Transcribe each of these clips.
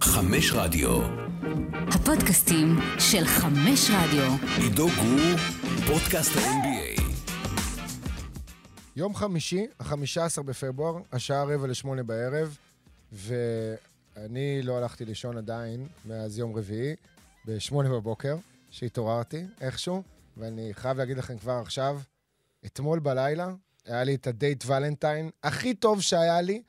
חמש רדיו. הפודקאסטים של חמש רדיו. עידו גור, פודקאסט ה-NBA. יום חמישי, ה-15 בפברואר, השעה רבע לשמונה בערב, ואני לא הלכתי לישון עדיין מאז יום רביעי, בשמונה בבוקר, שהתעוררתי איכשהו, ואני חייב להגיד לכם כבר עכשיו, אתמול בלילה היה לי את הדייט ולנטיין הכי טוב שהיה לי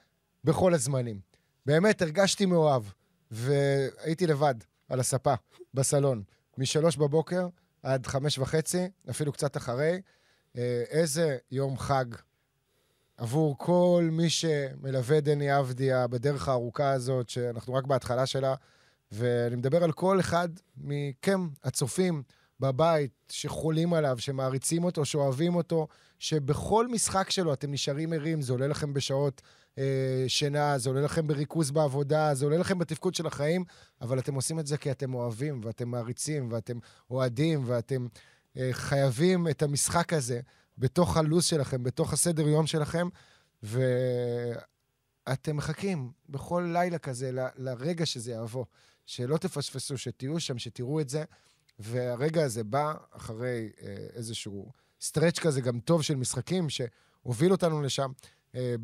בכל הזמנים. באמת, הרגשתי מאוהב, והייתי לבד על הספה, בסלון, משלוש בבוקר עד חמש וחצי, אפילו קצת אחרי. אה, איזה יום חג עבור כל מי שמלווה דני אבדיה בדרך הארוכה הזאת, שאנחנו רק בהתחלה שלה, ואני מדבר על כל אחד מכם, הצופים בבית, שחולים עליו, שמעריצים אותו, שאוהבים אותו, שבכל משחק שלו אתם נשארים ערים, זה עולה לכם בשעות שינה, זה עולה לכם בריכוז בעבודה, זה עולה לכם בתפקוד של החיים, אבל אתם עושים את זה כי אתם אוהבים, ואתם מעריצים, ואתם אוהדים, ואתם אה, חייבים את המשחק הזה בתוך הלו"ז שלכם, בתוך הסדר יום שלכם, ואתם מחכים בכל לילה כזה ל- לרגע שזה יבוא. שלא תפספסו, שתהיו שם, שתראו את זה. והרגע הזה בא אחרי אה, איזשהו סטרץ' כזה גם טוב של משחקים, שהוביל אותנו לשם אה,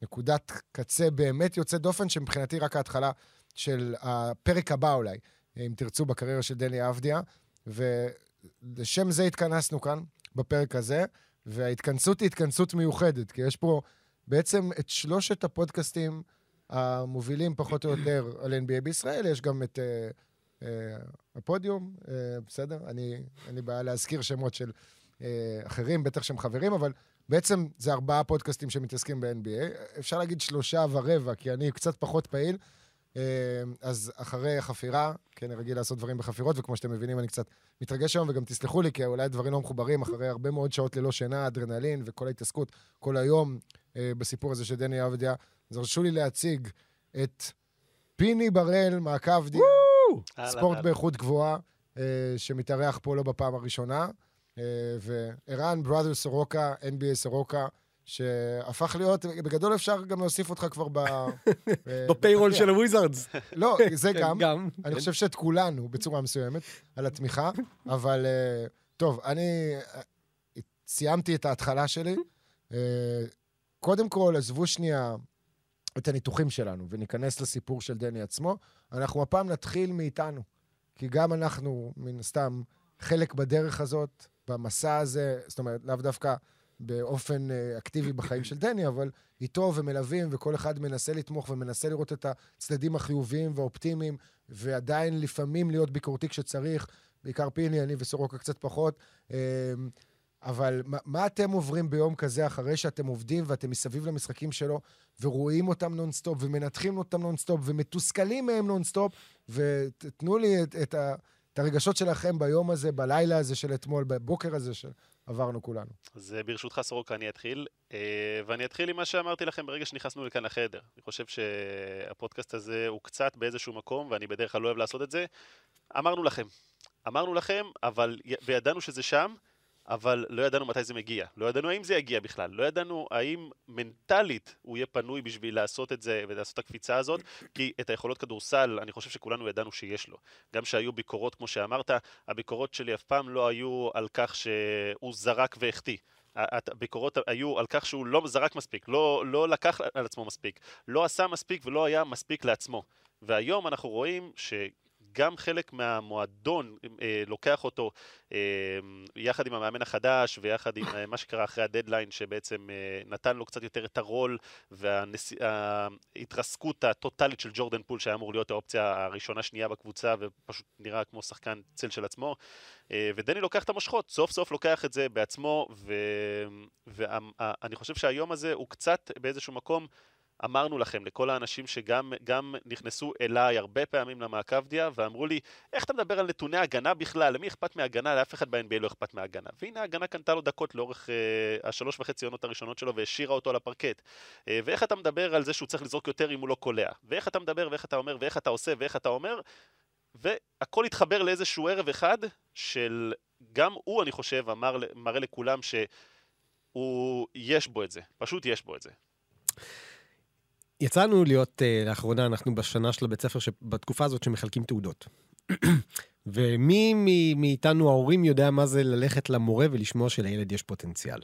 בנקודת קצה באמת יוצאת דופן, שמבחינתי רק ההתחלה של הפרק הבא אולי, אם תרצו, בקריירה של דני אבדיה. ולשם זה התכנסנו כאן, בפרק הזה, וההתכנסות היא התכנסות מיוחדת, כי יש פה בעצם את שלושת הפודקאסטים המובילים פחות או יותר על NBA בישראל, יש גם את uh, uh, הפודיום, uh, בסדר? אני, אין לי בעיה להזכיר שמות של אחרים, בטח שהם חברים, אבל בעצם זה ארבעה פודקאסטים שמתעסקים ב-NBA. אפשר להגיד שלושה ורבע, כי אני קצת פחות פעיל. Uh, אז אחרי החפירה, כי אני רגיל לעשות דברים בחפירות, וכמו שאתם מבינים, אני קצת מתרגש היום, וגם תסלחו לי, כי אולי הדברים לא מחוברים, אחרי הרבה מאוד שעות ללא שינה, אדרנלין וכל ההתעסקות כל היום uh, בסיפור הזה של דני עבדיה. אז הרשו לי להציג את פיני בראל, מעקב דיה, ספורט באיכות גבוהה, אה, שמתארח פה לא בפעם הראשונה, אה, וערן בראדר סורוקה, NBA סורוקה, שהפך להיות, בגדול אפשר גם להוסיף אותך כבר ב... אה, בפיירול. של הוויזארדס. לא, זה כן, גם. גם. אני חושב שאת כולנו, בצורה מסוימת, על התמיכה, אבל אה, טוב, אני אה, סיימתי את ההתחלה שלי. אה, קודם כל, עזבו שנייה את הניתוחים שלנו וניכנס לסיפור של דני עצמו. אנחנו הפעם נתחיל מאיתנו, כי גם אנחנו, מן הסתם, חלק בדרך הזאת, במסע הזה, זאת אומרת, לאו דווקא באופן אה, אקטיבי בחיים של דני, אבל איתו ומלווים, וכל אחד מנסה לתמוך ומנסה לראות את הצדדים החיוביים והאופטימיים, ועדיין לפעמים להיות ביקורתי כשצריך, בעיקר פיני, אני וסורוקה קצת פחות. אה, אבל מה, מה אתם עוברים ביום כזה אחרי שאתם עובדים ואתם מסביב למשחקים שלו ורואים אותם נונסטופ ומנתחים אותם נונסטופ ומתוסכלים מהם נונסטופ ותתנו לי את, את, את הרגשות שלכם ביום הזה, בלילה הזה של אתמול, בבוקר הזה שעברנו כולנו. אז ברשותך, סורוקה, אני אתחיל. אה, ואני אתחיל עם מה שאמרתי לכם ברגע שנכנסנו לכאן לחדר. אני חושב שהפודקאסט הזה הוא קצת באיזשהו מקום, ואני בדרך כלל לא אוהב לעשות את זה. אמרנו לכם. אמרנו לכם, אבל וידענו שזה שם, אבל לא ידענו מתי זה מגיע. לא ידענו האם זה יגיע בכלל. לא ידענו האם מנטלית הוא יהיה פנוי בשביל לעשות את זה ולעשות את הקפיצה הזאת, כי את היכולות כדורסל, אני חושב שכולנו ידענו שיש לו. גם שהיו ביקורות, כמו שאמרת, הביקורות שלי אף פעם לא היו על כך שהוא זרק והחטיא. הביקורות היו על כך שהוא לא זרק מספיק, לא, לא לקח על עצמו מספיק, לא עשה מספיק ולא היה מספיק לעצמו. והיום אנחנו רואים ש... גם חלק מהמועדון אה, לוקח אותו אה, יחד עם המאמן החדש ויחד עם אה, מה שקרה אחרי הדדליין שבעצם אה, נתן לו קצת יותר את הרול וההתרסקות הטוטלית של ג'ורדן פול שהיה אמור להיות האופציה הראשונה שנייה בקבוצה ופשוט נראה כמו שחקן צל של עצמו אה, ודני לוקח את המושכות, סוף סוף לוקח את זה בעצמו ואני חושב שהיום הזה הוא קצת באיזשהו מקום אמרנו לכם, לכל האנשים שגם גם נכנסו אליי הרבה פעמים למעקב דיה, ואמרו לי, איך אתה מדבר על נתוני הגנה בכלל? למי אכפת מהגנה? לאף אחד ב-NBA לא אכפת מהגנה. והנה ההגנה קנתה לו דקות לאורך אה, השלוש וחצי עונות הראשונות שלו והשאירה אותו על הפרקט. אה, ואיך אתה מדבר על זה שהוא צריך לזרוק יותר אם הוא לא קולע? ואיך אתה מדבר, ואיך אתה אומר, ואיך אתה עושה, ואיך אתה אומר? והכל התחבר לאיזשהו ערב אחד של גם הוא, אני חושב, אמר, מראה לכולם שהוא, יש בו את זה, פשוט יש בו את זה. יצא לנו להיות, uh, לאחרונה, אנחנו בשנה של הבית ספר, בתקופה הזאת שמחלקים תעודות. ומי מאיתנו, ההורים, יודע מה זה ללכת למורה ולשמוע שלילד יש פוטנציאל.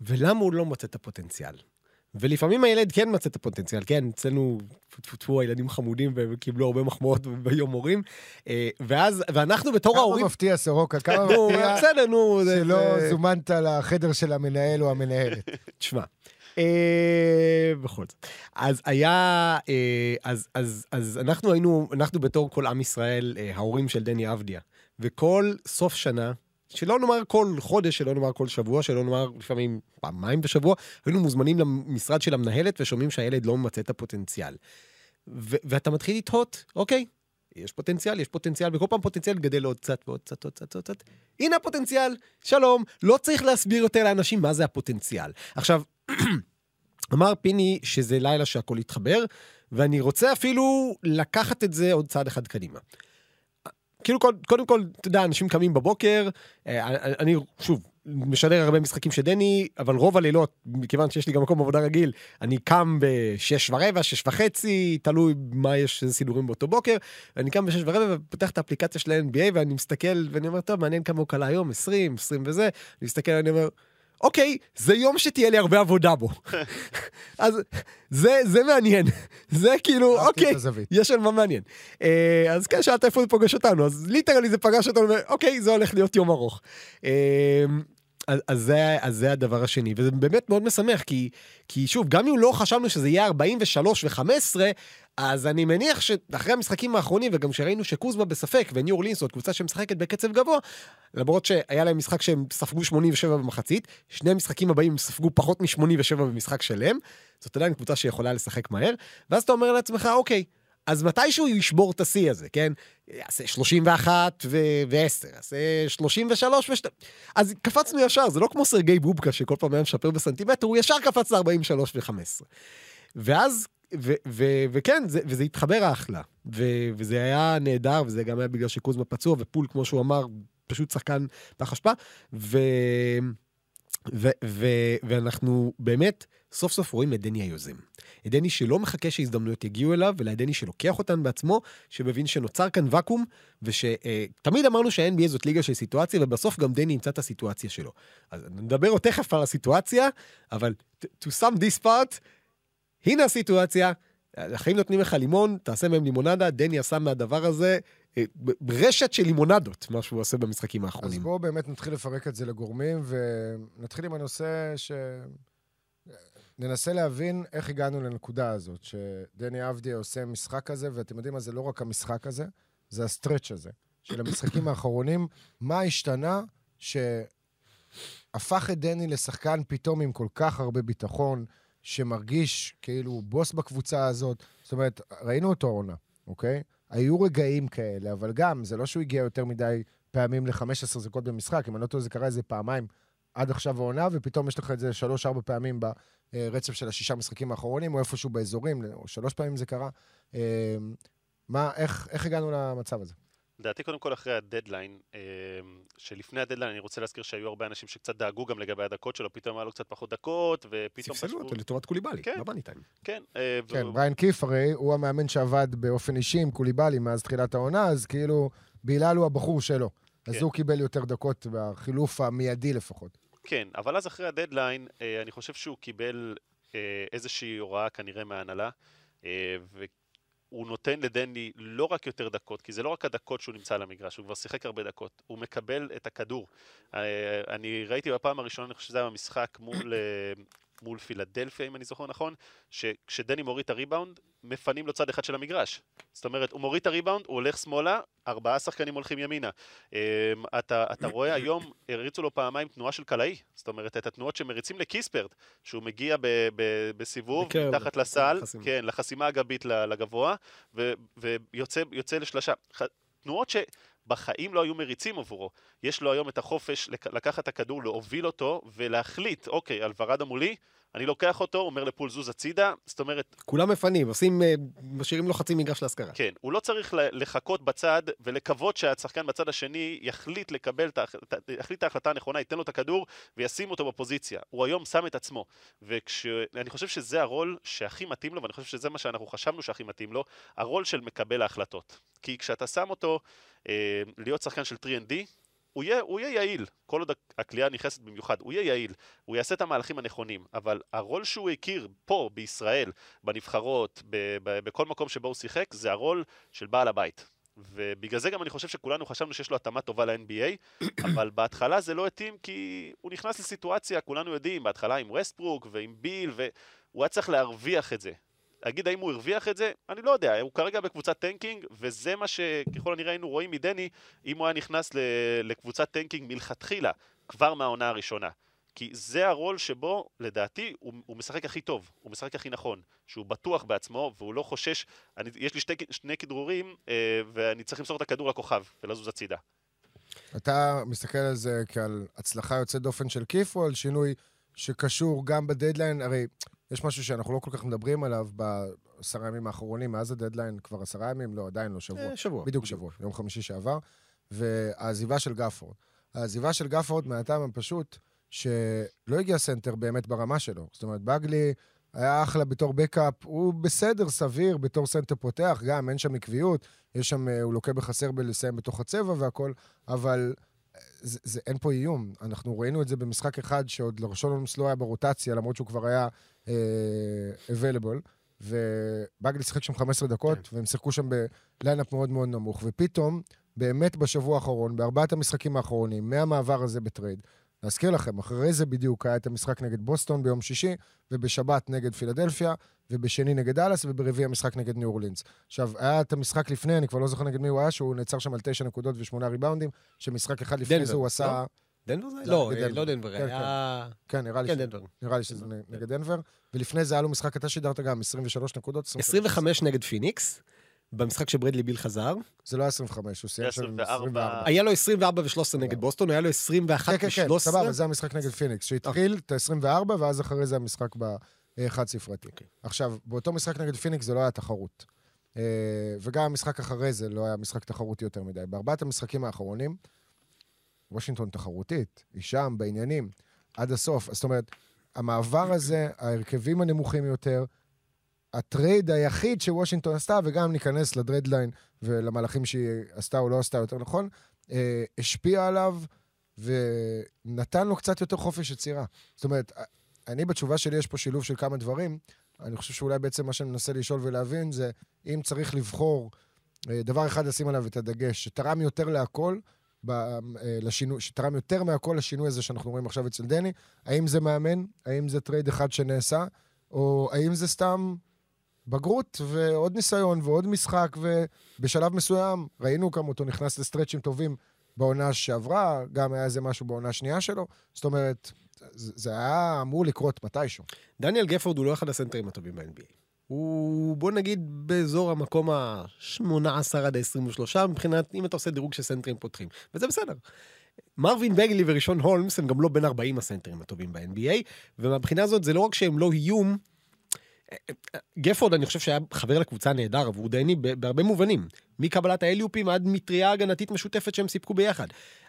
ולמה הוא לא מוצא את הפוטנציאל? ולפעמים הילד כן מצא את הפוטנציאל, כן, אצלנו, טפו הילדים חמודים וקיבלו הרבה מחמאות ביום הורים. אה, ואז, ואנחנו בתור כמה ההורים... מפתיע, סורוקה, כמה מפתיע בסדר, נו. שלא זומנת לחדר של המנהל או המנהלת. תשמע, בכל זאת. אז היה, אה, אז, אז, אז אנחנו היינו, אנחנו בתור כל עם ישראל, אה, ההורים של דני אבדיה, וכל סוף שנה, שלא נאמר כל חודש, שלא נאמר כל שבוע, שלא נאמר לפעמים פעמיים בשבוע, היינו מוזמנים למשרד של המנהלת ושומעים שהילד לא ממצה את הפוטנציאל. ו- ואתה מתחיל לתהות, אוקיי, יש פוטנציאל, יש פוטנציאל, וכל פעם פוטנציאל גדל עוד קצת ועוד קצת, עוד קצת, עוד קצת. הנה הפוטנציאל, שלום, לא צריך להסביר יותר לאנשים מה זה הפוטנציאל. עכשיו, אמר פיני שזה לילה שהכל התחבר, ואני רוצה אפילו לקחת את זה עוד צעד אחד קדימה. כאילו, קוד- קודם כל, אתה יודע, אנשים קמים בבוקר, אה, אני, שוב, משדר הרבה משחקים של דני, אבל רוב הלילות, מכיוון שיש לי גם מקום עבודה רגיל, אני קם בשש ורבע, שש וחצי, תלוי מה יש, איזה סידורים באותו בוקר, אני קם בשש ורבע ופותח את האפליקציה של ה-NBA, ואני מסתכל, ואני אומר, טוב, מעניין כמה הוא קלה היום, 20, 20 וזה, אני מסתכל, אני אומר, אוקיי, זה יום שתהיה לי הרבה עבודה בו. אז זה, זה מעניין. זה כאילו, אוקיי. יש על מה מעניין. אה, אז כן, שאלת איפה זה פוגש אותנו, אז ליטרלי זה פגש אותנו, ואוקיי, זה הולך להיות יום ארוך. אז, זה, אז זה הדבר השני, וזה באמת מאוד משמח, כי, כי שוב, גם אם לא חשבנו שזה יהיה 43 ו-15, אז אני מניח שאחרי המשחקים האחרונים, וגם כשראינו שקוזמה בספק, וניו אורלינס זאת קבוצה שמשחקת בקצב גבוה, למרות שהיה להם משחק שהם ספגו 87 במחצית, שני המשחקים הבאים הם ספגו פחות מ-87 במשחק שלם, זאת עדיין קבוצה שיכולה לשחק מהר, ואז אתה אומר לעצמך, אוקיי, אז מתישהו הוא ישבור את השיא הזה, כן? יעשה 31 ו-10, יעשה 33 ו-2... אז קפצנו ישר, זה לא כמו סרגי בובקה שכל פעם היה משפר בסנטימטר, הוא ישר קפץ ל-43 ו-15. ואז, וכן, זה, וזה התחבר האחלה. ו- וזה היה נהדר, וזה גם היה בגלל שקוזמה פצוע, ופול, כמו שהוא אמר, פשוט שחקן פח אשפה. ו- ו- ואנחנו באמת סוף סוף רואים את דני היוזם. את דני שלא מחכה שהזדמנויות יגיעו אליו, אלא את דני שלוקח אותן בעצמו, שמבין שנוצר כאן ואקום, ושתמיד אמרנו שה-NBA זאת ליגה של סיטואציה, ובסוף גם דני ימצא את הסיטואציה שלו. אז נדבר עוד תכף על הסיטואציה, אבל to sum this part, הנה הסיטואציה, החיים נותנים לך לימון, תעשה מהם לימונדה, דני עשה מהדבר הזה אה, רשת של לימונדות, מה שהוא עושה במשחקים אז האחרונים. בואו באמת נתחיל לפרק את זה לגורמים, ונתחיל עם הנושא ש... ננסה להבין איך הגענו לנקודה הזאת, שדני אבדיה עושה משחק כזה, ואתם יודעים מה, זה לא רק המשחק הזה, זה הסטרץ' הזה, של המשחקים האחרונים. מה השתנה שהפך את דני לשחקן פתאום עם כל כך הרבה ביטחון, שמרגיש כאילו הוא בוס בקבוצה הזאת? זאת אומרת, ראינו אותו העונה, אוקיי? היו רגעים כאלה, אבל גם, זה לא שהוא הגיע יותר מדי פעמים ל-15 דקות במשחק, אם אני לא טועה, זה קרה איזה פעמיים עד עכשיו העונה, ופתאום יש לך את זה שלוש-ארבע פעמים ברצף של השישה משחקים האחרונים, או איפשהו באזורים, או שלוש פעמים זה קרה. אה, מה, איך, איך הגענו למצב הזה? לדעתי קודם כל אחרי הדדליין, אה, שלפני הדדליין אני רוצה להזכיר שהיו הרבה אנשים שקצת דאגו גם לגבי הדקות שלו, פתאום היה לו קצת פחות דקות, ופתאום ספסלו אותו לטובת קוליבאלי, כן. לא בני טיים. כן, אה, ו- כן, בריין קיף הרי, הוא המאמן שעבד באופן אישי עם קוליבאלי מאז תחילת העונה, אז כאילו, בילאל הוא הבחור שלו. אז כן. הוא קיבל יותר דקות בחילוף המיידי לפחות. כן, אבל אז אחרי הדדליין, אה, אני חושב שהוא קיבל איזושהי הוראה כנראה מההנהלה, אה, והוא נותן לדני לא רק יותר דקות, כי זה לא רק הדקות שהוא נמצא על המגרש, הוא כבר שיחק הרבה דקות, הוא מקבל את הכדור. אה, אני ראיתי בפעם הראשונה, אני חושב שזה היה במשחק מול... מול פילדלפיה, אם אני זוכר נכון, שכשדני מוריד את הריבאונד, מפנים לו צד אחד של המגרש. זאת אומרת, הוא מוריד את הריבאונד, הוא הולך שמאלה, ארבעה שחקנים הולכים ימינה. אמ, אתה, אתה רואה היום, הריצו לו פעמיים תנועה של קלעי, זאת אומרת, את התנועות שמריצים לקיספרט, שהוא מגיע ב, ב, בסיבוב, בקרב, מתחת לסל, לחסימה. כן, לחסימה הגבית לגבוה, ו, ויוצא יוצא לשלושה. ח- שבחיים לא היו מריצים עבורו. יש לו היום את החופש לק- לקחת את הכדור, להוביל אותו ולהחליט, אוקיי, על ורדה מולי, אני לוקח אותו, אומר לפול זוז הצידה, זאת אומרת, כולם מפנים, עושים, אה, משאירים לו חצי מגרש להשכרה. כן, הוא לא צריך לחכות בצד ולקוות שהשחקן בצד השני יחליט לקבל, יחליט את ההחלטה הנכונה, ייתן לו את הכדור וישים אותו בפוזיציה. הוא היום שם את עצמו. ואני חושב שזה הרול שהכי מתאים לו, ואני חושב שזה מה שאנחנו חשבנו שהכי מתאים לו, הרול של מקבל ההחלטות. כי כשאתה שם אותו אה, להיות שחקן של 3&D, הוא יהיה, הוא יהיה יעיל, כל עוד הקליעה נכנסת במיוחד, הוא יהיה יעיל, הוא יעשה את המהלכים הנכונים, אבל הרול שהוא הכיר פה, בישראל, בנבחרות, ב- ב- בכל מקום שבו הוא שיחק, זה הרול של בעל הבית. ובגלל זה גם אני חושב שכולנו חשבנו שיש לו התאמה טובה ל-NBA, אבל בהתחלה זה לא התאים כי הוא נכנס לסיטואציה, כולנו יודעים, בהתחלה עם ווסטברוק ועם ביל, והוא היה צריך להרוויח את זה. להגיד האם הוא הרוויח את זה, אני לא יודע, הוא כרגע בקבוצת tanking, וזה מה שככל הנראה היינו רואים מדני, אם הוא היה נכנס לקבוצת tanking מלכתחילה, כבר מהעונה הראשונה. כי זה הרול שבו, לדעתי, הוא, הוא משחק הכי טוב, הוא משחק הכי נכון, שהוא בטוח בעצמו, והוא לא חושש, אני, יש לי שתי, שני כדרורים, אה, ואני צריך למסור את הכדור לכוכב, ולזוז הצידה. אתה מסתכל על זה כעל הצלחה יוצאת דופן של קיף, או על שינוי שקשור גם בדדליין? הרי יש משהו שאנחנו לא כל כך מדברים עליו בעשרה ימים האחרונים, מאז הדדליין כבר עשרה ימים? לא, עדיין לא, שבוע. אה, שבוע. בדיוק שבוע, יום חמישי שעבר. והעזיבה של גפורד. העזיבה של גפורד מהטעם הפשוט, שלא הגיע סנטר באמת ברמה שלו. זאת אומרת, בגלי היה אחלה בתור backup, הוא בסדר, סביר, בתור סנטר פותח, גם אין שם עקביות, יש שם, אה, הוא לוקה בחסר בלסיים בתוך הצבע והכל, אבל אה, זה, זה, אין פה איום. אנחנו ראינו את זה במשחק אחד שעוד ריצ'ון לא היה ברוטציה, למרות שהוא כבר היה available, ובגלי שיחק שם 15 דקות, והם שיחקו שם ב lineup מאוד מאוד נמוך, ופתאום, באמת בשבוע האחרון, בארבעת המשחקים האחרונים, מהמעבר הזה בטרייד, להזכיר לכם, אחרי זה בדיוק היה את המשחק נגד בוסטון ביום שישי, ובשבת נגד פילדלפיה, ובשני נגד דאלאס, וברביעי המשחק נגד ניו אורלינס. עכשיו, היה את המשחק לפני, אני כבר לא זוכר נגד מי הוא היה, שהוא נעצר שם על תשע נקודות ושמונה ריבאונדים, שמשחק אחד לפני דנבר, זה הוא לא? דנבר זה? לא, לא, נגד אה, דנבר. לא דנבר, כן, היה... כן, נראה לי, כן, ש... דנבר. נראה לי שזה נגד דנבר. ולפני זה היה לו משחק, אתה שידרת גם 23 נקודות. 25 נגד פיניקס, במשחק שברדלי ביל חזר. זה לא היה 25, הוא סיים שם עם 24. 24. היה לו 24 ו-13 נגד בוסטון, היה לו 21 כן, כן, כן, ו-13. סבבה, זה המשחק נגד פיניקס, שהתחיל את ה-24, ואז אחרי זה המשחק בחד ספרתי. אוקיי. עכשיו, באותו משחק נגד פיניקס זה לא היה תחרות. אה, וגם המשחק אחרי זה לא היה משחק תחרותי יותר מדי. בארבעת המשחקים האחרונים, וושינגטון תחרותית, היא שם, בעניינים, עד הסוף. זאת אומרת, המעבר הזה, ההרכבים הנמוכים יותר, הטרייד היחיד שוושינגטון עשתה, וגם ניכנס לדדליין ולמהלכים שהיא עשתה או לא עשתה יותר נכון, אה, השפיע עליו ונתן לו קצת יותר חופש יצירה. זאת אומרת, אני בתשובה שלי יש פה שילוב של כמה דברים. אני חושב שאולי בעצם מה שאני מנסה לשאול ולהבין זה אם צריך לבחור אה, דבר אחד לשים עליו את הדגש, שתרם יותר להכל, ב, אה, לשינוי, שתרם יותר מהכל לשינוי הזה שאנחנו רואים עכשיו אצל דני, האם זה מאמן? האם זה טרייד אחד שנעשה? או האם זה סתם בגרות ועוד ניסיון ועוד משחק, ובשלב מסוים ראינו כמה אותו נכנס לסטרצ'ים טובים בעונה שעברה, גם היה איזה משהו בעונה השנייה שלו. זאת אומרת, זה, היה אמור לקרות מתישהו. דניאל גפורד הוא לא אחד הסנטרים הטובים ב-NBA. הוא, בוא נגיד, באזור המקום ה-18 עד ה-23, מבחינת, אם אתה עושה דירוג של סנטרים פותחים. וזה בסדר. מרווין בגלי וראשון הולמס הם גם לא בין 40 הסנטרים הטובים ב-NBA, ומהבחינה הזאת זה לא רק שהם לא איום, גפורד אני חושב שהיה חבר לקבוצה נהדר עבור דני בהרבה מובנים. מקבלת האליופים עד מטריה הגנתית משותפת שהם סיפקו ביחד.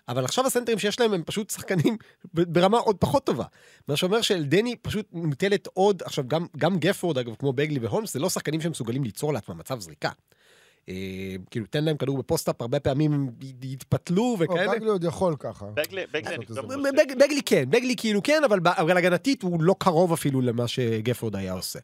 אבל עכשיו הסנטרים שיש להם הם פשוט שחקנים ברמה עוד פחות טובה. מה שאומר שלדני פשוט מוטלת עוד, עכשיו גם, גם גפורד אגב כמו בגלי והולמס זה לא שחקנים שהם מסוגלים ליצור לעצמם מצב זריקה. אה, כאילו תן להם כדור ב post-up הרבה פעמים יתפתלו וכאלה. בגלי עוד יכול ככה. בגלי, בגלי, כן, בגלי כאילו כן, אבל, הגנתית הוא לא קרוב אפילו למה שגפורד היה עושה.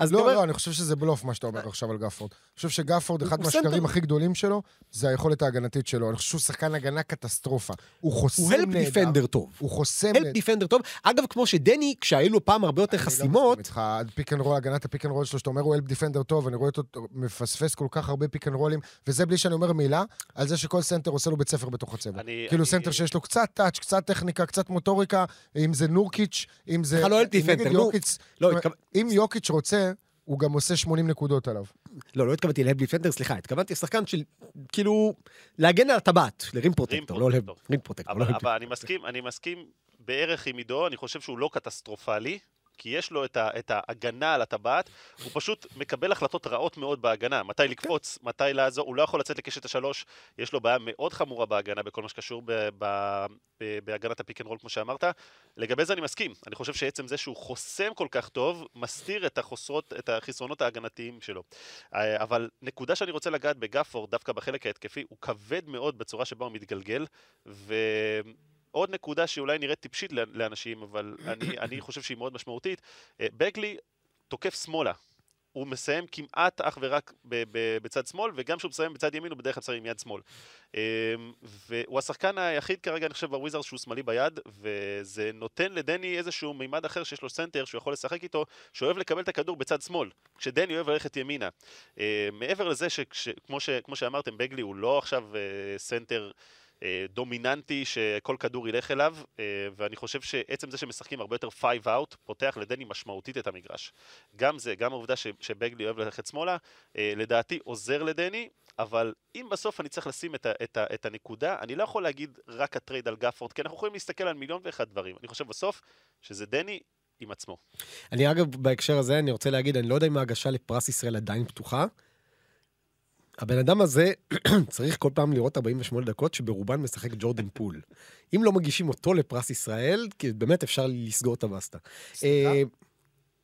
לא, לא, אני חושב שזה בלוף מה שאתה אומר עכשיו על גפורד. אני חושב שגפורד, אחד הוא מהשקרים. הכי גדולים שלו, זה היכולת ההגנתית שלו. אני חושב שהוא שחקן הגנה קטסטרופה. הוא חוסם הוא נהדר. help defender טוב. הוא חוסם help defender טוב. אגב, כמו שדני, כשהיו לו פעם הרבה יותר אני לא חסימות, מסכים איתך, הגנת הפיק אנד רול שלו, שאתה אומר הוא help defender טוב, אני רואה אותו מפספס כל כך הרבה פיק אנד רולים, וזה בלי שאני אומר מילה, על זה שכל סנטר עושה לו בית ספר בתוך הצבע. אני- כאילו אני- סנטר שיש לו קצת טאץ', קצת טכניקה, קצת מוטוריקה, אם זה נורקיץ', אם זה... בכלל לא נגד defender, נו. יוקיץ', לא, אם יוקיץ' רוצה, הוא גם עושה 80 נקודות עליו. לא, לא התכוונתי ל help defender, סליחה, התכוונתי לשחקן של, כאילו, להגן על הטבעת, ל rim protector, לא ל help, protector. לא אבל אני מסכים, אני מסכים בערך עם עידו, אני חושב שהוא לא קטסטרופלי, כי יש לו את, ה, את ההגנה על הטבעת, הוא פשוט מקבל החלטות רעות מאוד בהגנה, מתי לקפוץ, מתי לעזור, הוא לא יכול לצאת לקשת השלוש, יש לו בעיה מאוד חמורה בהגנה בכל מה שקשור ב, ב, ב, בהגנת הפיק אנד רול, כמו שאמרת. לגבי זה אני מסכים, אני חושב שעצם זה שהוא חוסם כל כך טוב, מסתיר את, החוסרות, את החסרונות ההגנתיים שלו. אה, אבל נקודה שאני רוצה לגעת בגפורד, דווקא בחלק ההתקפי, הוא כבד מאוד בצורה שבה הוא מתגלגל, ו... עוד נקודה שאולי נראית טיפשית לאנשים, אבל אני, אני חושב שהיא מאוד משמעותית, אה, בגלי תוקף שמאלה. הוא מסיים כמעט אך ורק בצד שמאל, וגם כשהוא מסיים בצד ימין הוא בדרך כלל מסיים עם יד שמאל. אמ, והוא השחקן היחיד כרגע, אני חושב, בוויזארד שהוא שמאלי ביד, וזה נותן לדני איזשהו מימד אחר שיש לו סנטר שהוא יכול לשחק איתו, שאוהב לקבל את הכדור בצד שמאל, כשדני אוהב ללכת ימינה. אמ, מעבר לזה שכמו שאמרתם, בגלי הוא לא עכשיו אה, סנטר... אה, דומיננטי שכל כדור ילך אליו, אה, ואני חושב שעצם זה שמשחקים הרבה יותר 5 out, פותח לדני משמעותית את המגרש. גם זה, גם העובדה שבגלי אוהב ללכת שמאלה, אה, לדעתי עוזר לדני, אבל אם בסוף אני צריך לשים את, ה, את, ה, את הנקודה, אני לא יכול להגיד רק הטרייד על גפורד, כי אנחנו יכולים להסתכל על מיליון ואחד דברים. אני חושב בסוף שזה דני עם עצמו. אני אגב, בהקשר הזה, אני רוצה להגיד, אני לא יודע אם ההגשה לפרס ישראל עדיין פתוחה. הבן אדם הזה צריך כל פעם לראות 48 דקות שברובן משחק ג'ורדן פול. אם לא מגישים אותו לפרס ישראל, כי באמת אפשר לסגור את הבסטה. סליחה? אה,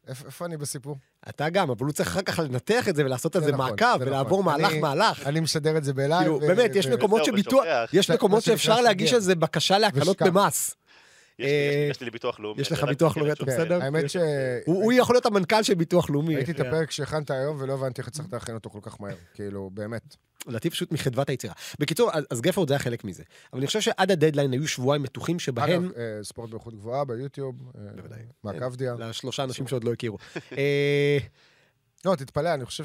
איפה אני בסיפור? אתה גם, אבל הוא צריך אחר כך לנתח את זה ולעשות על זה נכון, מעקב, ולעבור נכון. מהלך-מהלך. אני משדר את זה בלייב. כאילו, באמת, יש מקומות שביטוח, יש מקומות שאפשר להגיש על זה בקשה להקלות במס. אה, יש לי ביטוח לאומי. יש לך ביטוח לאומי, אתה בסדר? האמת ש... הוא יכול להיות המנכ"ל של ביטוח לאומי. ראיתי את הפרק שהכנת היום ולא הבנתי איך הצלחת להכין אותו כל כך מהר. כאילו, באמת. לדעתי פשוט מחדוות היצירה. בקיצור, אז גפורד זה היה חלק מזה. אבל אני חושב שעד הדדליין היו שבועיים מתוחים שבהם... אגב, אה, ספורט באיכות גבוהה ביוטיוב. אה, בוודאי. מעקב דיה. לשלושה אנשים שעוד לא הכירו. לא, תתפלא, אני חושב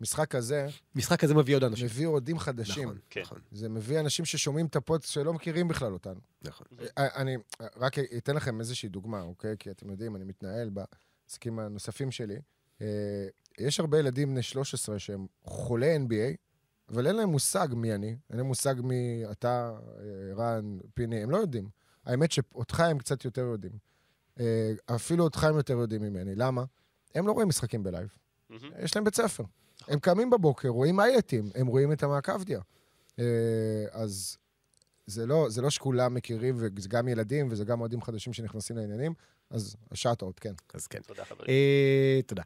משחק כזה... משחק כזה מביא עוד אנשים. מביא אוהדים חדשים. נכון, כן. נכון. זה מביא אנשים ששומעים את ה pod שלא מכירים בכלל אותנו. נכון. אה, אני רק אתן לכם איזושהי דוגמה, אוקיי? כי אתם יודעים, אני מתנהל בעסקים הנוספים שלי. אה, יש הרבה ילדים בני 13 שהם חולי NBA, אבל אין להם מושג מי אני, אין להם מושג מי אתה, אה, רן, פיני, הם לא יודעים. האמת שאותך הם קצת יותר יודעים. אפילו אותך הם יותר יודעים ממני. למה? הם לא רואים משחקים בלייב. יש להם בית ספר. הם קמים בבוקר, רואים אייטים, הם רואים את המעקבדיה. אה, אז זה לא, זה לא שכולם מכירים, וזה גם ילדים, וזה גם אוהדים חדשים שנכנסים לעניינים, אז ה shout-out, כן. אז כן. תודה, חברים. אה, תודה.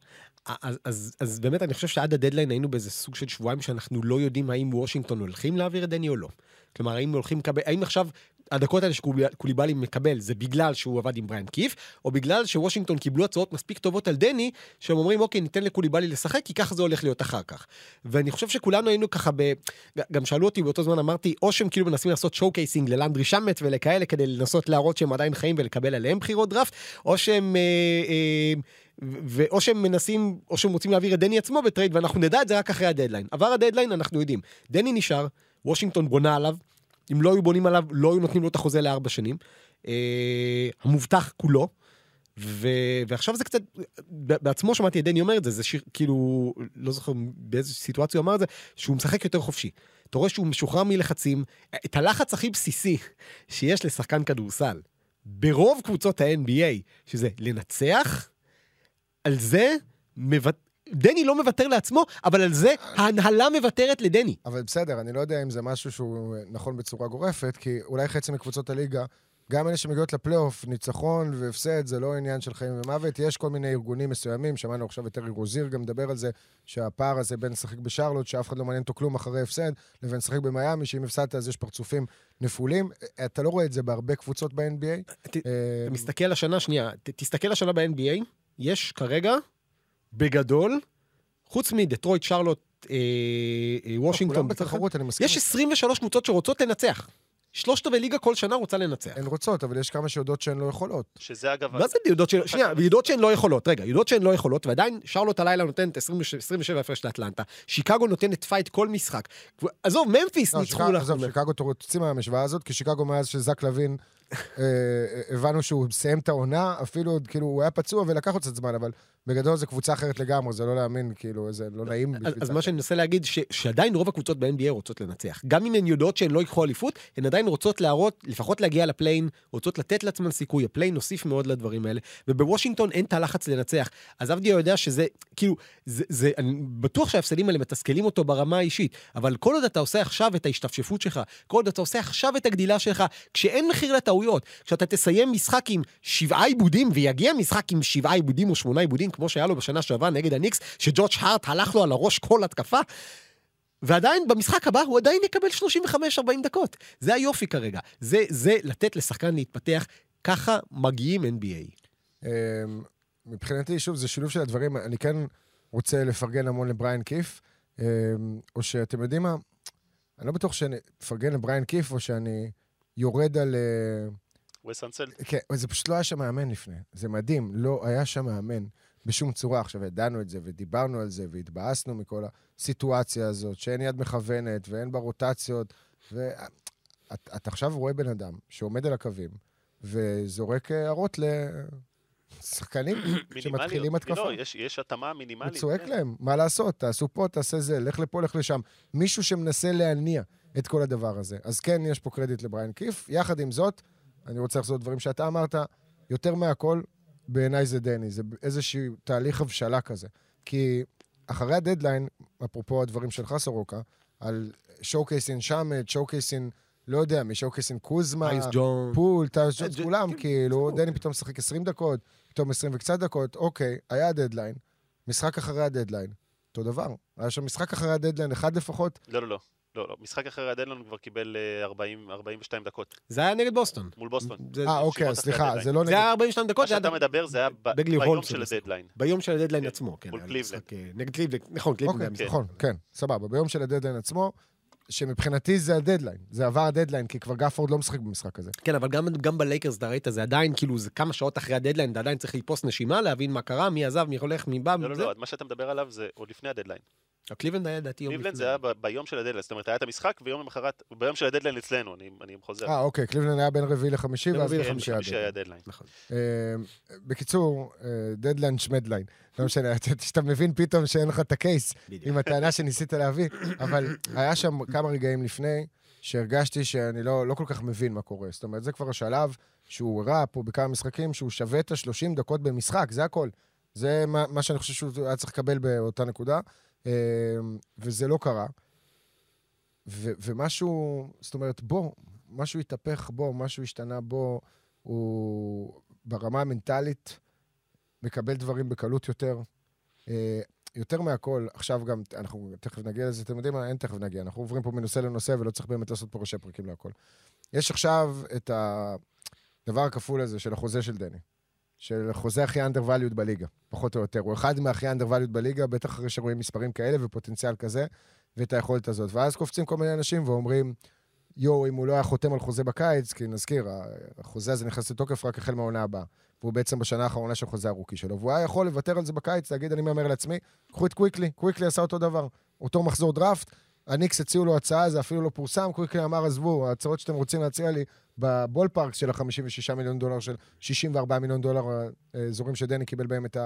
אז, אז, אז באמת, אני חושב שעד הדדליין היינו באיזה סוג של שבועיים שאנחנו לא יודעים האם וושינגטון הולכים להעביר את דני או לא. כלומר, האם הולכים לקבל, האם עכשיו הדקות האלה שקוליבאלי מקבל זה בגלל שהוא עבד עם בריאן קיף, או בגלל שוושינגטון קיבלו הצעות מספיק טובות על דני, שהם אומרים, אוקיי, ניתן לקוליבאלי לשחק, כי ככה זה הולך להיות אחר כך. ואני חושב שכולנו היינו ככה ב... גם שאלו אותי באותו זמן, אמרתי, או שהם כאילו מנסים לעשות showcasing ללנדרי שמט ולכאלה, כדי לנסות להראות שהם עדיין חיים ולקבל עליהם בחירות דראפט, או שהם... אה, אה, ואו שהם מנסים, או שהם רוצים להעביר את דני עצמו בטרייד, ואנחנו נדע את זה רק אחרי הדדליין. עבר הדדליין, אנחנו יודעים. דני נשאר, וושינגטון בונה עליו, אם לא היו בונים עליו, לא היו נותנים לו את החוזה לארבע שנים. אה, המובטח כולו. ו... ועכשיו זה קצת, בעצמו שמעתי את דני אומר את זה, זה שיר, כאילו, לא זוכר באיזו סיטואציה הוא אמר את זה, שהוא משחק יותר חופשי. אתה רואה שהוא משוחרר מלחצים, את הלחץ הכי בסיסי שיש לשחקן כדורסל, ברוב קבוצות ה-NBA, שזה לנצח, על זה מבט... דני לא מוותר לעצמו, אבל על זה ההנהלה מוותרת לדני. אבל בסדר, אני לא יודע אם זה משהו שהוא נכון בצורה גורפת, כי אולי חצי מקבוצות הליגה, גם אלה שמגיעות לפלייאוף, ניצחון והפסד זה לא עניין של חיים ומוות. יש כל מיני ארגונים מסוימים, שמענו עכשיו את ארי רוזיר גם מדבר על זה, שהפער הזה בין לשחק בשרלוט, שאף אחד לא מעניין אותו כלום אחרי הפסד, לבין לשחק במיאמי, שאם הפסדת אז יש פרצופים נפולים. אתה לא רואה את זה בהרבה קבוצות ב-NBA. אתה מסתכל השנה, שנייה, תסתכל השנה ב-NBA, יש כרגע בגדול, חוץ מדטרויט, שרלוט, אה, אה, וושינגטון, כולם בתחרות, אני מסכים. יש 23 קבוצות שרוצות לנצח. שלושת רבעי ליגה כל שנה רוצה לנצח. הן רוצות, אבל יש כמה שיודעות שהן לא יכולות. שזה אגב... מה זה יודעות שהן... שנייה, יודעות שהן לא יכולות. רגע, יודעות שהן לא יכולות, ועדיין שרלוט הלילה נותנת 27 הפרש לאטלנטה. שיקגו נותנת fight כל משחק. עזוב, ממפיס לא, ניצחו לך. עזוב, שיקגו תוציא מהמשוואה הזאת, כי שיקגו מאז שזק לוין הבנו שהוא מסיים את העונה, אפילו, כאילו, הוא היה פצוע ולקח עוד קצת זמן, אבל בגדול זו קבוצה אחרת לגמרי, זה לא להאמין, כאילו, זה לא נעים. אז, בשביל אז. מה שאני מנסה להגיד, שעדיין רוב הקבוצות ב-NBA רוצות לנצח. גם אם הן יודעות שהן לא ייקחו אליפות, הן עדיין רוצות להראות, לפחות להגיע ל play-in, רוצות לתת לעצמן סיכוי. ה play-in הוסיף מאוד לדברים האלה. ובוושינגטון אין את הלחץ לנצח. אז אבדיה יודע שזה, כאילו, זה, זה, אני בטוח שההפסדים האלה מתסכלים אותו ברמה האישית, אבל כל עוד אתה עושה עכשיו את ההשתפשפות שלך, כל עוד אתה עושה עכשיו את הגדילה שלך, כשאין מחיר לטעויות, כשאתה תסיים משחק עם שבעה עיבודים, ויגיע משחק עם שבעה עיבודים או שמונה עיבודים, כמו שהיה לו בשנה שעברה נגד הניקס, שג'ורג' הארט הלך לו על הראש כל התקפה, ועדיין במשחק הבא הוא עדיין יקבל 35-40 דקות. זה היופי כרגע. זה, זה לתת לשחקן להתפתח, ככה מגיעים NBA. אמ, מבחינתי, שוב, זה שילוב של הדברים. אני כן רוצה לפרגן המון לבריין קיף, אמ, או שאתם יודעים מה? אני לא בטוח שאני אפרגן לבריין קיף, או שאני יורד על... אה, וסט אנסל. כן, זה פשוט לא היה שם מאמן לפני. זה מדהים, לא היה שם מאמן בשום צורה. עכשיו, ידענו את זה, ודיברנו על זה, והתבאסנו מכל הסיטואציה הזאת, שאין יד מכוונת, ואין בה רוטציות. ואתה את עכשיו רואה בן אדם שעומד על הקווים, וזורק הערות לשחקנים שמתחילים התקפה. לא, יש, יש התאמה מינימלית. וצועק כן. להם, מה לעשות, תעשו פה, תעשה זה, לך לפה, לך לשם. מישהו שמנסה להניע את כל הדבר הזה. אז כן, יש פה קרדיט לבריין קיף. יחד עם זאת, אני רוצה לחזור לדברים שאתה אמרת, יותר מהכל, בעיניי זה דני, זה איזשהו תהליך הבשלה כזה. כי אחרי הדדליין, אפרופו הדברים שלך, סורוקה, על showcasing שמט, showcasing, לא יודע, מ showcasing קוזמה. פול, טיוס אה, ג'ונס, ג'- כולם, כן, כאילו. דני פתאום משחק 20 דקות, פתאום 20 וקצת דקות, אוקיי, היה הדדליין, משחק אחרי הדדליין, אותו דבר. היה שם משחק אחרי הדדליין, אחד לפחות, לא, לא, לא. לא, לא. משחק אחר הדדליין כבר קיבל אה, 40, 42 דקות זה היה נגד בוסטון. מול בוסטון. זה- אה, אוקיי, סליחה. זה לא זה נגד... היה 42 מה דקות, זה היה שאתה מדבר זה היה ביום של. הדדליין. ביום של הדדליין כן, עצמו, כן. מול קליבלנד. אה, נגד קליבלנד, נכון, קליבלנד אוקיי. נכון, כן, סבבה. ביום של הדדליין עצמו, שמבחינתי זה הדדליין. זה עבר הדדליין, כי כבר גפורד לא משחק במשחק הזה. כן, אבל גם, גם בלייקרס, אתה ראית, זה עדיין, כאילו, זה כמה שעות אחרי הדדליין, אתה עדיין צריך לתפוס נשימה, להבין מה קרה, מי עזב, מי הולך, מי בא, לא, לא, זה. לא, מה שאתה מדבר עליו זה עוד לפני הדדליין. קליבלנד היה לדעתי יום קליבלנד לפני. זה היה ביום של הדדליין, זאת אומרת, היה את המשחק ויום למחרת, ביום של הדדליין אצלנו, אני אני חוזר. אה, אוקיי, קליבלנד היה בין רביעי לחמישי, בין ואז רביעי כן, בחמישי היה חמישי היה הדדליין. דדליין. נכון. אה, בקיצור, אה, דדליין שמדליין. לא משנה, אתה- שאתה מבין פתאום שאין לך את הקייס. עם הטענה שניסית להביא, אבל היה שם כמה רגעים לפני שהרגשתי שאני לא, לא כל כך מבין מה קורה. זאת אומרת, זה כבר השלב שהוא הראה פה בכמה משחקים, שהוא שווה את ה-30 דקות במשחק, זה הכל. זה מה, מה שאני חושב שהוא היה צריך לקבל באותה נקודה, וזה לא קרה. ו- ומשהו, זאת אומרת, בוא, משהו התהפך בו, משהו השתנה בו, הוא ברמה המנטלית מקבל דברים בקלות יותר. אה, יותר מהכל, עכשיו גם, אנחנו תכף נגיע לזה, אתם יודעים מה? אין תכף נגיע. אנחנו עוברים פה מנושא לנושא ולא צריך באמת לעשות פה ראשי פרקים להכל. יש עכשיו את הדבר הכפול הזה של החוזה של דני. של החוזה הכי undervalued בליגה, פחות או יותר. הוא אחד מהכי undervalued בליגה, בטח אחרי שרואים מספרים כאלה ופוטנציאל כזה, ואת היכולת הזאת. ואז קופצים כל מיני אנשים ואומרים, יואו, אם הוא לא היה חותם על חוזה בקיץ, כי נזכיר, החוזה הזה נכנס לתוקף רק החל מהעונה הבאה. והוא בעצם בשנה האחרונה של חוזה ה rookie שלו. והוא היה יכול לוותר על זה בקיץ, להגיד, אני מהמר לעצמי, קחו את קוויקלי, קוויקלי עשה אותו דבר. אותו מחזור דראפט, הניקס הציעו לו הצעה, זה אפילו לא פורסם, קוויקלי אמר, עזבו, ההצעות שאתם רוצים להציע לי ב ballpark של ה-56 מיליון דולר, של 64 מיליון דולר, האזורים שדני קיבל בהם את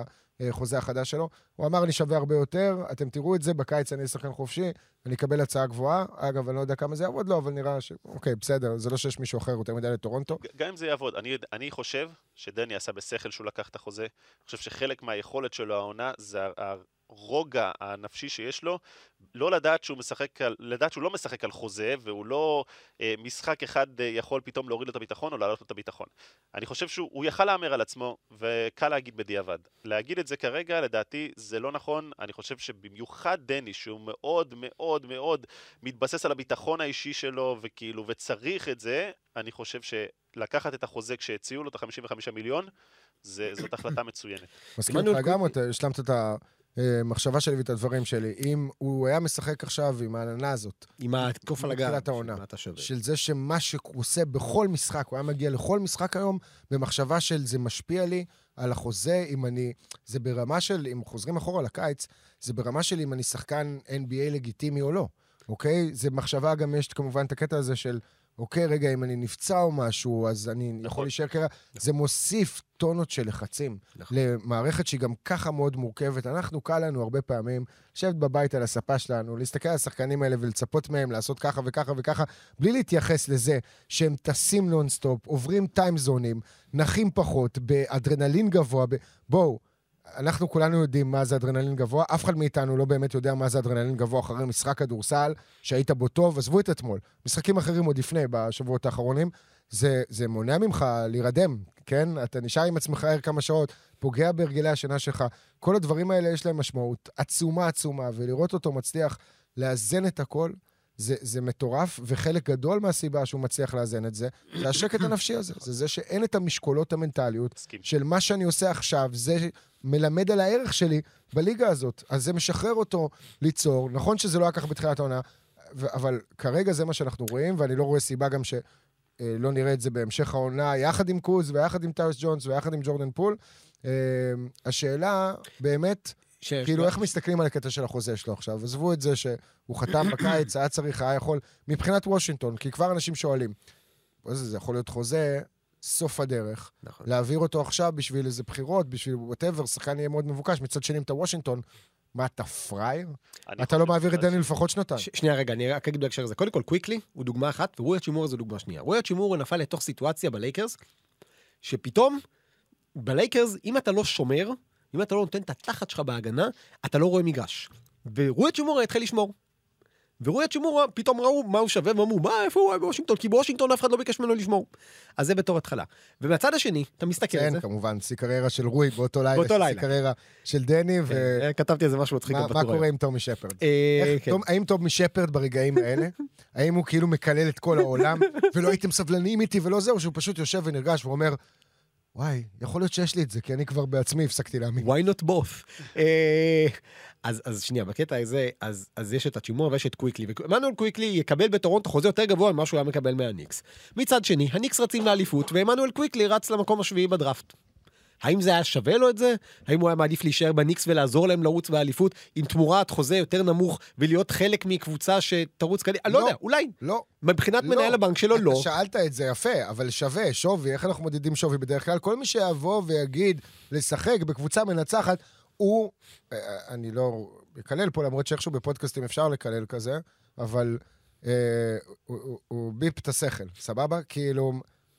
החוזה החדש שלו. הוא אמר, אני שווה הרבה יותר, אתם תראו את זה, בקיץ אני שחקן חופשי, אני אקבל הצעה גבוהה. אגב, אני לא יודע כמה זה יעבוד לו, אבל נראה ש... אוקיי, בסדר, זה לא שיש מישהו אחר יותר מדי לטורונטו. גם אם זה יעבוד, אני, אני חושב שדני עשה בשכל שהוא לקח את החוזה. אני חושב שחלק מהיכולת שלו העונה זה הרוגע הנפשי שיש לו, לא לדעת שהוא משחק על, לדעת שהוא לא משחק על חוזה, והוא לא אה, משחק אחד אה, יכול פתאום להוריד לו את הביטחון או להעלות לו את הביטחון. אני חושב שהוא הוא יכל להמר על עצמו, וקל להגיד בדיעבד. להגיד את זה כרגע, לדעתי, זה לא נכון. אני חושב שבמיוחד דני, שהוא מאוד מאוד מאוד מתבסס על הביטחון האישי שלו, וכאילו, וצריך את זה, אני חושב שלקחת את החוזה כשהציעו לו את ה-55 מיליון, זה, זאת החלטה מצוינת. מסכים איתך את גם. אתה השלמת את המחשבה שלי ואת הדברים שלי. אם הוא היה משחק עכשיו עם העננה הזאת, עם הקוף על הגב. מתחילת העונה. של זה שמה שהוא עושה בכל משחק, הוא היה מגיע לכל משחק היום במחשבה של זה משפיע לי על החוזה, אם אני... זה ברמה של, אם חוזרים אחורה לקיץ, זה ברמה של אם אני שחקן NBA לגיטימי או לא, אוקיי? זה מחשבה, גם יש כמובן את הקטע הזה של אוקיי, רגע, אם אני נפצע או משהו, אז אני יכול נכון. להישאר כרגע. זה מוסיף טונות של לחצים נכון. למערכת שהיא גם ככה מאוד מורכבת. אנחנו, קל לנו הרבה פעמים לשבת בבית על הספה שלנו, להסתכל על השחקנים האלה ולצפות מהם לעשות ככה וככה וככה, בלי להתייחס לזה שהם טסים נונסטופ, עוברים טיימזונים, נחים פחות, באדרנלין גבוה. ב... בואו, אנחנו כולנו יודעים מה זה אדרנלין גבוה, אף אחד מאיתנו לא באמת יודע מה זה אדרנלין גבוה אחרי משחק כדורסל, שהיית בו טוב, עזבו את אתמול. משחקים אחרים עוד לפני, בשבועות האחרונים, זה, זה מונע ממך להירדם, כן? אתה נשאר עם עצמך ער כמה שעות, פוגע בהרגלי השינה שלך. כל הדברים האלה יש להם משמעות עצומה עצומה, ולראות אותו מצליח לאזן את הכל, זה, זה מטורף, וחלק גדול מהסיבה שהוא מצליח לאזן את זה, זה השקט הנפשי הזה. זה זה שאין את המשקולות המנטליות מסכים. של מה שאני עושה עכשיו, זה מלמד על הערך שלי בליגה הזאת. אז זה משחרר אותו ליצור. נכון שזה לא היה ככה בתחילת העונה, אבל כרגע זה מה שאנחנו רואים, ואני לא רואה סיבה גם שלא נראה את זה בהמשך העונה, יחד עם קוז ויחד עם טיוס ג'ונס ויחד עם ג'ורדן פול. אה, השאלה, באמת, כאילו, ש- איך מסתכלים על הקטע של החוזה שלו עכשיו? עזבו את זה שהוא חתם בקיץ, היה צריך, היה יכול, מבחינת וושינגטון, כי כבר אנשים שואלים, זה, זה יכול להיות חוזה סוף הדרך, נכון. להעביר אותו עכשיו בשביל איזה בחירות, בשביל whatever, שחקן יהיה מאוד מבוקש. מצד שני, אם אתה וושינגטון, מה, אתה פראייר? אתה לא מעביר את דני לפחות שנתיים. שנייה רגע, אני רק אגיד בהקשר הזה. קודם כל, קוויקלי הוא דוגמה אחת, ורוי האצ'ימורה זו דוגמה שנייה. רוי האצ'ימורה נפל לתוך סיטואציה בלייקרס, שפתאום, בלייקרס, אם אתה לא שומר, אם אתה לא נותן את התחת שלך בהגנה, אתה לא רואה מגרש. ורוי האצ'ימורה התחיל לשמור. ורוי האצ'ימורה, פתאום ראו מה הוא שווה, ואמרו, מה, איפה הוא היה בוושינגטון? כי בוושינגטון אף אחד לא ביקש ממנו לשמור. אז זה בתור התחלה. ומהצד השני, אתה מסתכל על כן, זה, כמובן, שיא קריירה של רוי באותו לילה. באותו שיא לילה. קריירה של דני, אה, כתבתי על זה משהו מצחיק גם ומה בטור מה. קורה עם טומי שפרד? אה, כן. האם טומי שפרד ברגעים האלה, האם הוא כאילו מקלל את כל העולם, ולא הייתם סבלניים איתי ולא זהו, שהוא פשוט יושב ונרגש ואומר, וואי, יכול להיות שיש לי את זה, כי אני כבר בעצמי הפסקתי להאמין. why not both? אה, אז, אז שנייה, בקטע הזה, אז, אז יש את האצ'ימורה ויש את קוויקלי. ועמנואל קוויקלי יקבל בטורונטו חוזה יותר גבוה ממה שהוא היה מקבל מהניקס. מצד שני, הניקס רצים לאליפות, ועמנואל קוויקלי רץ למקום השביעי בדראפט. האם זה היה שווה לו את זה? האם הוא היה מעדיף להישאר בניקס ולעזור להם לרוץ באליפות עם תמורת חוזה יותר נמוך ולהיות חלק מקבוצה שתרוץ קדימה? אני לא לא. יודע, אולי. לא. מבחינת לא. מנהל הבנק שלו, לא. שאלת את זה יפה, אבל שווה, שווי, איך אנחנו מודדים שווי בדרך כלל? כל מי שיבוא ויגיד לשחק בקבוצה מנצחת, הוא, אה, אני לא אקלל פה, למרות שאיכשהו בפודקאסטים אפשר לקלל כזה, אבל אה, הוא, הוא, הוא ביפ את השכל, סבבה? כאילו,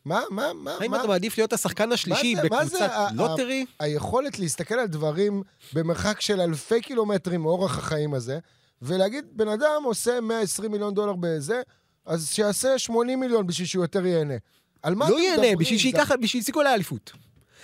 מה, מה, מה, האם מה? אתה מעדיף להיות השחקן השלישי זה- בקבוצת lottery? היכולת להסתכל על דברים במרחק של אלפי קילומטרים מאורח החיים הזה, ולהגיד, בן אדם עושה 120 מיליון דולר בזה, אז שיעשה 80 מיליון בשביל שהוא יותר ייהנה. על מה לא ייהנה? בשביל שייקח, בשביל שיזיקו לאליפות.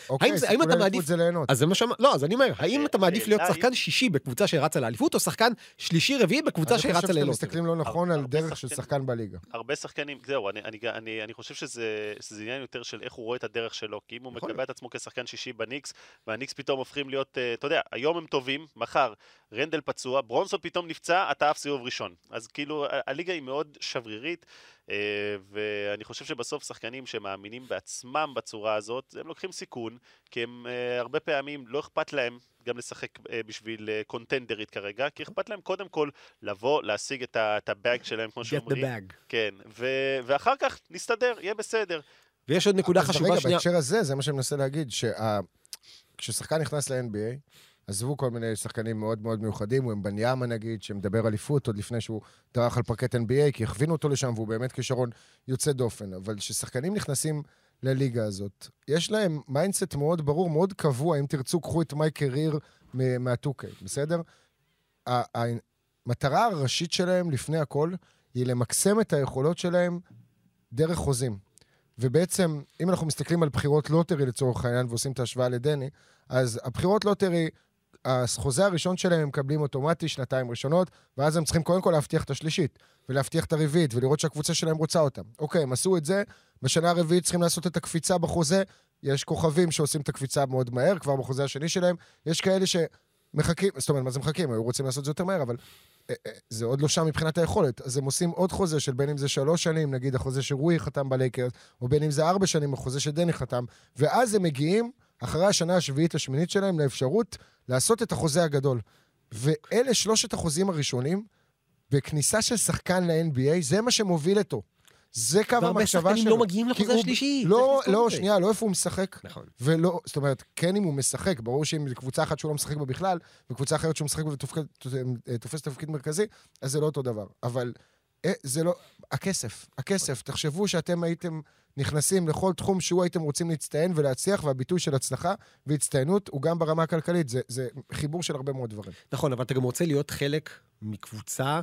אוקיי, האם זה- האם אתה לאליפות מעדיף- זה ליהנות. אז זה מה שאמר, לא, אז אני אומר, האם אתה מעדיף להיות השאלה שחקן שישי בקבוצה שרצה לאליפות, או שחקן שלישי רביעי בקבוצה אני חושב שרצה שאתם? מסתכלים לא נכון על דרך של. שחקן בליגה. הרבה שחקנים, זהו, אני, אני, אני, אני חושב שזה, עניין יותר של איך הוא רואה את הדרך שלו, כי אם הוא יכול מקבע את עצמו כשחקן שישי בניקס, והניקס פתאום הופכים להיות, אה, אתה יודע, היום הם טובים, מחר רנדל פצוע, ברונסון פתאום נפצע, אתה עף סיבוב ראשון. אז כאילו, הליגה היא מאוד שברירית, אה, ואני חושב שבסוף שחקנים שמאמינים בעצמם בצורה הזאת, הם לוקחים סיכון, כי הם אה, הרבה פעמים לא אכפת להם גם לשחק אה, בשביל אה, קונטנדרית כרגע, כי אכפת להם קודם כל לבוא, להשיג את הבאג שלהם, כמו get the שאומרים. bag. כן, ו- ואחר כך נסתדר, יהיה בסדר. ויש עוד נקודה חשובה רגע, שנייה. בהקשר הזה, זה מה שאני מנסה להגיד, שכששחקן נכנס ל-NBA, עזבו כל מיני שחקנים מאוד מאוד מיוחדים, וומבניאמה נגיד, שמדבר אליפות עוד לפני שהוא דרך על פרקט NBA, כי הכווינו אותו לשם והוא באמת כישרון יוצא דופן. אבל כששחקנים נכנסים לליגה הזאת, יש להם mindset מאוד ברור, מאוד קבוע, אם תרצו, קחו את My Career מה-2K, בסדר? המטרה הראשית שלהם, לפני הכל, היא למקסם את היכולות שלהם דרך חוזים. ובעצם, אם אנחנו מסתכלים על בחירות lottery לצורך העניין ועושים את ההשוואה לדני, אז הבחירות lottery, החוזה הראשון שלהם הם מקבלים אוטומטי, שנתיים ראשונות, ואז הם צריכים קודם כל להבטיח את השלישית, ולהבטיח את הרביעית, ולראות שהקבוצה שלהם רוצה אותם. אוקיי, הם עשו את זה, בשנה הרביעית צריכים לעשות את הקפיצה בחוזה, יש כוכבים שעושים את הקפיצה מאוד מהר, כבר בחוזה השני שלהם, יש כאלה שמחכים, זאת אומרת, מה זה מחכים? היו רוצים לעשות את זה יותר מהר, אבל אה, אה, זה עוד לא שם מבחינת היכולת. אז הם עושים עוד חוזה של בין אם זה שלוש שנים, נגיד החוזה שרועי חתם בלייקרס, או בין אם זה ארבע שנים, החוזה שדני חתם, ואז הם מגיעים, אחרי השנה השביעית, השמינית שלהם, לאפשרות לעשות את החוזה הגדול. ואלה שלושת החוזים הראשונים, וכניסה של שחקן ל-NBA, זה מה שמוביל אותו. זה קו והרבה המחשבה שחקנים שלו. לא מגיעים לחוזה השלישי. לא, לא. שנייה, לא איפה הוא משחק. נכון. ולא, זאת אומרת, כן אם הוא משחק, ברור שאם זו קבוצה אחת שהוא לא משחק בה בכלל, וקבוצה אחרת שהוא משחק בה ותופס תפקיד מרכזי, אז זה לא אותו דבר. אבל זה לא... הכסף, הכסף. תחשבו שאתם הייתם נכנסים לכל תחום שהוא הייתם רוצים להצטיין ולהצליח, והביטוי של הצלחה והצטיינות הוא גם ברמה הכלכלית. זה, זה חיבור של הרבה מאוד דברים. נכון, אבל אתה גם רוצה להיות חלק מקבוצה...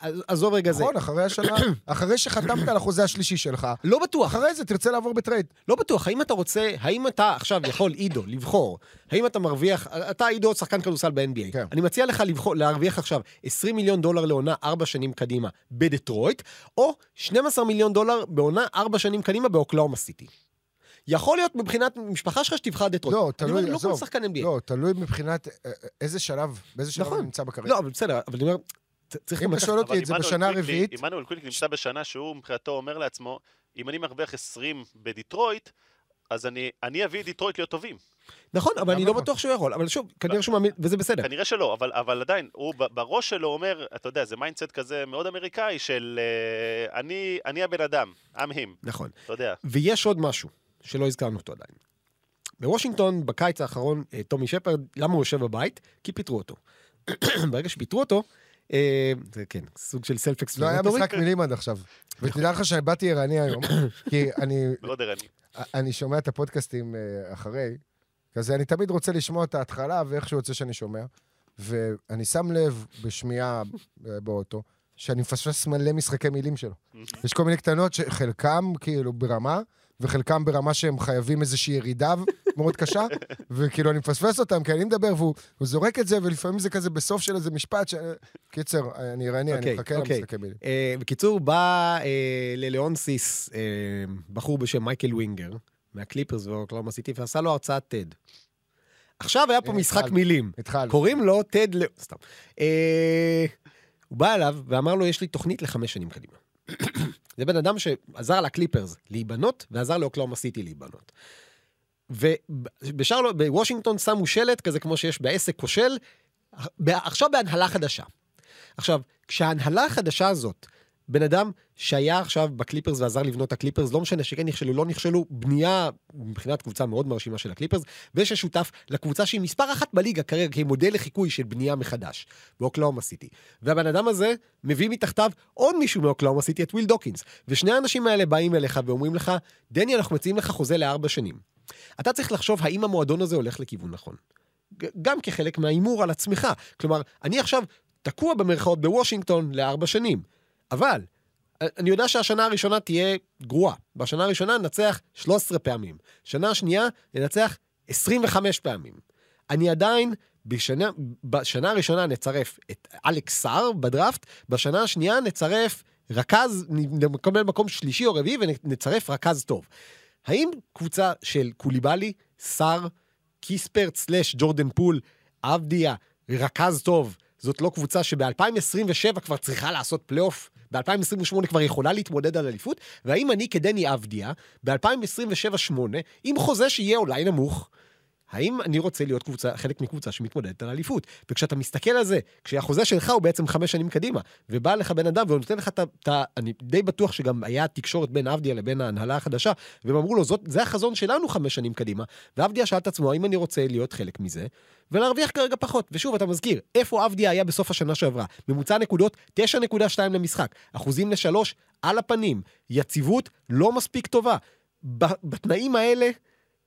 עז- עזוב רגע זה. נכון, אחרי השנה, אחרי שחתמת על החוזה השלישי שלך, לא בטוח. אחרי זה תרצה לעבור בטרייד. לא בטוח, האם אתה רוצה, האם אתה עכשיו יכול, עידו, לבחור, האם אתה מרוויח, אתה עידו שחקן כדורסל ב-NBA, כן. אני מציע לך לבחור, להרוויח עכשיו 20 מיליון דולר לעונה 4 שנים קדימה בדטרויט, או 12 מיליון דולר בעונה 4 שנים קדימה באוקלאומה סיטי. יכול להיות מבחינת משפחה שלך שתבחר דטרויט. לא, תלוי, אומר, לא כל עזוב. שחקן NBA. לא, תלוי מבחינת אה, אה, איזה שלב, באיזה שלב נכון. נמצא בקריירה. לא, אבל בסדר, אבל אני אומר, צריך גם אם אתה לקחת... שואל אותי את זה בשנה הרביעית, עמנואל קוויק נמצא בשנה שהוא מבחינתו אומר לעצמו, אם אני מרוויח 20 בדיטרויט, אז אני, אני אביא את דיטרויט להיות טובים. נכון, אבל אני לא לא? בטוח שהוא יכול, אבל שוב, כנראה שהוא מאמין, וזה בסדר. כנראה שלא, אבל, אבל עדיין, הוא בראש שלו אומר, אתה יודע, זה mindset כזה מאוד אמריקאי של אה, אני, אני הבן אדם, I'm him, נכון. אתה יודע. ויש עוד משהו שלא הזכרנו אותו עדיין. בוושינגטון, בקיץ האחרון, אה, טומי שפרד, למה הוא יושב בבית? כי פיטרו אותו. ברגע שפיטרו אותו, אה, זה כן, סוג של self לא היה explanatory. משחק מילים עד עכשיו. ותדע לך שאני באתי ערני היום, כי אני מאוד ערני. אני שומע את הפודקאסטים אה, אחרי, כזה אני תמיד רוצה לשמוע את ההתחלה ואיכשהו יוצא שאני שומע, ואני שם לב בשמיעה אה, באוטו, שאני מפספס מלא משחקי מילים שלו. יש כל מיני קטנות שחלקם כאילו ברמה, וחלקם ברמה שהם חייבים איזושהי ירידה מאוד קשה, וכאילו אני מפספס אותם, כי אני מדבר והוא הוא זורק את זה, ולפעמים זה כזה בסוף של איזה משפט, ש... קיצר, אני ערני, אני אוקיי, מחכה אוקיי. למשחקי מילים. אה, בקיצור, בא אה, ללאונסיס אה, בחור בשם מייקל ווינגר, מהקליפרס ואוקלהומה סיטי, ועשה לו הרצאת TED. עכשיו היה פה הנה, משחק התחלנו. מילים. התחלנו. קוראים לו טד ל... סתם. אה, הוא בא אליו ואמר לו, יש לי תוכנית לחמש שנים קדימה. זה בן אדם שעזר לקליפרס להיבנות, ועזר לאוקלהומה סיטי להיבנות. ובשאר, בוושינגטון שמו שלט כזה כמו שיש בעסק כושל, עכשיו בהנהלה חדשה. עכשיו, כשההנהלה החדשה הזאת, בן אדם שהיה עכשיו בקליפרס ועזר לבנות את הקליפרס, לא משנה שכן נכשלו, לא נכשלו, בנייה מבחינת קבוצה מאוד מרשימה של הקליפרס, וששותף לקבוצה שהיא מספר אחת בליגה כרגע כמודל לחיקוי של בנייה מחדש, באוקלהומה סיטי. והבן אדם הזה מביא מתחתיו עוד מישהו מאוקלהומה סיטי, את וויל דוקינס. ושני האנשים האלה באים אליך ואומרים לך, דני, אנחנו מציעים לך חוזה לארבע שנים. אתה צריך לחשוב האם המועדון הזה הולך לכיוון נכון. גם כחלק מההימור על עצמך. כלומר, אני עכשיו תקוע במרכאות בוושינגטון לארבע שנים, אבל אני יודע שהשנה הראשונה תהיה גרועה. בשנה הראשונה ננצח 13 פעמים. שנה השנייה ננצח 25 פעמים. אני עדיין, בשנה, בשנה הראשונה נצרף את אלכס סער בדראפט, בשנה השנייה נצרף רכז, נקבל מקום שלישי או רביעי ונצרף רכז טוב. האם קבוצה של קוליבאלי, סער, קיספרט slash ג'ורדן פול, אבדיה, רכז טוב, זאת לא קבוצה שב-2027 כבר צריכה לעשות פלייאוף, ב-2028 כבר יכולה להתמודד על אליפות, והאם אני כדני אבדיה, ב-2027-2028, עם חוזה שיהיה אולי נמוך, האם אני רוצה להיות קבוצה, חלק מקבוצה שמתמודדת על אליפות? וכשאתה מסתכל על זה, כשהחוזה שלך הוא בעצם חמש שנים קדימה, ובא לך בן אדם והוא נותן לך את ה... אני די בטוח שגם היה תקשורת בין אבדיה לבין ההנהלה החדשה, והם אמרו לו, זאת, זה החזון שלנו חמש שנים קדימה, ואבדיה שאל את עצמו, האם אני רוצה להיות חלק מזה, ולהרוויח כרגע פחות. ושוב, אתה מזכיר, איפה אבדיה היה בסוף השנה שעברה? ממוצע נקודות, 9.2 למשחק, אחוזים לשלוש, על הפנים, יציבות לא מספיק טובה. בתנאים האלה,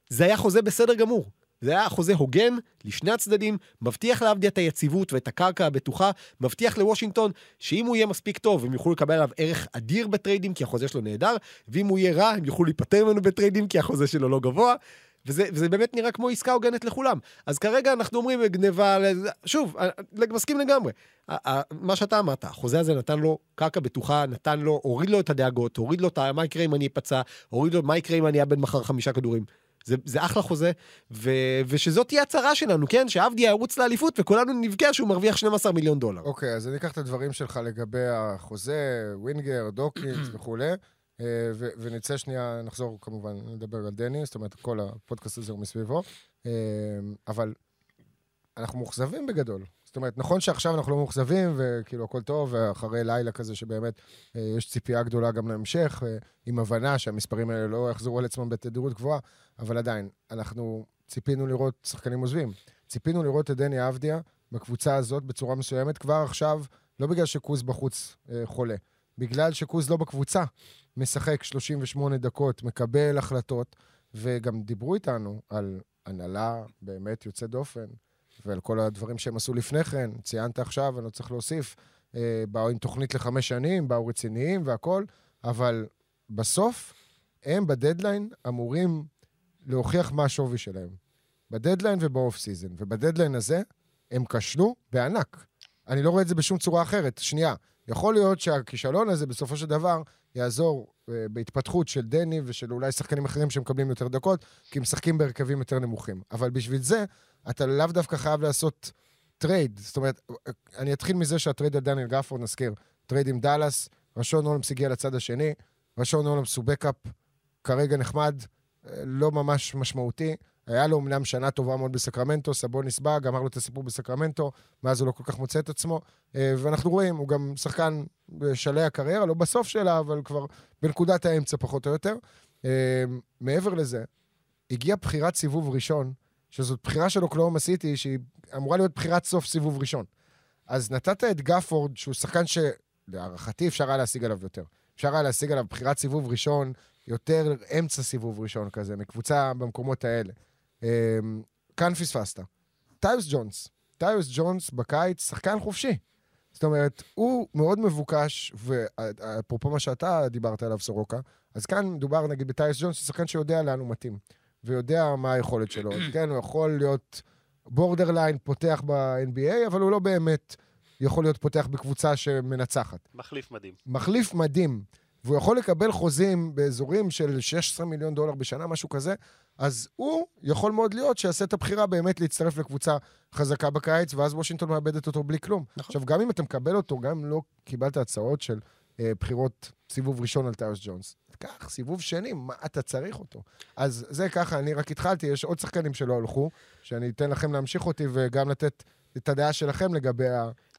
זה היה חוזה בסדר גמור. זה היה חוזה הוגן לשני הצדדים, מבטיח לעבדיה את היציבות ואת הקרקע הבטוחה, מבטיח לוושינגטון שאם הוא יהיה מספיק טוב, הם יוכלו לקבל עליו ערך אדיר בטריידים כי החוזה שלו נהדר, ואם הוא יהיה רע, הם יוכלו להיפטר ממנו בטריידים כי החוזה שלו לא גבוה. וזה, וזה באמת נראה כמו עסקה הוגנת לכולם. אז כרגע אנחנו אומרים גניבה, שוב, אני מסכים לגמרי. מה שאתה אמרת, החוזה הזה נתן לו קרקע בטוחה, נתן לו, הוריד לו את הדאגות, הוריד לו את מה יקרה אם אני אפצע, הוריד לו מה יקרה אם אני אאבד מחר חמישה כדורים. זה, זה אחלה חוזה, ו, ושזאת תהיה הצהרה שלנו, כן? שעבדי ירוץ לאליפות וכולנו נבכה שהוא מרוויח 12 מיליון דולר. אוקיי, אז אני אקח את הדברים שלך לגבי החוזה, ווינגר, דוקינס וכולי, אה, ו- ונצא שנייה, נחזור כמובן, נדבר על דני, זאת אומרת, כל הפודקאסט הזה הוא מסביבו, אה, אבל אנחנו מאוכזבים בגדול. זאת אומרת, נכון שעכשיו אנחנו לא מאוכזבים, וכאילו הכל טוב, ואחרי לילה כזה שבאמת אה, יש ציפייה גדולה גם להמשך, עם הבנה שהמספרים האלה לא יחזרו על עצמם בתדירות גבוהה, אבל עדיין, אנחנו ציפינו לראות שחקנים עוזבים. ציפינו לראות את דני אבדיה בקבוצה הזאת בצורה מסוימת כבר עכשיו, לא בגלל שקוז בחוץ אה, חולה, בגלל שקוז לא בקבוצה, משחק 38 דקות, מקבל החלטות, וגם דיברו איתנו על הנהלה באמת יוצאת דופן, ועל כל הדברים שהם עשו לפני כן. ציינת עכשיו, אני לא צריך להוסיף, אה, באו עם תוכנית לחמש שנים, באו רציניים והכול, אבל בסוף הם בדדליין אמורים להוכיח מה השווי שלהם. בדדליין וב off season. ובדדליין הזה הם כשלו בענק. אני לא רואה את זה בשום צורה אחרת. שנייה, יכול להיות שהכישלון הזה בסופו של דבר יעזור אה, בהתפתחות של דני ושל אולי שחקנים אחרים שמקבלים יותר דקות, כי הם משחקים בהרכבים יותר נמוכים. אבל בשביל זה, אתה לאו דווקא חייב לעשות trade. זאת אומרת, אני אתחיל מזה שה trade על דניאל גפורד, נזכיר, trade עם דאלאס, רישון הולמס הגיע לצד השני, רישון הולמס הוא backup כרגע נחמד, לא ממש משמעותי. היה לו אמנם שנה טובה מאוד בסקרמנטו, סבוניס בא, גמר לו את הסיפור בסקרמנטו, מאז הוא לא כל כך מוצא את עצמו. אה, ואנחנו רואים, הוא גם שחקן בשלהי הקריירה, לא בסוף שלה, אבל כבר בנקודת האמצע פחות או יותר. אה, מעבר לזה, הגיעה בחירת סיבוב ראשון, שזאת בחירה של אוקלאומה סיטי, שהיא אמורה להיות בחירת סוף סיבוב ראשון. אז נתת את גפורד, שהוא שחקן שלהערכתי אפשר היה להשיג עליו יותר. אפשר היה להשיג עליו בחירת סיבוב ראשון, יותר אמצע סיבוב ראשון כזה, מקבוצה במקומות האלה. אמ, כאן פספסת. טיוס ג'ונס. טיוס ג'ונס בקיץ, שחקן חופשי. זאת אומרת, הוא מאוד מבוקש, ואפרופו מה שאתה דיברת עליו, סורוקה, אז כאן מדובר נגיד בטיוס ג'ונס, שחקן שיודע לאן הוא מתאים, ויודע מה היכולת שלו. אז כן, הוא יכול להיות בורדרליין פותח ב-NBA, אבל הוא לא באמת יכול להיות פותח בקבוצה שמנצחת. מחליף מדהים. מחליף מדהים, והוא יכול לקבל חוזים באזורים של 16 מיליון דולר בשנה, משהו כזה, אז הוא יכול מאוד להיות שיעשה את הבחירה באמת להצטרף לקבוצה חזקה בקיץ, ואז וושינגטון מאבדת אותו בלי כלום. נכון. עכשיו, גם אם אתה מקבל אותו, גם אם לא קיבלת הצעות של אה, בחירות סיבוב ראשון על טיוס ג'ונס, קח, סיבוב שני, מה אתה צריך אותו? אז זה ככה, אני רק התחלתי, יש עוד שחקנים שלא הלכו, שאני אתן לכם להמשיך אותי וגם לתת את הדעה שלכם לגבי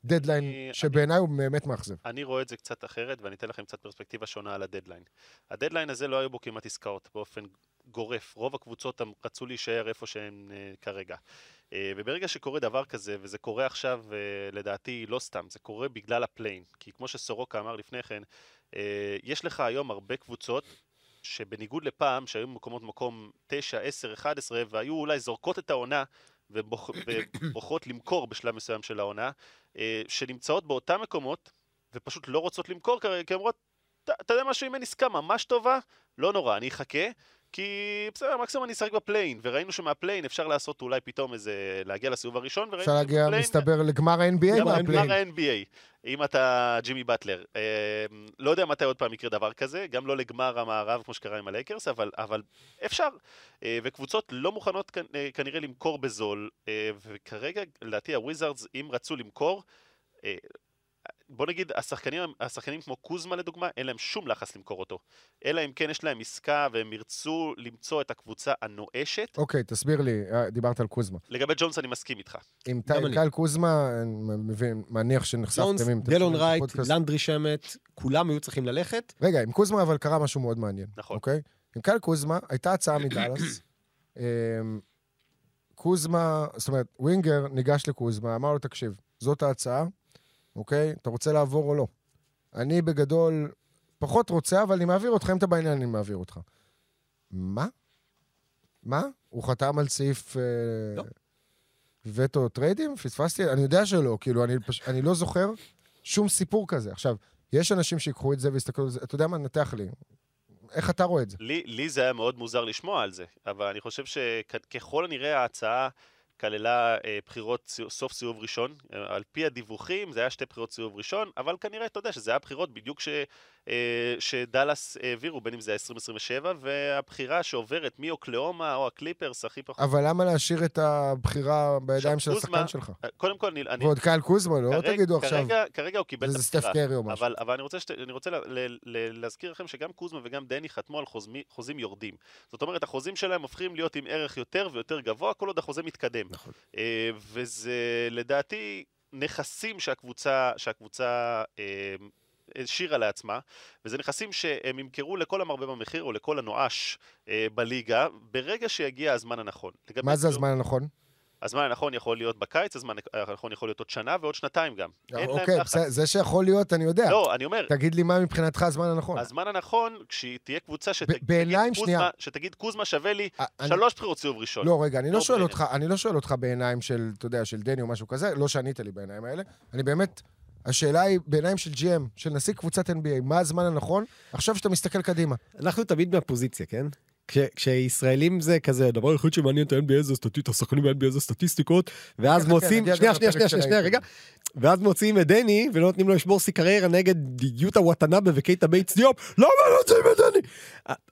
הדדליין, אני- שבעיניי הוא באמת מאכזב. אני רואה את זה קצת אחרת, ואני אתן לכם קצת פרספקטיבה שונה על הדדליין. הדדליין הזה לא היו בו כמעט עסקאות באופן גורף. רוב הקבוצות רצו להישאר איפה שהן אה, כרגע. אה, וברגע שקורה דבר כזה, וזה קורה עכשיו, אה, לדעתי, לא סתם, זה קורה בגלל ה play-in. כי כמו שסורוקה אמר לפני כן, אה, יש לך היום הרבה קבוצות שבניגוד לפעם, שהיו במקומות מקום 9, 10, 11, והיו אולי זורקות את העונה ובוח- ובוחרות למכור בשלב מסוים של העונה, אה, שנמצאות באותם מקומות ופשוט לא רוצות למכור כרגע, כי אומרות, "אתה- אתה יודע משהו, אם אין עסקה ממש טובה, לא נורא, אני אחכה, כי בסדר, מקסימום אני אשחק ב play-in, וראינו שמה play-in אפשר לעשות אולי פתאום איזה, להגיע לסיבוב הראשון, וראינו אפשר להגיע, שב play-in- מסתבר, לגמר ה-NBA מה play-in. לגמר ה-NBA, אם אתה ג'ימי באטלר. אה, לא יודע מתי עוד פעם יקרה דבר כזה, גם לא לגמר המערב כמו שקרה עם הלייקרס, אבל, אבל אפשר. אה, וקבוצות לא מוכנות כנ- אה, כנראה למכור בזול, אה, וכרגע, לדעתי הוויזארדס, אם רצו למכור, אה, בוא נגיד, השחקנים, השחקנים כמו קוזמה לדוגמה, אין להם שום לחץ למכור אותו. אלא אם כן יש להם עסקה והם ירצו למצוא את הקבוצה הנואשת. אוקיי, תסביר לי, אה, דיברת על קוזמה. לגבי ג'ונס אני מסכים איתך. עם גם טי- אני. קייל קוזמה, אני מבין, מניח שנחשפתם ג'ונס, אם... דלון תשמעו את רייט. לנדרי שמט, כולם היו צריכים ללכת. רגע, עם קוזמה אבל קרה משהו מאוד מעניין. נכון. אוקיי? עם קייל קוזמה, הייתה הצעה מדאלאס. אמ, קוזמה, זאת אומרת, ווינגר ניגש לקוזמה, אמר לו, תקשיב, זאת ההצעה, אוקיי? אתה רוצה לעבור או לא? אני בגדול פחות רוצה, אבל אני מעביר אותך, אם אתה בעניין, אני מעביר אותך. מה? מה? הוא חתם על סעיף... אה, לא. וטו טריידים? פספסתי? אני יודע שלא, כאילו, אני, פש... אני לא זוכר שום סיפור כזה. עכשיו, יש אנשים שיקחו את זה ויסתכלו על זה, אתה יודע מה? נתח לי. איך אתה רואה את זה? לי, לי זה היה מאוד מוזר לשמוע על זה, אבל אני חושב שככל הנראה ההצעה כללה אה, בחירות סוף סיבוב ראשון. אה, על פי הדיווחים זה היה שתי בחירות סיבוב ראשון, אבל כנראה, אתה יודע, שזה היה בחירות בדיוק ש, שדאלאס העבירו, בין אם זה היה 2027, והבחירה שעוברת מאוקלאומה או הקליפרס הכי פחות... אבל למה להשאיר את הבחירה בידיים של עכשיו, השחקן קוזמה- שלך? אה, קודם כל, אני... ועוד קייל קוזמה, לא כרגע- תגידו עכשיו, כרגע, כרגע הוא קיבל את זה הבחירה. סטף קרי או משהו. אבל, אבל אני רוצה, שת, אני רוצה ל, ל, ל, להזכיר לכם שגם קוזמה וגם דני חתמו על חוזמי, חוזים יורדים. זאת אומרת, החוזים שלהם הופכים להיות עם ערך יותר ויותר גבוה, כל עוד החוזה מתקדם. נכון. אה, וזה לדעתי נכסים שהקבוצה, שהקבוצה אה, השאירה לעצמה, וזה נכסים שהם ימכרו לכל המרבה במחיר או לכל הנואש אה, בליגה, ברגע שיגיע הזמן הנכון. מה זה הזמן הנכון? הזמן הנכון יכול להיות בקיץ, הזמן הנכון יכול להיות עוד שנה ועוד שנתיים גם. להם אוקיי. בסדר, זה שיכול להיות, אני יודע. לא, אני אומר, תגיד לי מה מבחינתך הזמן הנכון. הזמן הנכון, כשתהיה קבוצה שתגיד בעיניים, קוזמה, שנייה. שתגיד קוזמה שווה לי אה, אני- שלוש בחירות סיבוב ראשון. לא, רגע, אני לא לא שואל. אותך, אני לא שואל אותך בעיניים של, אתה יודע, של דני או משהו כזה, לא שענית לי בעיניים האלה. אני באמת, השאלה היא בעיניים של GM, של נשיא קבוצת NBA, מה הזמן הנכון, עכשיו שאתה מסתכל קדימה. אנחנו תמיד מהפוזיציה, כן? כש, כשישראלים זה כזה, הדבר היחיד שמעניין את ה-NBA זה סטטיסטיקות, השחקנים ב-NBA זה סטטיסטיקות, ואז חכה, מוצאים, גם שנייה, שנייה, לפרק שנייה, של שנייה, רגע. ואז מוציאים את דני, ולא נותנים לו לשבור שיא קריירה נגד יוטה וואטנאבה וקייטה בייטס דיופ, למה לא מוציאים את דני?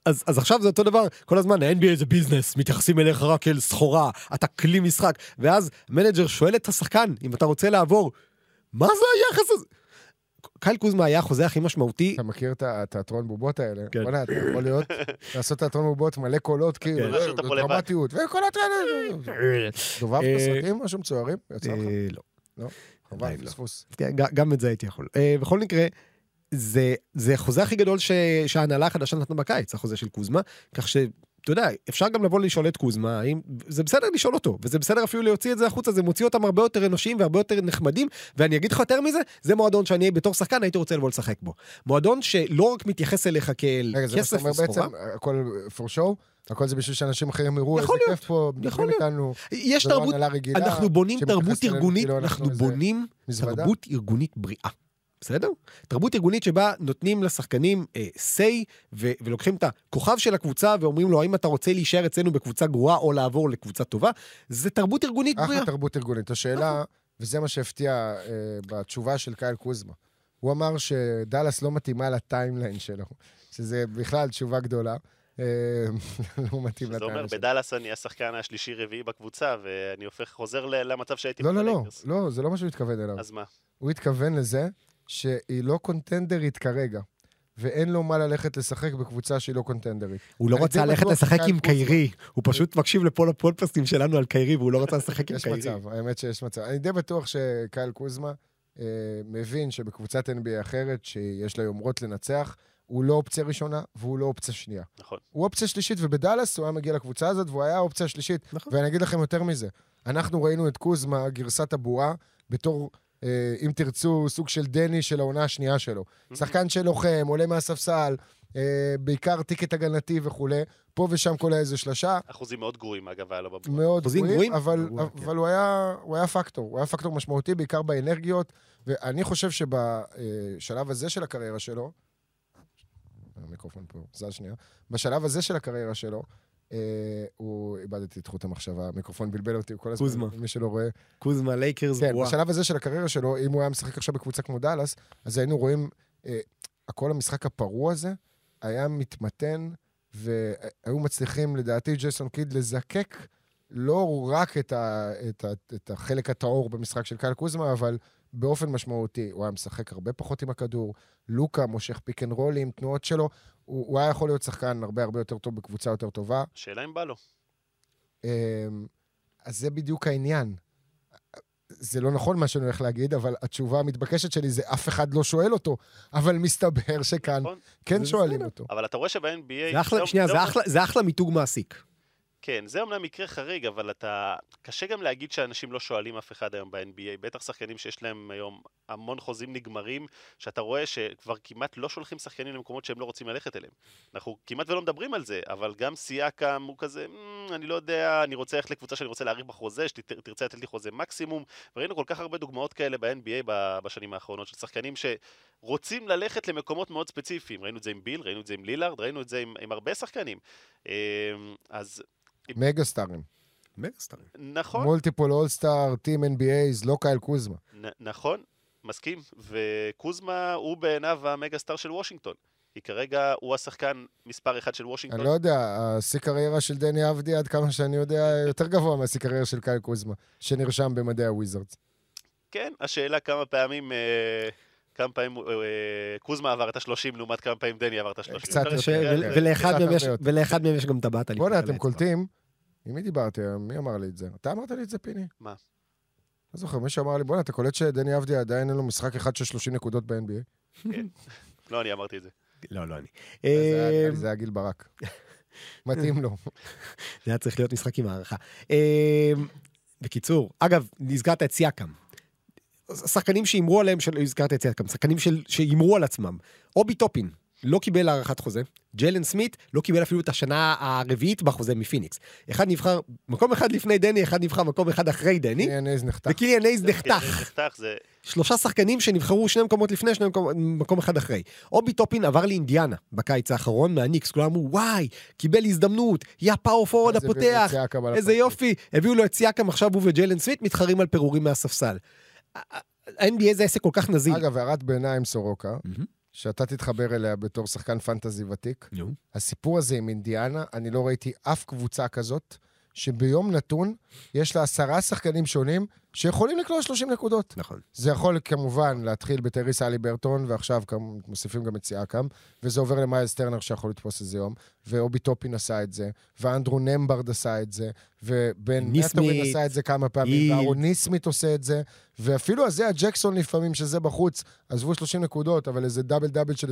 אז, אז עכשיו זה אותו דבר, כל הזמן, ה-NBA זה business, מתייחסים אליך רק כאל סחורה, אתה כלי משחק, ואז manager שואל את השחקן, אם אתה רוצה לעבור, מה זה היחס הזה? קייל קוזמה היה החוזה הכי משמעותי אתה מכיר את התיאטרון בובות האלה? כן. בוא'נה, אתה יכול להיות, לעשות תיאטרון בובות מלא קולות, כאילו, כן. אה, לבד. דרמטיות, וקולות כאלה. דובב אה, בסרטים, משהו מצוירים? יצא לך? אה, לא. חבל, לא. פספוס. כן, גם את זה הייתי יכול. אה, בכל מקרה, זה, זה החוזה הכי גדול ש, שההנהלה החדשה נתנה בקיץ, החוזה של קוזמה, כך ש... אתה יודע, אפשר גם לבוא לשאול את קוזמה, האם... זה בסדר לשאול אותו, וזה בסדר אפילו להוציא את זה החוצה, זה מוציא אותם הרבה יותר אנושיים והרבה יותר נחמדים, ואני אגיד לך יותר מזה, זה מועדון שאני בתור שחקן הייתי רוצה לבוא לשחק בו. מועדון שלא רק מתייחס אליך כאל רגע, זה מה שאתה כסף אומר וסחורה, בעצם, הכל for show? הכל זה בשביל שאנשים אחרים יראו איזה כיף פה, יכול מדברים להיות. איתנו, יש זה לא תרבות, רגילה, אנחנו בונים תרבות אלינו ארגונית, כאילו אנחנו בונים. תרבות ארגונית בריאה. בסדר? תרבות ארגונית שבה נותנים לשחקנים אה, say ו- ולוקחים את הכוכב של הקבוצה ואומרים לו האם אתה רוצה להישאר אצלנו בקבוצה גרועה או לעבור לקבוצה טובה, זה תרבות ארגונית בריאה. אחלה תרבות ארגונית. השאלה, וזה מה שהפתיע אה, בתשובה של קייל קוזמה, הוא אמר שדאלאס לא מתאימה ל timeline שלו, שזה בכלל תשובה גדולה. אה, לא מתאים זה אומר. בדאלאס אני השחקן השלישי-רביעי בקבוצה, ואני הופך, חוזר למצב שהייתי לא, לא, לא. לא, זה לא מה שהוא התכוון אליו. אז מה? הוא התכוון לזה שהיא לא קונטנדרית כרגע, ואין לו מה ללכת לשחק בקבוצה שהיא לא קונטנדרית. הוא לא רצה די ללכת לשחק עם קיירי, הוא פשוט מקשיב לכל הפודקאסטים שלנו על קיירי והוא לא רצה לשחק עם יש קיירי. מצב, האמת שיש מצב. אני די בטוח שקייל קוזמה אה, מבין שבקבוצת NBA אחרת, שיש לה יומרות לנצח, הוא לא אופציה ראשונה והוא לא אופציה שנייה. נכון. הוא אופציה שלישית, ובדאלאס הוא היה מגיע לקבוצה הזאת והוא היה אופציה שלישית. נכון. ואני אגיד לכם יותר מזה, אנחנו ראינו את קוזמה, גרסת הבועה, בתור, אם תרצו, סוג של דני של העונה השנייה שלו. שחקן שלוחם, עולה מהספסל, אה, בעיקר ticket הגנתי וכולי, פה ושם כל איזה שלושה. אחוזים מאוד גרועים, אגב, היה לו בבועה. מאוד גבוהים, גבוהים? אבל, גרוע, כן. אבל הוא, היה, הוא היה פקטור, הוא היה פקטור משמעותי, בעיקר באנרגיות, ואני חושב שבשלב הזה של הקריירה שלו, המיקרופון פה, זז שנייה, בשלב הזה של הקריירה שלו, אה, הוא, איבדתי את חוט המחשבה, המיקרופון בלבל אותי כל הזמן, קוזמה. מי שלא רואה. קוזמה לייקרס כן, גרועה. בשלב הזה של הקריירה שלו, אם הוא היה משחק עכשיו בקבוצה כמו דאלאס, אז היינו רואים, אה, הכל המשחק הפרוע הזה היה מתמתן, והיו מצליחים, לדעתי, ג'ייסון קיד לזקק לא רק את, ה, את, ה, את החלק הטהור במשחק של קייל קוזמה, אבל באופן משמעותי. הוא היה משחק הרבה פחות עם הכדור, לוקה מושך pick and roll ים, תנועות שלו, הוא, הוא היה יכול להיות שחקן הרבה הרבה יותר טוב בקבוצה יותר טובה. השאלה אם בא לו. אמ, אז זה בדיוק העניין. זה לא נכון מה שאני הולך להגיד, אבל התשובה המתבקשת שלי זה אף אחד לא שואל אותו, אבל מסתבר שכאן נכון? כן זה שואלים בסדר. אותו. אבל אתה רואה שב-NBA... זה אחלה, שנייה, זה אחלה- זה אחלה מיתוג מעסיק. כן, זה אומנם מקרה חריג, אבל אתה... קשה גם להגיד שאנשים לא שואלים אף אחד היום ב-NBA, בטח שחקנים שיש להם היום המון חוזים נגמרים, שאתה רואה שכבר כמעט לא שולחים שחקנים למקומות שהם לא רוצים ללכת אליהם. אנחנו כמעט ולא מדברים על זה, אבל גם סייקם הוא כזה, "מ, אני לא יודע, אני רוצה ללכת לקבוצה שאני רוצה להאריך בחוזה, שתרצה לתת לי חוזה מקסימום, וראינו כל כך הרבה דוגמאות כאלה ב-NBA בשנים האחרונות, של שחקנים שרוצים ללכת למקומות מאוד ספציפיים. ראינו את זה עם ביל, ראינו את זה עם לילארד, ראינו את זה עם, עם הרבה שחקנים. אמ, אז מגה סטארים. מגסטרים. נכון, multiple All-Star, team NBA's, לא קייל קוזמה. נ- נכון, מסכים. וקוזמה הוא בעיניו ה mega star של וושינגטון. כי כרגע הוא השחקן מספר אחד של וושינגטון. אני לא יודע, השיא קריירה של דני אבדיה, עד כמה שאני יודע, יותר גבוה מהשיא קריירה של קייל קוזמה, שנרשם במדעי הוויזרדס. כן, השאלה כמה פעמים... אה, כמה פעמים אה, קוזמה עבר את ה-30 לעומת כמה פעמים דני עבר את ה-30. קצת יותר. כן. ולאחד מהם יש- יותר. ולאחד מהם יש גם טבעת. בוא'נה, אתם. קולטים? עם מי דיברתי היום? מי אמר לי את זה? אתה אמרת לי את זה, פיני? מה? לא זוכר, מישהו אמר לי, בואנה, אתה קולט שדני אבדיה עדיין אין לו משחק אחד של 30 נקודות ב-NBA? לא, אני אמרתי את זה. לא, לא אני. זה היה- אה, גיל ברק. מתאים לו. זה היה צריך להיות משחק עם הערכה. אה, בקיצור, אגב, הזכרת את סיאקם. שחקנים שהימרו עליהם, של... הזכרת את סיאקם, שחקנים. שהימרו על עצמם. אובי טופין לא קיבל הארכת חוזה, ג'יילן סמית לא קיבל אפילו את השנה הרביעית בחוזה מפיניקס. אחד נבחר מקום אחד לפני דני, אחד נבחר מקום אחד אחרי דני, קיליאן הייז נחתך. וקיליאן הייז כן, נחתך. שלושה שחקנים שנבחרו שני מקומות לפני, שני מקום, מקום אחד אחרי. אובי טופין עבר לאינדיאנה בקיץ האחרון מהניקס, כולם אמרו, וואי, קיבל הזדמנות, יא פאור את הפותח, איזה. יופי. הביאו לו את סיאקם, עכשיו הוא וג'יילן סמית מתחרים על פירורים מהספסל. ה-NBA זה עסק כל כך נזיל. אגב, הערת ביניים סורוקה, מהמם. שאתה תתחבר אליה בתור שחקן פנטזי ותיק. נו. הסיפור הזה עם אינדיאנה, אני לא ראיתי אף קבוצה כזאת, שביום נתון יש לה עשרה שחקנים שונים שיכולים לקלוע 30 נקודות. נכון. זה יכול כמובן להתחיל בטריס אלי ברטון, ועכשיו מוסיפים גם את סיאקם, וזה עובר למיילס טרנר שיכול לתפוס איזה יום, ואובי טופין עשה את זה, ואנדרו נמהארד עשה את זה, ובן מתורין עשה את זה כמה פעמים. וארון ניסמית עושה את זה, ואפילו אייזיאה ג'קסון לפעמים, שזה בחוץ, עזבו 30 נקודות, אבל איזה double double של 20-10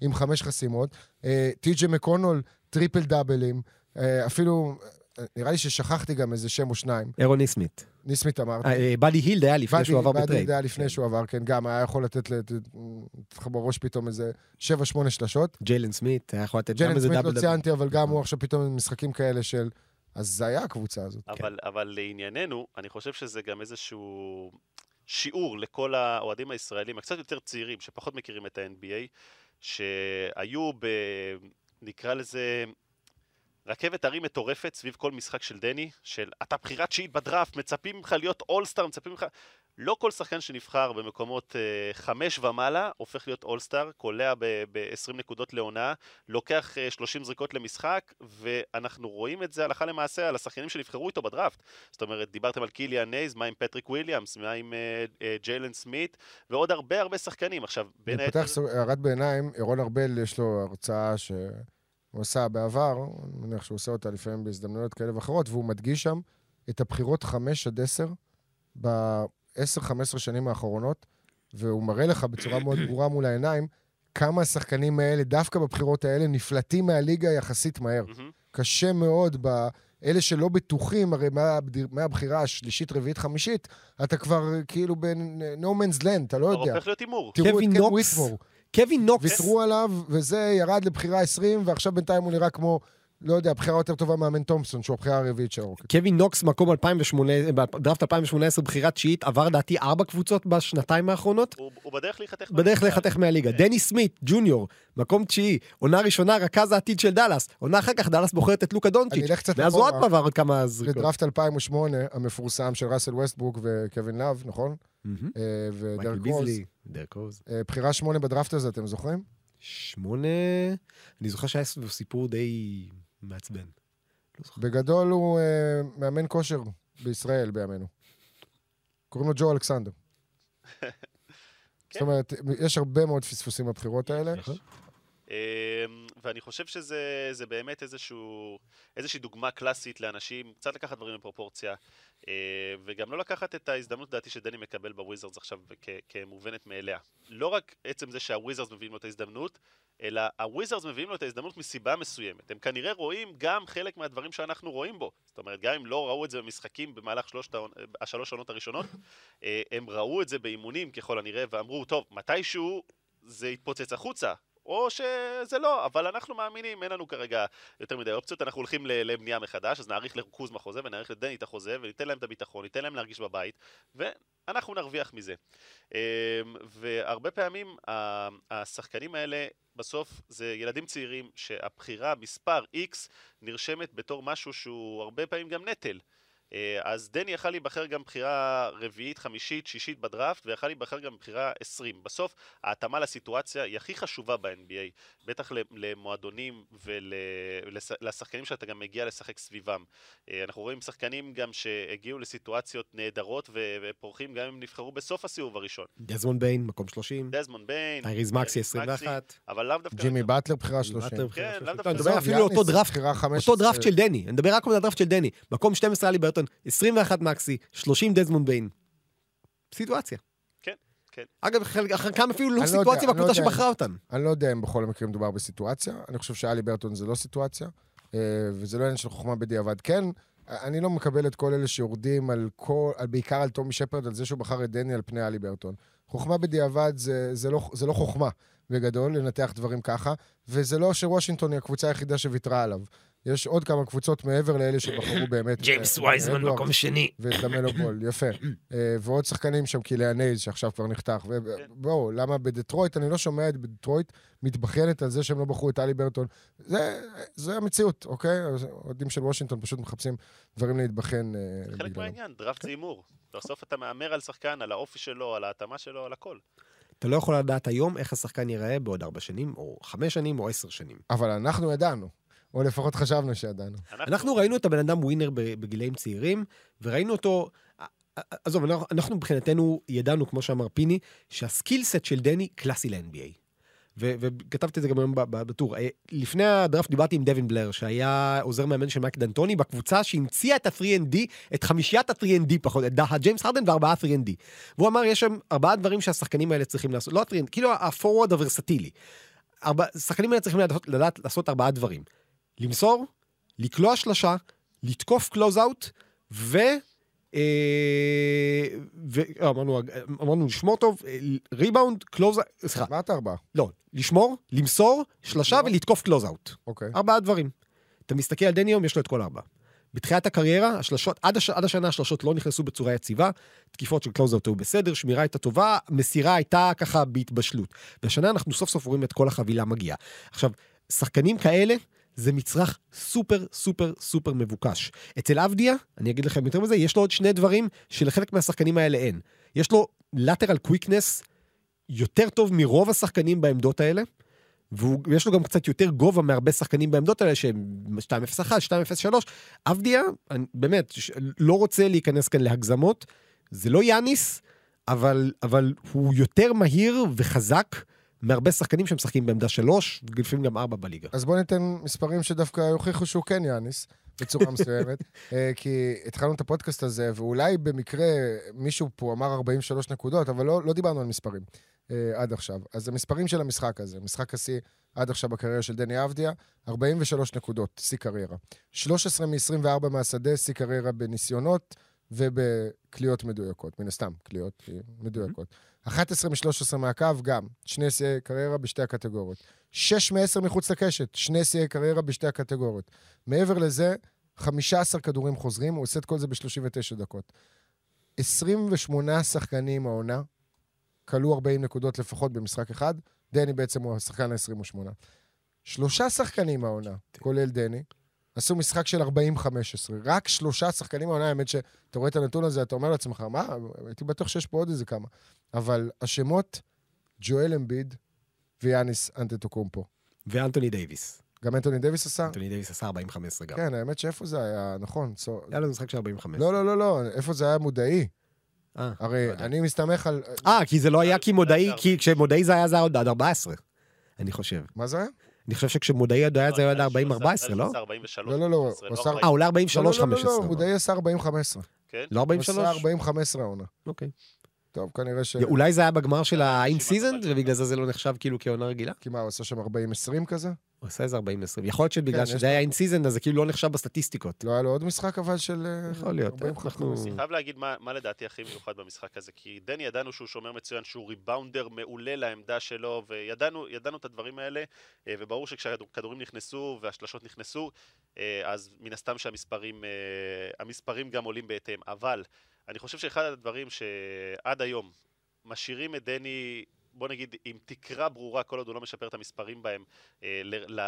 עם חמש חסימות. אה, טי.ג'י מקונול, triple double ים, אה, אפילו... אה, נראה לי ששכחתי גם איזה שם או שניים. ארון ניסמית. ניסמית אמרתי. אה, באדי הילד היה לפני שהוא עבר באדי ב trade. זה היה לפני שהוא עבר, כן, גם היה יכול לתת לך בראש פתאום איזה 7-8 שלשות. ג'לן סמית היה יכול לתת גם איזה סמית דאבל לא דאבל. ציינתי, אבל גם הוא עכשיו פתאום עם משחקים כאלה של... אז זה היה הקבוצה הזאת. אבל, אבל לענייננו, אני חושב שזה גם איזשהו שיעור לכל האוהדים הישראלים, הקצת יותר צעירים, שפחות מכירים את ה-NBA, שהיו ב... נקרא לזה... רכבת הרים מטורפת סביב כל משחק של דני, של אתה בחירה תשיעית בדראפט, מצפים ממך להיות אולסטאר, מצפים ממך... לא כל שחקן שנבחר במקומות אה, חמש ומעלה הופך להיות All-Star, קולע ב-20 נקודות לעונה, לוקח אה, 30 זריקות למשחק, ואנחנו רואים את זה הלכה למעשה על השחקנים שנבחרו איתו בדראפט. זאת אומרת, דיברתם על קיליאן הייז, מה עם פטריק וויליאמס, מה עם אה, אה, ג'יילן סמית, ועוד הרבה הרבה שחקנים. עכשיו, בין אני היתר... פותח סוג- הערת ביניים, ירון ארבל, יש לו הרצאה שהוא עשה בעבר, אני מניח שהוא עושה אותה לפעמים בהזדמנויות כאלה ואחרות, והוא מדגיש שם את הבחירות 5 עד 10 ב-10-15 שנים האחרונות, והוא מראה לך בצורה מאוד ברורה מול העיניים, כמה השחקנים האלה, דווקא בבחירות האלה, נפלטים מהליגה יחסית מהר. קשה מאוד ב... אלה שלא בטוחים, הרי מהבד- מהבחירה השלישית, רביעית, חמישית, אתה כבר כאילו ב-no man's land, אתה לא יודע. הופך להיות הימור. תראו את קווין קן נוקס. וויטמור. קווין נוקס. ויתרו עליו, וזה ירד לבחירה 20, ועכשיו בינתיים הוא נראה כמו, לא יודע, בחירה יותר טובה מאמן תומפסון, שהוא הבחירה הרביעית של הרוקטס. קווין נוקס, מקום 2008, בדראפט 2018, בחירה תשיעית, עבר לדעתי ארבע קבוצות בשנתיים האחרונות. הוא, הוא בדרך להיחתך. בדרך בליגה. להיחתך מהליגה. דניס סמית, ג'וניור, מקום תשיעי, עונה ראשונה, רכז העתיד של דאלאס. עונה אחר כך דאלאס בוחרת את לוקה אני דונצ'יץ'. אלך קצת ואז הוא עוד. פעם עבר עוד כמה זריקות. לדראפט 2008, המפורסם של ראסל ווסטברוק וקווין לאב, נכון? מהמם. אה, מייקל ודרק רוז. דרק רוז. אה, בחירה שמונה בדראפט הזה, אתם זוכרים? שמונה... אני זוכר שהיה סביבו סיפור די מעצבן. לא. בגדול הוא אה, מאמן כושר בישראל בימינו. קוראים לו ג'ו אלכסנדר. זאת אומרת, יש הרבה מאוד פספוסים בבחירות האלה. אמ, ואני חושב שזה זה באמת איזשהו, איזושהי דוגמה קלאסית לאנשים, קצת לקחת דברים בפרופורציה, אה, וגם לא לקחת את ההזדמנות, לדעתי, שדני מקבל בוויזרדס עכשיו כמובנת מאליה. לא רק עצם זה שהוויזרדס מביאים לו את ההזדמנות, אלא הוויזרדס מביאים לו את ההזדמנות מסיבה מסוימת. הם כנראה רואים גם חלק מהדברים שאנחנו רואים בו. זאת אומרת, גם אם לא ראו את זה במשחקים במהלך שלושת השלוש העונות הראשונות, אה, הם ראו את זה באימונים ככל הנראה, ואמרו, טוב, מתישהו זה יתפוצץ החוצה. או שזה לא, אבל אנחנו מאמינים, אין לנו כרגע יותר מדי אופציות, אנחנו הולכים לבנייה מחדש, אז נאריך לריכוז מהחוזה ונאריך לדני את החוזה וניתן להם את הביטחון, ניתן להם להרגיש בבית, ואנחנו נרוויח מזה. אמ, והרבה פעמים השחקנים האלה, בסוף זה ילדים צעירים שהבחירה, מספר X, נרשמת בתור משהו שהוא הרבה פעמים גם נטל. אה, אז דני יכל להיבחר גם בחירה רביעית, חמישית, שישית בדראפט, ויכל להיבחר גם בחירה 20. בסוף, ההתאמה לסיטואציה היא הכי חשובה ב-NBA, בטח ל- למועדונים ולשחקנים שאתה גם מגיע לשחק סביבם. אה, אנחנו רואים שחקנים גם שהגיעו לסיטואציות נהדרות ו- ופורחים גם אם נבחרו בסוף הסיבוב הראשון. דזמונד ביין, מקום 30. דזמונד ביין, טייריס מקסי, טייריס 21. אבל לאו דווקא... ג'ימי באטלר, בחירה 30. באטלר, בחירה כן, 30. לאו לא, דווקא אני מדבר. אפילו על אותו דראפט, בחירה 15. אותו דראפט של דני. אני מדבר רק על הדראפט של דני. מקום 12 היה הליברטון, 21 מקסי, 30 דזמונד ביין. סיטואציה. כן, כן. אגב, חלק- חלקם אפילו לא לא סיטואציה לא בקבוצה יודע. שבחרה אותם. אני לא יודע אם בכל המקרים מדובר בסיטואציה. אני חושב שהליברטון זה לא סיטואציה, אה, וזה לא עניין של חוכמה בדיעבד. כן, אני לא מקבל את כל אלה שיורדים על כל, על, בעיקר על טומי שפרד, על זה שהוא בחר את דני על פני הליברטון. חוכמה בדיעבד זה, זה, לא, זה לא חוכמה בגדול, לנתח דברים ככה, וזה לא שוושינגטון היא הקבוצה היחידה שוויתרה עליו. יש עוד כמה קבוצות מעבר לאלה שבחרו באמת. ג'יימס את- וייזמן. מקום שני. ואת למלו בול, יפה. אה, ועוד שחקנים שם, קיליאן הייז, שעכשיו כבר נחתך. ובואו, למה בדטרויט, אני לא שומע את בדטרויט מתבכיינת על זה שהם לא בחרו את אלי ברטון. זה, זה המציאות, אוקיי? אז אוהדים של וושינגטון פשוט מחפשים דברים להתבכיין אה, חלק. מהעניין, דראפט זה הימור. בסוף אתה מהמר על שחקן, על האופי שלו, על ההתאמה שלו, על הכל. אתה לא יכול לדעת היום איך השחקן ייראה בעוד ארבע שנים, או חמש שנים, או עשר שנים. אבל אנחנו ידענו, או לפחות חשבנו שידענו. אנחנו ראינו את הבן אדם ווינר ב- בגילאים צעירים, וראינו אותו... עזוב, אנחנו- מבחינתנו ידענו, כמו שאמר פיני, שה skill set של דני קלאסי ל-NBA. ו- וכתבתי את זה גם היום בטור. אה, לפני הדראפט דיברתי עם דווין בלר, שהיה עוזר מאמן של מייק דנטוני, בקבוצה שהמציאה את ה-3 and D, את חמישיית ה-3 and D פחות, את הג'יימס הרדן וארבעה 3 and D. והוא אמר, יש שם ארבעה דברים שהשחקנים האלה צריכים לעשות, לא ה-3 and D, כאילו ה-forward הוורסטילי. השחקנים האלה צריכים לדעת לעשות ארבעה דברים. למסור, לקלוע שלשה, לתקוף close-out, ו... אה, ו... אה, אמרנו, אמרנו לשמור טוב, אה, ריבאונד, close... סליחה, אמרת ארבעה, לא, לשמור, למסור, שלשה ולתקוף close-out. אוקיי. ארבעה דברים. אתה מסתכל על דני היום, יש לו את כל ארבע. בתחילת הקריירה, השלשות, עד, הש, עד השנה השלשות לא נכנסו בצורה יציבה, תקיפות של close-out היו בסדר, שמירה הייתה טובה, מסירה הייתה ככה בהתבשלות. והשנה אנחנו סוף סוף רואים את כל החבילה מגיעה. עכשיו, שחקנים כאלה, זה מצרך סופר סופר סופר מבוקש. אצל אבדיה, אני אגיד לכם יותר מזה, יש לו עוד שני דברים שלחלק מהשחקנים האלה אין. יש לו lateral quickness יותר טוב מרוב השחקנים בעמדות האלה, ויש לו גם קצת יותר גובה מהרבה שחקנים בעמדות האלה, שהם 2-0-1, 2-0-3. אבדיה, אני, באמת, לא רוצה להיכנס כאן להגזמות. זה לא יאניס, אבל, אבל הוא יותר מהיר וחזק מהרבה שחקנים שמשחקים בעמדה 3, ולפעמים גם 4 בליגה. אז בואו ניתן מספרים שדווקא יוכיחו שהוא כן יאניס, בצורה מסוימת. אה, כי התחלנו את הפודקאסט הזה, ואולי במקרה מישהו פה אמר 43 נקודות, אבל לא, לא דיברנו על מספרים אה, עד עכשיו. אז המספרים של המשחק הזה, משחק השיא עד עכשיו בקריירה של דני אבדיה, 43 נקודות, שיא קריירה. 13 מ-24 מהשדה, שיא קריירה בניסיונות ובקליעות מדויקות. מן הסתם, קליעות אה, מדויקות. 11 מ-13 מהקו, גם. שני שיאי קריירה בשתי הקטגוריות. 6 מ-10 מחוץ לקשת, שני שיאי קריירה בשתי הקטגוריות. מעבר לזה, 15 כדורים חוזרים, הוא עושה את כל זה ב-39 דקות. 28 שחקנים העונה, כלו 40 נקודות לפחות במשחק אחד, דני בעצם הוא השחקן ה-28. שלושה שחקנים העונה, כולל דני, עשו משחק של 40-15. רק שלושה שחקנים העונה, האמת שאתה רואה את הנתון הזה, אתה אומר לעצמך, מה, הייתי בטוח שיש פה עוד איזה כמה. אבל השמות, ג'ואל אמביד ויאניס אנטטוקומפו. ואנטוני דייוויס. גם אנטוני דייוויס עשה? אנטוני דייוויס עשה 40-15 גם. כן, האמת שאיפה זה היה, נכון. צו- היה לנו משחק של 45. לא, לא, לא, לא, איפה זה היה מודעי? אה, הרי לא. אני מסתמך על... אה, כי זה לא היה כי מודעי, אה, כי כשמודעי זה היה זה היה עוד עד 14, אני חושב. מה זה היה? אני חושב שכשמודעי עוד היה זה היה עד 40-14, לא? 43, לא, לא, לא, הוא עשה- אה, אולי לא, לא, לא, 43-15. לא, לא, מודעי עשה 40-15. כן? לא הוא עשה 43? 40-15 העונה. אוקיי. טוב, כנראה ש... אולי זה היה בגמר של ה in-season, אבל- ובגלל זה זה לא נחשב כאילו כעונה רגילה? כי מה, הוא עשה שם 40-20 כזה? הוא עשה איזה 40-20. יכול להיות שבגלל כן, שזה היה in-season, אז זה כאילו לא נחשב בסטטיסטיקות. לא היה לו עוד משחק אבל של... אה, יכול להיות, 40-15? אנחנו- אני חייב להגיד מה, מה לדעתי הכי מיוחד במשחק הזה, כי דני ידענו שהוא שומר מצוין, שהוא rebounder מעולה לעמדה שלו, וידענו ידענו את הדברים האלה, אה, וברור שכשהכדורים נכנסו והשלשות נכנסו, אה, אז מן הסתם שהמספרים אה, המספרים גם עולים בהתאם, אבל אני חושב שאחד הדברים שעד היום משאירים את דני בוא נגיד, עם תקרה ברורה, כל עוד הוא לא משפר את המספרים בהם אה,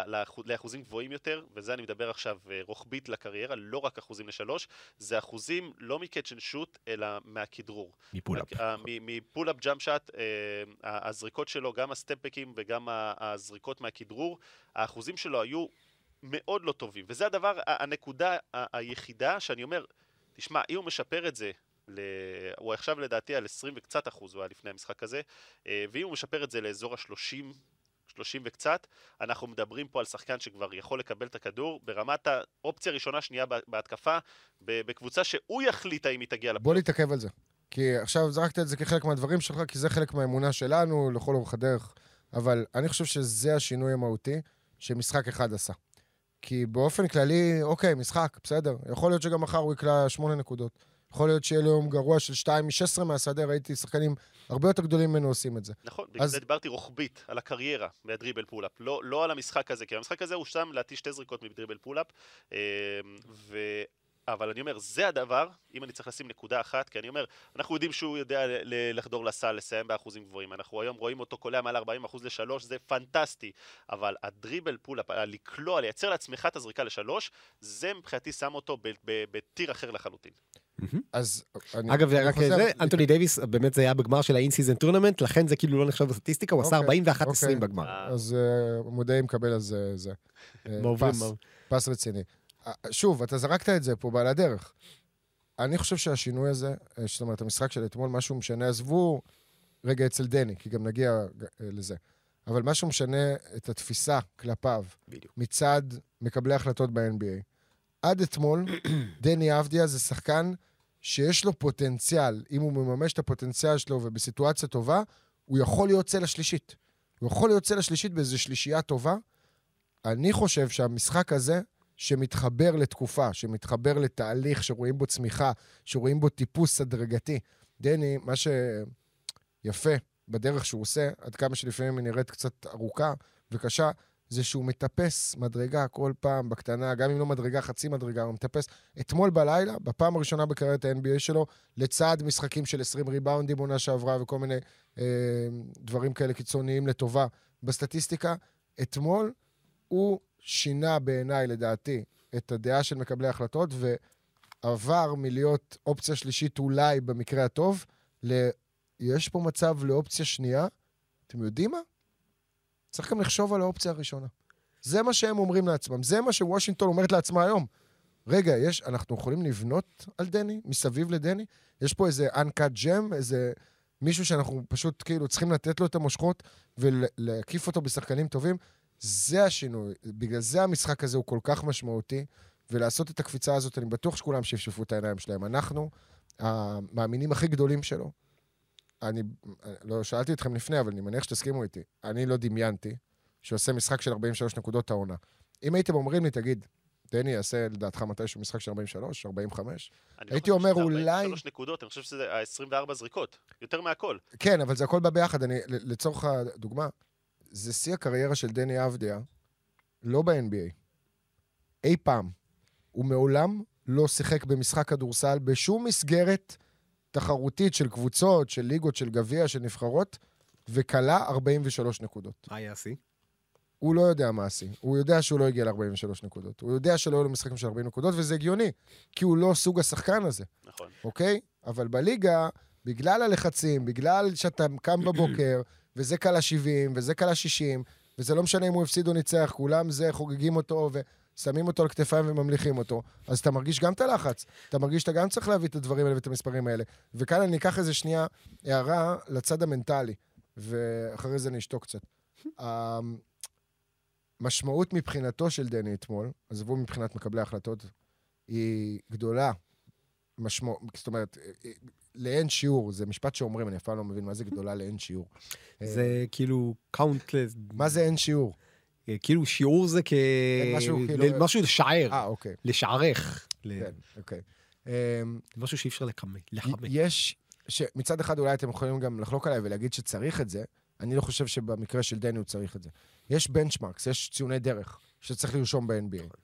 לאחוז- לאחוזים גבוהים יותר, וזה אני מדבר עכשיו אה, רוחבית לקריירה, לא רק אחוזים לשלוש, זה אחוזים לא מ catch and shoot, אלא מהכדרור. מ pull-up. ה- מ- מ pull-up jump shot, אה, הזריקות שלו, גם ה step back ים וגם הזריקות מהכדרור, האחוזים שלו היו מאוד לא טובים. וזה הדבר, הנקודה היחידה שאני אומר, תשמע, אם הוא משפר את זה, ל... הוא עכשיו לדעתי על 20 וקצת אחוז, הוא היה לפני המשחק הזה, אה, ואם הוא משפר את זה לאזור ה-30, 30 וקצת, אנחנו מדברים פה על שחקן שכבר יכול לקבל את הכדור ברמת האופציה הראשונה, שנייה בה- בהתקפה, בקבוצה שהוא יחליט האם היא תגיע בוא לפלייאוף. נתעכב על זה. כי עכשיו זרקת את זה כחלק מהדברים שלך, כי זה חלק מהאמונה שלנו לכל אורך הדרך, אבל אני חושב שזה השינוי המהותי שמשחק אחד עשה. כי באופן כללי, אוקיי, משחק, בסדר. יכול להיות שגם מחר הוא יקלע שמונה נקודות. יכול להיות שיהיה לו יום גרוע של 2 מ-16 מהשדה, ראיתי שחקנים הרבה יותר גדולים ממנו עושים את זה. נכון, בגלל אז- זה דיברתי רוחבית, על הקריירה מה dribble pull-up, לא, לא על המשחק הזה, כי המשחק הזה הוא שם לדעתי שתי זריקות מ dribble pull-up, אה, ו... אבל אני אומר, זה הדבר, אם אני צריך לשים נקודה אחת, כי אני אומר, אנחנו יודעים שהוא יודע לחדור לסל, לסיים באחוזים גבוהים, אנחנו היום רואים אותו קולע מעל 40% לשלוש, זה פנטסטי, אבל ה dribble pull-up, לקלוע, לייצר לעצמך את הזריקה לשלוש, זה מבחינתי שם אותו ב tier אחר לחלוטין. אז אני... אגב, רק זה, אנטוני דייוויס, באמת זה היה בגמר של ה in-season tournament, לכן זה כאילו לא נחשב בסטטיסטיקה, הוא עשה אוקיי, 41-20 אוקיי. בגמר. אה, אז אה, מודעים מקבל על זה, זה. אה, פס, רציני. שוב, אתה זרקת את זה פה בעל הדרך. אני חושב שהשינוי הזה, זאת אומרת, המשחק של אתמול, משהו משנה, עזבו רגע אצל דני, כי גם נגיע לזה. אבל משהו משנה את התפיסה כלפיו בדיוק. מצד מקבלי החלטות ב-NBA. עד אתמול, דני אבדיה זה שחקן שיש לו פוטנציאל, אם הוא מממש את הפוטנציאל שלו ובסיטואציה טובה, הוא יכול להיות צלע שלישית. הוא יכול להיות צלע שלישית באיזו שלישייה טובה. אני חושב שהמשחק הזה, שמתחבר לתקופה, שמתחבר לתהליך, שרואים בו צמיחה, שרואים בו טיפוס הדרגתי. דני, מה שיפה בדרך שהוא עושה, עד כמה שלפעמים היא נראית קצת ארוכה וקשה, זה שהוא מטפס מדרגה כל פעם בקטנה, גם אם לא מדרגה, חצי מדרגה, הוא מטפס. אתמול בלילה, בפעם הראשונה בקריירת ה-NBA שלו, לצד משחקים של 20 ריבאונדים עונה שעברה וכל מיני אה, דברים כאלה קיצוניים לטובה בסטטיסטיקה, אתמול הוא שינה בעיניי, לדעתי, את הדעה של מקבלי ההחלטות, ועבר מלהיות אופציה שלישית אולי במקרה הטוב, ל... יש פה מצב לאופציה שנייה. אתם יודעים מה? צריך גם לחשוב על האופציה הראשונה. זה מה שהם אומרים לעצמם, זה מה שוושינגטון אומרת לעצמה היום. רגע, יש, אנחנו יכולים לבנות על דני, מסביב לדני? יש פה איזה uncut gem, איזה מישהו שאנחנו פשוט כאילו צריכים לתת לו את המושכות ולהקיף אותו בשחקנים טובים? זה השינוי. בגלל זה המשחק הזה הוא כל כך משמעותי, ולעשות את הקפיצה הזאת, אני בטוח שכולם שפשפו את העיניים שלהם. אנחנו, המאמינים הכי גדולים שלו, אני לא שאלתי אתכם לפני, אבל אני מניח שתסכימו איתי. אני לא דמיינתי שעושה משחק של 43 נקודות העונה. אם הייתם אומרים לי, תגיד, דני יעשה לדעתך מתישהו משחק של 43, 45? אני הייתי לא חושב אומר, אולי- 43 נקודות, אני חושב שזה ה-24 זריקות, יותר מהכל. כן, אבל זה הכל בא ביחד. אני, לצורך הדוגמה, זה שיא הקריירה של דני אבדיה, לא ב-NBA. אי פעם. הוא מעולם לא שיחק במשחק כדורסל בשום מסגרת תחרותית של קבוצות, של ליגות, של גביע, של נבחרות, וכלה 43 נקודות. מה היה השיא? הוא לא יודע מה השיא. הוא יודע שהוא לא הגיע ל-43 נקודות. הוא יודע שלא היו לו משחקים של 40 נקודות, וזה הגיוני, כי הוא לא סוג השחקן הזה. נכון. אוקיי? אבל בליגה, בגלל הלחצים, בגלל שאתה קם בבוקר, וזה קל ה-70, וזה קל ה-60, וזה לא משנה אם הוא הפסיד או ניצח, כולם זה, חוגגים אותו ושמים אותו על כתפיים וממליכים אותו, אז אתה מרגיש גם את הלחץ. אתה מרגיש שאתה גם צריך להביא את הדברים האלה ואת המספרים האלה. וכאן אני אקח איזה שנייה הערה לצד המנטלי, ואחרי זה אני אשתוק קצת. המשמעות מבחינתו של דני אתמול, עזבו מבחינת מקבלי ההחלטות, היא גדולה. משמעות, זאת אומרת, לאין שיעור, זה משפט שאומרים, אני אף פעם לא מבין מה זה גדולה לאין שיעור. זה כאילו countless, מה זה אין שיעור? כאילו שיעור זה כ... כן, משהו כאילו- משהו לשער, אה, אוקיי. לשערך. כן, אוקיי. אמ, משהו שאי אפשר לכמת. לכמת. יש, שמצד אחד אולי אתם יכולים גם לחלוק עליי ולהגיד שצריך את זה, אני לא חושב שבמקרה של דני הוא צריך את זה. יש benchmarks, יש ציוני דרך שצריך לרשום ב-NBA.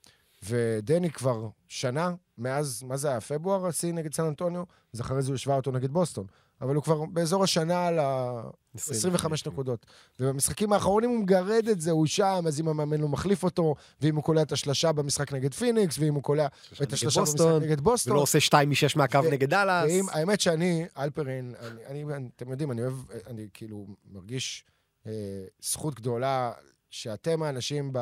ודני כבר שנה, מאז, מה זה היה, פברואר השיא נגד סן אנטוניו, אז אחרי זה הוא השווה אותו נגד בוסטון. אבל הוא כבר באזור השנה על ה... 25 נקודות. ובמשחקים האחרונים הוא מגרד את זה, הוא שם, אז אם המאמן לא מחליף אותו, ואם הוא קולע את השלשה במשחק נגד פיניקס, ואם הוא קולע את השלשה במשחק נגד בוסטון. ולא עושה שתיים משש מהקו ו- נגד דאלאס. האמת שאני, אלפרין, אני, אתם יודעים, אני אוהב, אני כאילו מרגיש אה, זכות גדולה שאתם האנשים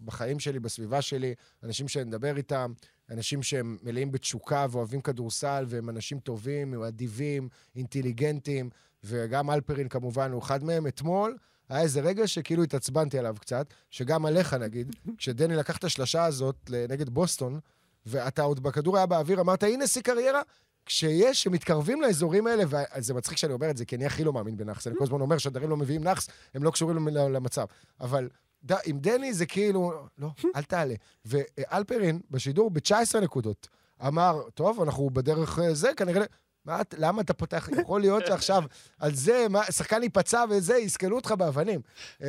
בחיים שלי, בסביבה שלי, אנשים שאני מדבר איתם, אנשים שהם מלאים בתשוקה ואוהבים כדורסל, והם אנשים טובים, הם אדיבים, אינטליגנטים, וגם אלפרין כמובן הוא אחד מהם. אתמול היה איזה רגע שכאילו התעצבנתי עליו קצת, שגם עליך נגיד, כשדני לקח את השלשה הזאת נגד בוסטון, ואתה עוד בכדור היה באוויר, אמרת, הנה שיא קריירה, כשיש, שמתקרבים לאזורים האלה, וזה מצחיק שאני אומר את זה, כי אני הכי לא מאמין בנאחס, אני כל הזמן אומר שהדברים לא מביאים נאחס, הם לא קשורים למצב. אבל ד, עם דני זה כאילו, לא, אל תעלה. ואלפרין, בשידור, ב-19 נקודות, אמר, טוב, אנחנו בדרך אה, זה, כנראה... מה, למה אתה פותח? יכול להיות שעכשיו על זה, מה, שחקן ייפצע וזה, יסקלו אותך באבנים. אה,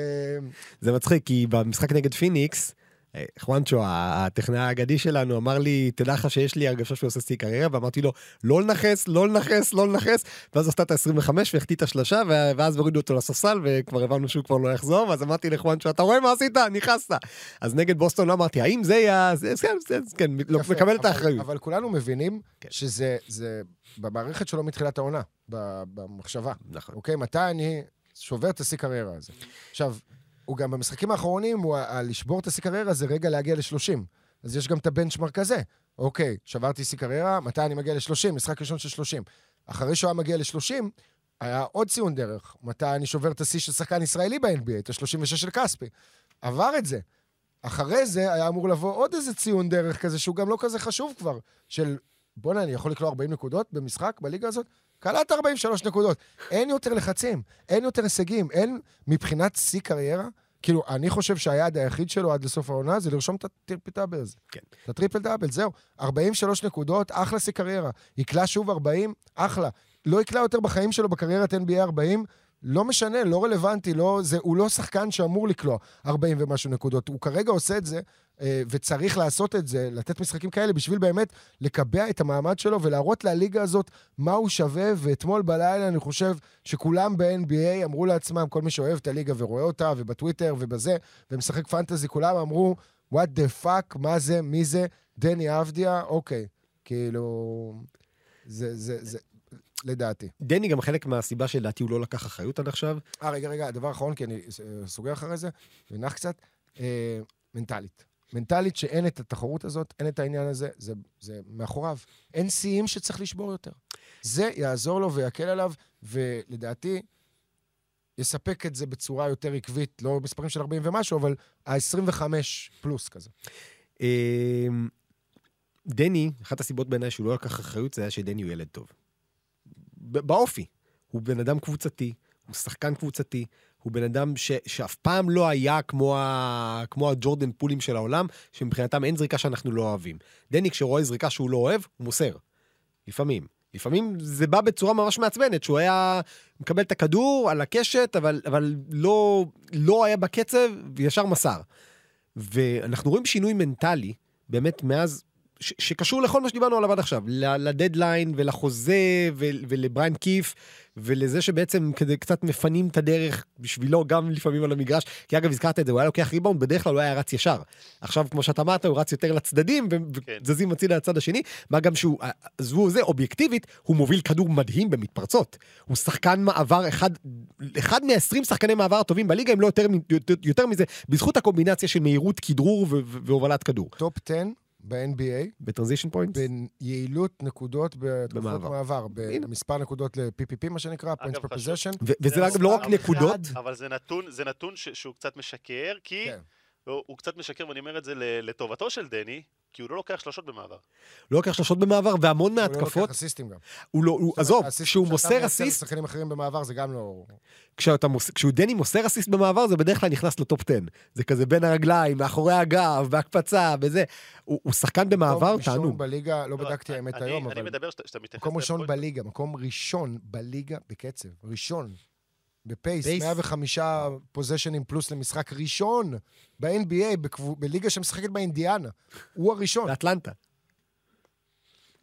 זה מצחיק, כי במשחק נגד פיניקס, חואנצ'ו, הטכנאי האגדי שלנו, אמר לי, תדע לך שיש לי הרגשה שהוא עושה שיא קריירה, ואמרתי לו, לא לנכס, לא לנכס, לא לנכס, ואז עשתה את ה-25 והחטיא את השלושה, ואז הורידו אותו לספסל, וכבר הבנו שהוא כבר לא יחזור, ואז אמרתי לחואנצ'ו, אתה רואה מה עשית? נכנסת. אז נגד בוסטון לא אמרתי, האם זה יהיה... זה- כן, זה- כן, יפה, מקבל את האחריות. אבל כולנו מבינים כן. שזה זה במערכת שלו מתחילת העונה, במחשבה. נכון. אוקיי? מתי אני שובר את השיא קריירה הזה? עכשיו, הוא גם במשחקים האחרונים, הוא, לשבור את השיא קריירה זה רגע להגיע ל-30. אז יש גם את הבנצ'מרק הזה. אוקיי, שברתי שיא קריירה, מתי אני מגיע ל-30? משחק ראשון של 30. אחרי שהוא היה מגיע ל-30, היה עוד ציון דרך. מתי אני שובר את השיא של שחקן ישראלי ב-NBA, את ה-36 של כספי. עבר את זה. אחרי זה היה אמור לבוא עוד איזה ציון דרך כזה, שהוא גם לא כזה חשוב כבר, של בואנה, אני יכול לקלוע 40 נקודות במשחק בליגה הזאת? קלעת 43 נקודות. אין יותר לחצים, אין יותר הישגים, אין מבחינת שיא קריירה. כאילו, אני חושב שהיעד היחיד שלו עד לסוף העונה זה לרשום את ה triple double הזה. כן. את ה triple double, זהו. 43 נקודות, אחלה שיא קריירה. יקלע שוב 40, אחלה. לא יקלע יותר בחיים שלו בקריירת NBA 40, לא משנה, לא רלוונטי, לא, זה, הוא לא שחקן שאמור לקלוע 40 ומשהו נקודות. הוא כרגע עושה את זה, אה, וצריך לעשות את זה, לתת משחקים כאלה, בשביל באמת לקבע את המעמד שלו ולהראות לליגה הזאת מה הוא שווה. ואתמול בלילה אני חושב שכולם ב-NBA אמרו לעצמם, כל מי שאוהב את הליגה ורואה אותה, ובטוויטר ובזה, ומשחק פנטזי, כולם אמרו, what the fuck, מה זה, מי זה, דני אבדיה, אוקיי. כאילו, זה, זה, זה, לדעתי. דני גם חלק מהסיבה שלדעתי הוא לא לקח אחריות עד עכשיו. אה, רגע, רגע, הדבר האחרון, כי אני אה, סוגר אחרי זה, ונח קצת, אה, מנטלית. מנטלית שאין את התחרות הזאת, אין את העניין הזה, זה, זה מאחוריו. אין שיאים שצריך לשבור יותר. זה יעזור לו ויקל עליו, ולדעתי, יספק את זה בצורה יותר עקבית, לא מספרים של 40 ומשהו, אבל ה-25 פלוס כזה. אמ, דני, אחת הסיבות בעיניי שהוא לא לקח אחריות זה היה שדני הוא ילד טוב. באופי. הוא בן אדם קבוצתי, הוא שחקן קבוצתי, הוא בן אדם ש, שאף פעם לא היה כמו, ה, כמו הג'ורדן פולים של העולם, שמבחינתם אין זריקה שאנחנו לא אוהבים. דני, כשרואה זריקה שהוא לא אוהב, הוא מוסר. לפעמים. לפעמים זה בא בצורה ממש מעצבנת, שהוא היה מקבל את הכדור על הקשת, אבל, אבל לא, לא היה בקצב, וישר מסר. ואנחנו רואים שינוי מנטלי, באמת מאז, ש- שקשור לכל מה שדיברנו עליו עד עכשיו, לדדליין ולחוזה ו- ולבריין קיף, ולזה שבעצם כדי קצת מפנים את הדרך בשבילו גם לפעמים על המגרש, כי אגב הזכרת את זה, הוא היה לוקח ריבאונד, בדרך כלל הוא היה רץ ישר. עכשיו, כמו שאתה אמרת, הוא רץ יותר לצדדים, ו- כן. וזזים הצידה לצד השני, מה גם שהוא, עזבו זה, אובייקטיבית, הוא מוביל כדור מדהים במתפרצות. הוא שחקן מעבר אחד, אחד מ-20 שחקני מעבר הטובים בליגה, אם לא יותר, יותר, יותר מזה, בזכות הקומבינציה של מהירות, כדרור ו- והובלת כדור. טופ 10 ב-NBA, ב transition points? ביעילות נקודות בתקופות. מעבר. במספר נקודות ל-PPP, מה שנקרא, points אגב, per חשוב. possession. ו- וזה זה אגב לא רק נקודות. אבל זה נתון, זה נתון ש, שהוא קצת משקר, כי כן. הוא, הוא קצת משקר, ואני אומר את זה ל- לטובתו של דני, כי הוא לא לוקח שלושות במעבר. לא לוקח שלושות במעבר, והמון הוא לא מההתקפות, לוקח אסיסטים גם. הוא לא, הוא, עזוב, כשהוא מוסר מייצר אסיסט, לשחקנים אחרים במעבר זה גם לא... כשאתה מוס... כשהוא דני מוסר אסיסט במעבר, זה בדרך כלל נכנס לטופ 10. זה כזה בין הרגליים, מאחורי הגב, בהקפצה, וזה. הוא, הוא שחקן במעבר, מקום ראשון. בליגה, לא לא, בדקתי האמת אני, היום, אני אבל מדבר שאתה מתייחס... מקום ראשון בליגה, מקום ראשון בליגה בקצב, ראשון. ב pace, pace. 105 פוזשנים פלוס למשחק ראשון ב-NBA, בקבו- בליגה שמשחקת באינדיאנה. הוא הראשון. באטלנטה.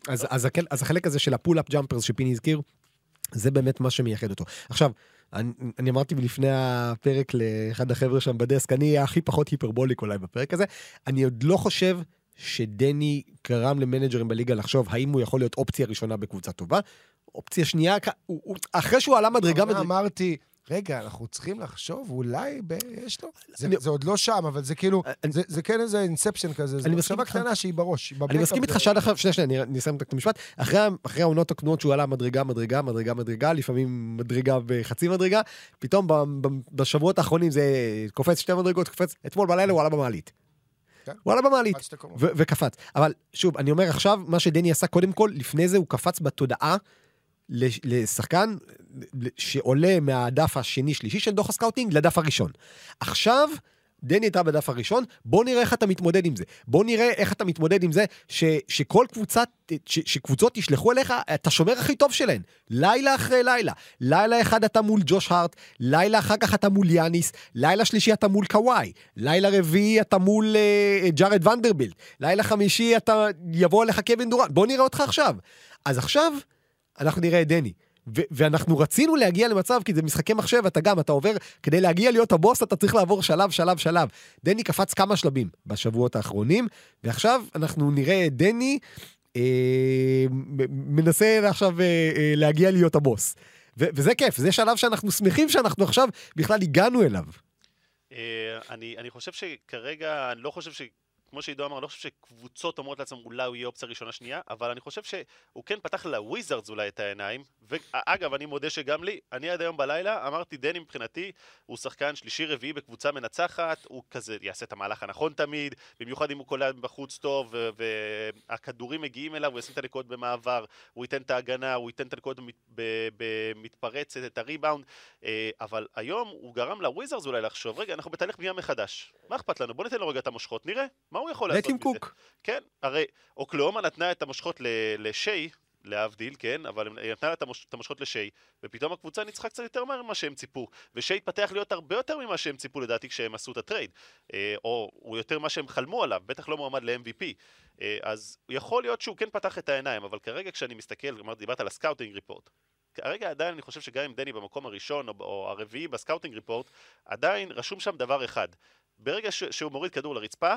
אז, אז, הקל, אז החלק הזה של ה pull-up jumpers שפיני הזכיר, זה באמת מה שמייחד אותו. עכשיו, אני, אני אמרתי לפני הפרק לאחד החבר'ה שם בדסק, אני אהיה הכי פחות היפרבוליק אולי בפרק הזה, אני עוד לא חושב שדני גרם למנג'רים בליגה לחשוב האם הוא יכול להיות אופציה ראשונה בקבוצה טובה. אופציה שנייה, כ- הוא, הוא, אחרי שהוא עלה מדרגה אמרתי, רגע, אנחנו צריכים לחשוב, אולי ב... יש לו? זה, אני- זה עוד לא שם, אבל זה כאילו, אני- זה, זה כן איזה אינספשן כזה, זו מסכים מחשבה איתך. קטנה שהיא בראש. אני מסכים איתך שעד עכשיו, שנייה, שנייה, אני- אסיים את המשפט. אחרי העונות הקדומות שהוא עלה מדרגה, מדרגה, מדרגה, מדרגה, לפעמים מדרגה וחצי מדרגה, פתאום ב- ב- בשבועות האחרונים זה קופץ שתי מדרגות, קופץ, אתמול בלילה הוא עלה במעלית. כן. במעלית. שתי קומות. ו- וקפץ. אבל שוב, אני אומר עכשיו, מה שדני עשה קודם כל, לפני זה הוא קפץ בתודעה לשחקן שעולה מהדף השני-שלישי של דוח ה scouting לדף הראשון. עכשיו, דני הייתה בדף הראשון, בוא נראה איך אתה מתמודד עם זה. בוא נראה איך אתה מתמודד עם זה ש, שכל קבוצה, ש, שקבוצות ישלחו אליך את השומר הכי טוב שלהן. לילה אחרי לילה. לילה אחד אתה מול ג'וש הארט, לילה אחר כך אתה מול יאניס, לילה שלישי אתה מול קוואי, לילה רביעי אתה מול uh, ג'ארד ונדרבילד, לילה חמישי אתה יבוא אליך קווין דורן. בוא נראה אותך עכשיו. אז עכשיו אנחנו נראה את דני. ו- ואנחנו רצינו להגיע למצב, כי זה משחקי מחשב, אתה גם, אתה עובר, כדי להגיע להיות הבוס, אתה צריך לעבור שלב, שלב, שלב. דני קפץ כמה שלבים בשבועות האחרונים, ועכשיו אנחנו נראה את דני אה, מנסה עכשיו אה, אה, להגיע להיות הבוס. ו- וזה כיף, זה שלב שאנחנו שמחים שאנחנו עכשיו בכלל הגענו אליו. אה, אני, אני חושב שכרגע, אני לא חושב ש... כמו שעידו אמר, אני לא חושב שקבוצות אומרות לעצמם אולי הוא יהיה אופציה ראשונה שנייה, אבל אני חושב שהוא כן פתח לוויזרדס אולי את העיניים, ואגב, אני מודה שגם לי, אני עד היום בלילה אמרתי, דני מבחינתי הוא שחקן שלישי-רביעי בקבוצה מנצחת, הוא כזה יעשה את המהלך הנכון תמיד, במיוחד אם הוא קולע בחוץ טוב, והכדורים מגיעים אליו, הוא ישים את הנקודות במעבר, הוא ייתן את ההגנה, הוא ייתן את הנקודות במתפרצת, את הריבאונד, אה, אבל היום הוא גרם לוויזרדס אולי לחשוב, רגע, אנחנו בתהליך בנייה מחדש, מה אכפת לנו? בוא ניתן לו רגע את המושכות, נראה, מה הוא יכול לעשות מזה? קוק. כן, הרי אוקלהומה נתנה את המושכות ל- לשי, להבדיל, כן, אבל היא נתנה לה את המוש- את המושכות לשי, ופתאום הקבוצה ניצחה קצת יותר מהר ממה שהם ציפו, ושי התפתח להיות הרבה יותר ממה שהם ציפו לדעתי כשהם עשו את הטרייד, אה, או הוא יותר ממה שהם חלמו עליו, בטח לא מועמד ל-MVP, אה, אז יכול להיות שהוא כן פתח את העיניים, אבל כרגע כשאני מסתכל, אמרת, דיברת על ה scouting report, כרגע עדיין אני חושב שגם אם דני במקום הראשון או, או הרביעי ב scouting report, עדיין רשום שם דבר אחד, ברגע ש- שהוא מוריד כדור לרצפה,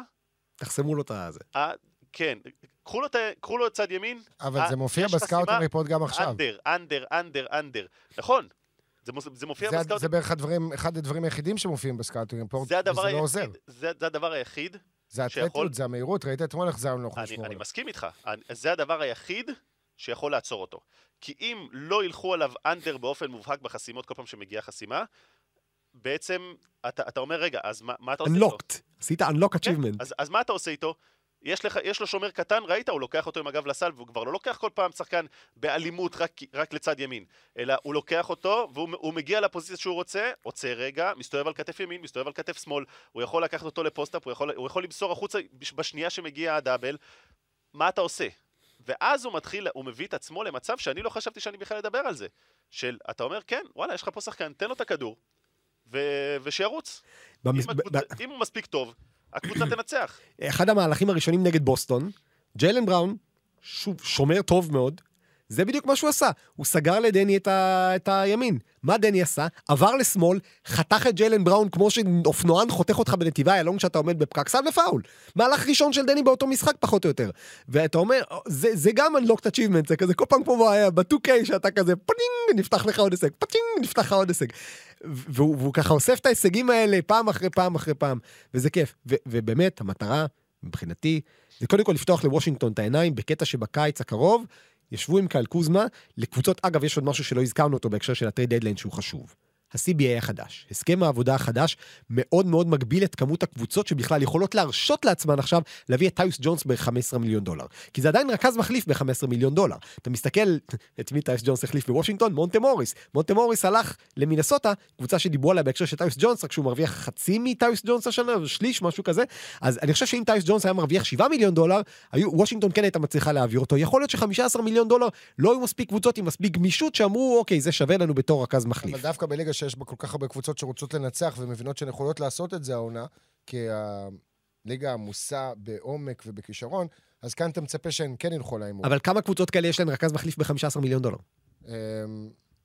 תחסמו לו את הזה. אה, כן, קחו לו, את ה- קחו לו את צד ימין. אבל אה, זה מופיע יש בסקאוטינג חסימה, ריפורט גם עכשיו. אנדר, אנדר, אנדר, אנדר. נכון, זה, מופיע זה- ב scouting. זה בערך הדברים, אחד הדברים היחידים שמופיעים ב scouting report, זה הדבר וזה לא עוזר. זה, זה הדבר היחיד, זה שיכול- האתלטיות, זה המהירות, ראית אתמול איך ציון לא יכול אני, לשמור אני. מסכים איתך, אני, זה הדבר היחיד שיכול לעצור אותו. כי אם לא ילכו עליו under באופן מובהק בחסימות כל פעם שמגיעה חסימה, בעצם אתה, אתה אומר, רגע, אז מה, מה אתה עושה איתו? עשית unlock כן, achievement. אז, אז מה אתה עושה איתו? יש, לך, יש לו שומר קטן, ראית? הוא לוקח אותו עם הגב לסל, והוא כבר לא לוקח כל פעם שחקן באלימות רק, רק לצד ימין, אלא הוא לוקח אותו, והוא הוא מגיע לפוזיציה שהוא רוצה, עוצר רגע, מסתובב על כתף ימין, מסתובב על כתף שמאל, הוא יכול לקחת אותו לפוסט-אפ, הוא יכול, הוא יכול למסור החוצה בש- בשנייה שמגיע הדאבל, מה אתה עושה? ואז הוא מתחיל, הוא מביא את עצמו למצב שאני לא חשבתי שאני בכלל אדבר על זה. של, אתה אומר, כן, וואלה, יש לך פה שחקן, תן לו את הכדור, ו... ושירוץ. במס- אם, הקבוצה, ב- אם הוא מספיק טוב, הקבוצה תנצח. אחד המהלכים הראשונים נגד בוסטון, ג'יילן בראון, שוב, שומר טוב מאוד, זה בדיוק מה שהוא עשה. הוא סגר לדני את, ה... את הימין. מה דני עשה? עבר לשמאל, חתך את ג'יילן בראון כמו שאופנוען חותך אותך בנתיבי איילון כשאתה עומד בפקק, שם lay-up. מהלך ראשון של דני באותו משחק פחות או יותר. ואתה אומר, זה, זה גם unlocked achievement, זה כזה כל פעם כמו ב-2K שאתה כזה פינג, נפתח לך עוד הישג, פטינג, נפתח לך עוד הישג. והוא, והוא ככה אוסף את ההישגים האלה פעם אחרי פעם אחרי פעם, וזה כיף. ו, ובאמת, המטרה, מבחינתי, זה קודם כל לפתוח לוושינגטון את העיניים בקטע שבקיץ הקרוב ישבו עם קייל קוזמה לקבוצות, אגב, יש עוד משהו שלא הזכרנו אותו בהקשר של ה trade deadline שהוא חשוב. ה-CBA החדש, הסכם העבודה החדש, מאוד מאוד מגביל את כמות הקבוצות שבכלל יכולות להרשות לעצמן עכשיו להביא את טאיוס ג'ונס ב-15 מיליון דולר. כי זה עדיין רכז מחליף ב-15 מיליון דולר. אתה מסתכל, את מי טאיוס ג'ונס החליף בוושינגטון? מונטה מוריס. מונטה מוריס הלך למינסוטה, קבוצה שדיברו עליה בהקשר של טאיוס ג'ונס, רק שהוא מרוויח חצי מטאיוס ג'ונס השנה, שליש, משהו כזה. אז אני חושב שאם טייוס ג'ונס היה מרוויח 7 מיליון דולר, היו, וושינגטון כן הייתה מצליחה להעביר אותו. יכול להיות ש-15 מיליון דולר לא היו מספיק קבוצות עם מספיק גמישות שאמרו, אוקיי, זה שווה לנו בתור רכז מחליף. אבל דווקא בליגה שיש בה כל כך הרבה קבוצות שרוצות לנצח ומבינות שהן יכולות לעשות את זה העונה, כי הליגה עמוסה בעומק ובכישרון, אז כאן אתה מצפה שהן כן ילכו להימור. אבל כמה קבוצות כאלה יש להן רכז מחליף ב-15 מיליון דולר? אמ,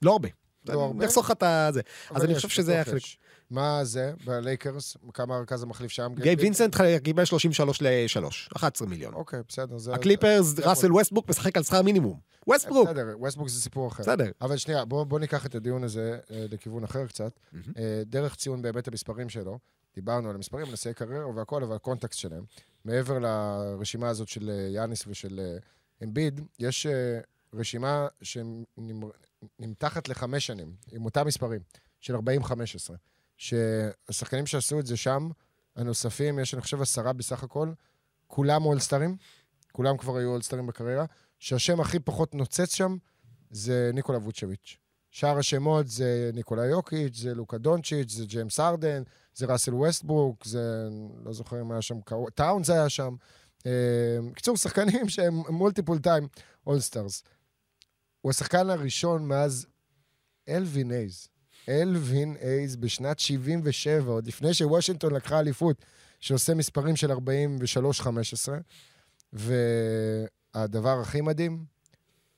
לא הרבה. לא הרבה? אני אחסוך לך את הזה. אז אני חושב שזה היה חלק. מה זה בלייקרס? כמה הרכז המחליף שם? גייב וינסנט קיבל 33 ל-3, 11 מיליון. אוקיי, בסדר. זה... הקליפרס, זה- ראסל ווסטברוק משחק על שכר מינימום. ווסטברוק, בסדר, ווסטברוק זה סיפור אחר. בסדר. אבל שנייה, בוא, בוא ניקח את הדיון הזה אה, לכיוון אחר קצת. אה, דרך ציון באמת המספרים שלו, דיברנו על המספרים, שיאי קריירה והכל, אבל הקונטקסט שלהם. מעבר לרשימה הזאת של אה, יאניס ושל אמביד, יש רשימה שנמתחת לחמש שנים, עם אותם מספרים, של 40-15. שהשחקנים שעשו את זה שם, נוספים, יש, אני חושב, עשרה בסך הכל, כולם אולסטרים, כולם כבר היו אולסטרים בקריירה, שהשם הכי פחות נוצץ שם זה ניקולה ווצ'ביץ'. שאר השמות זה ניקולה יוקיץ', זה לוקה דונצ'יץ', זה ג'יימס הארדן, זה ראסל ווסטברוק, זה, לא זוכר אם היה שם, טאונס היה שם. אה, בקיצור, שחקנים שהם multiple time all-stars. הוא השחקן הראשון מאז אלווין הייז. אלווין הייז בשנת 77, עוד לפני שוושינגטון לקחה אליפות, שעושה מספרים של 43-15. והדבר הכי מדהים,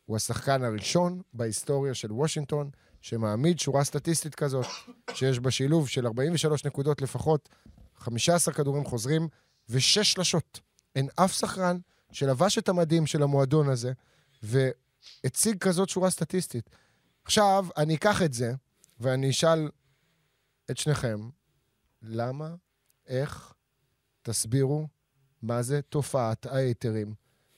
הוא השחקן הראשון בהיסטוריה של וושינגטון, שמעמיד שורה סטטיסטית כזאת, שיש בה שילוב של 43 נקודות לפחות, 15 כדורים חוזרים ושש שלשות. אין אף שחקן שלבש את המדים של המועדון הזה, והציג כזאת שורה סטטיסטית. עכשיו, אני אקח את זה, ואני אשאל את שניכם, למה, איך, תסבירו מה זה תופעת ההיתרים.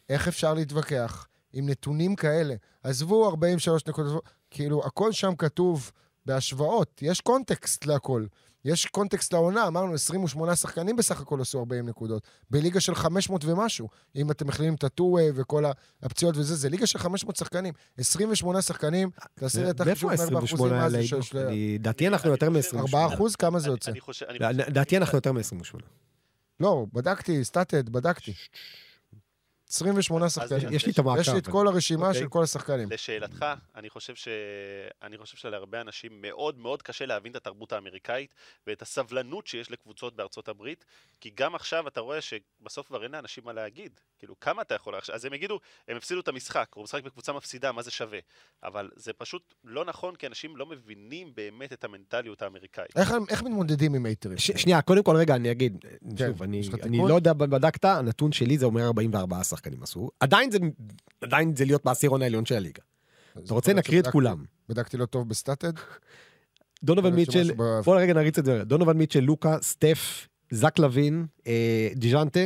איך אפשר להתווכח עם נתונים כאלה? עזבו 43 נקודות, כאילו, הכל שם כתוב בהשוואות, יש קונטקסט להכל. יש קונטקסט לעונה, אמרנו, 28 שחקנים בסך הכל עשו 40 נקודות. בליגה של 500 ומשהו. אם אתם מכלילים את הטו-ווי וכל הפציעות וזה, זה ליגה של 500 שחקנים. 28 שחקנים, תעשי את החישוב מהר באחוזים, ה-28 מה? זה? של- לדעתי אנחנו יותר אני מ-28. חושב- 4 אחוז? כמה זה יוצא? לא, לדעתי אנחנו יותר מ-28. לא, בדקתי, סטטד, בדקתי. 28 שחקנים. יש לי את המעקב. יש לי את כל הרשימה אוקיי. של כל השחקנים. לשאלתך, אני חושב, ש... אני חושב שלהרבה אנשים מאוד מאוד קשה להבין את התרבות האמריקאית ואת הסבלנות שיש לקבוצות בארצות הברית, כי גם עכשיו אתה רואה שבסוף כבר אין לאנשים מה להגיד. כאילו, כמה אתה יכול... עכשיו- אז הם יגידו, הם הפסידו את המשחק, הוא משחק בקבוצה מפסידה, מה זה שווה? אבל זה פשוט לא נכון, כי אנשים לא מבינים באמת את המנטליות האמריקאית. איך, איך מתמודדים עם הייטרים? ש- שנייה, קודם כל רגע, אני אגיד, שוב, אני? לא יודע, בדקת, הנתון שלי זה אומר 44 שחקנים עשו. עדיין זה עדיין זה להיות בעשירון העליון של הליגה. אתה רוצה, נקריא את כולם. בדקתי לא טוב בסטטס. דונובן מיטשל, בוא רגע נריץ את זה. דונובן מיטשל, לוקה, סטף, זק לוין, אה, דיז'ונטה,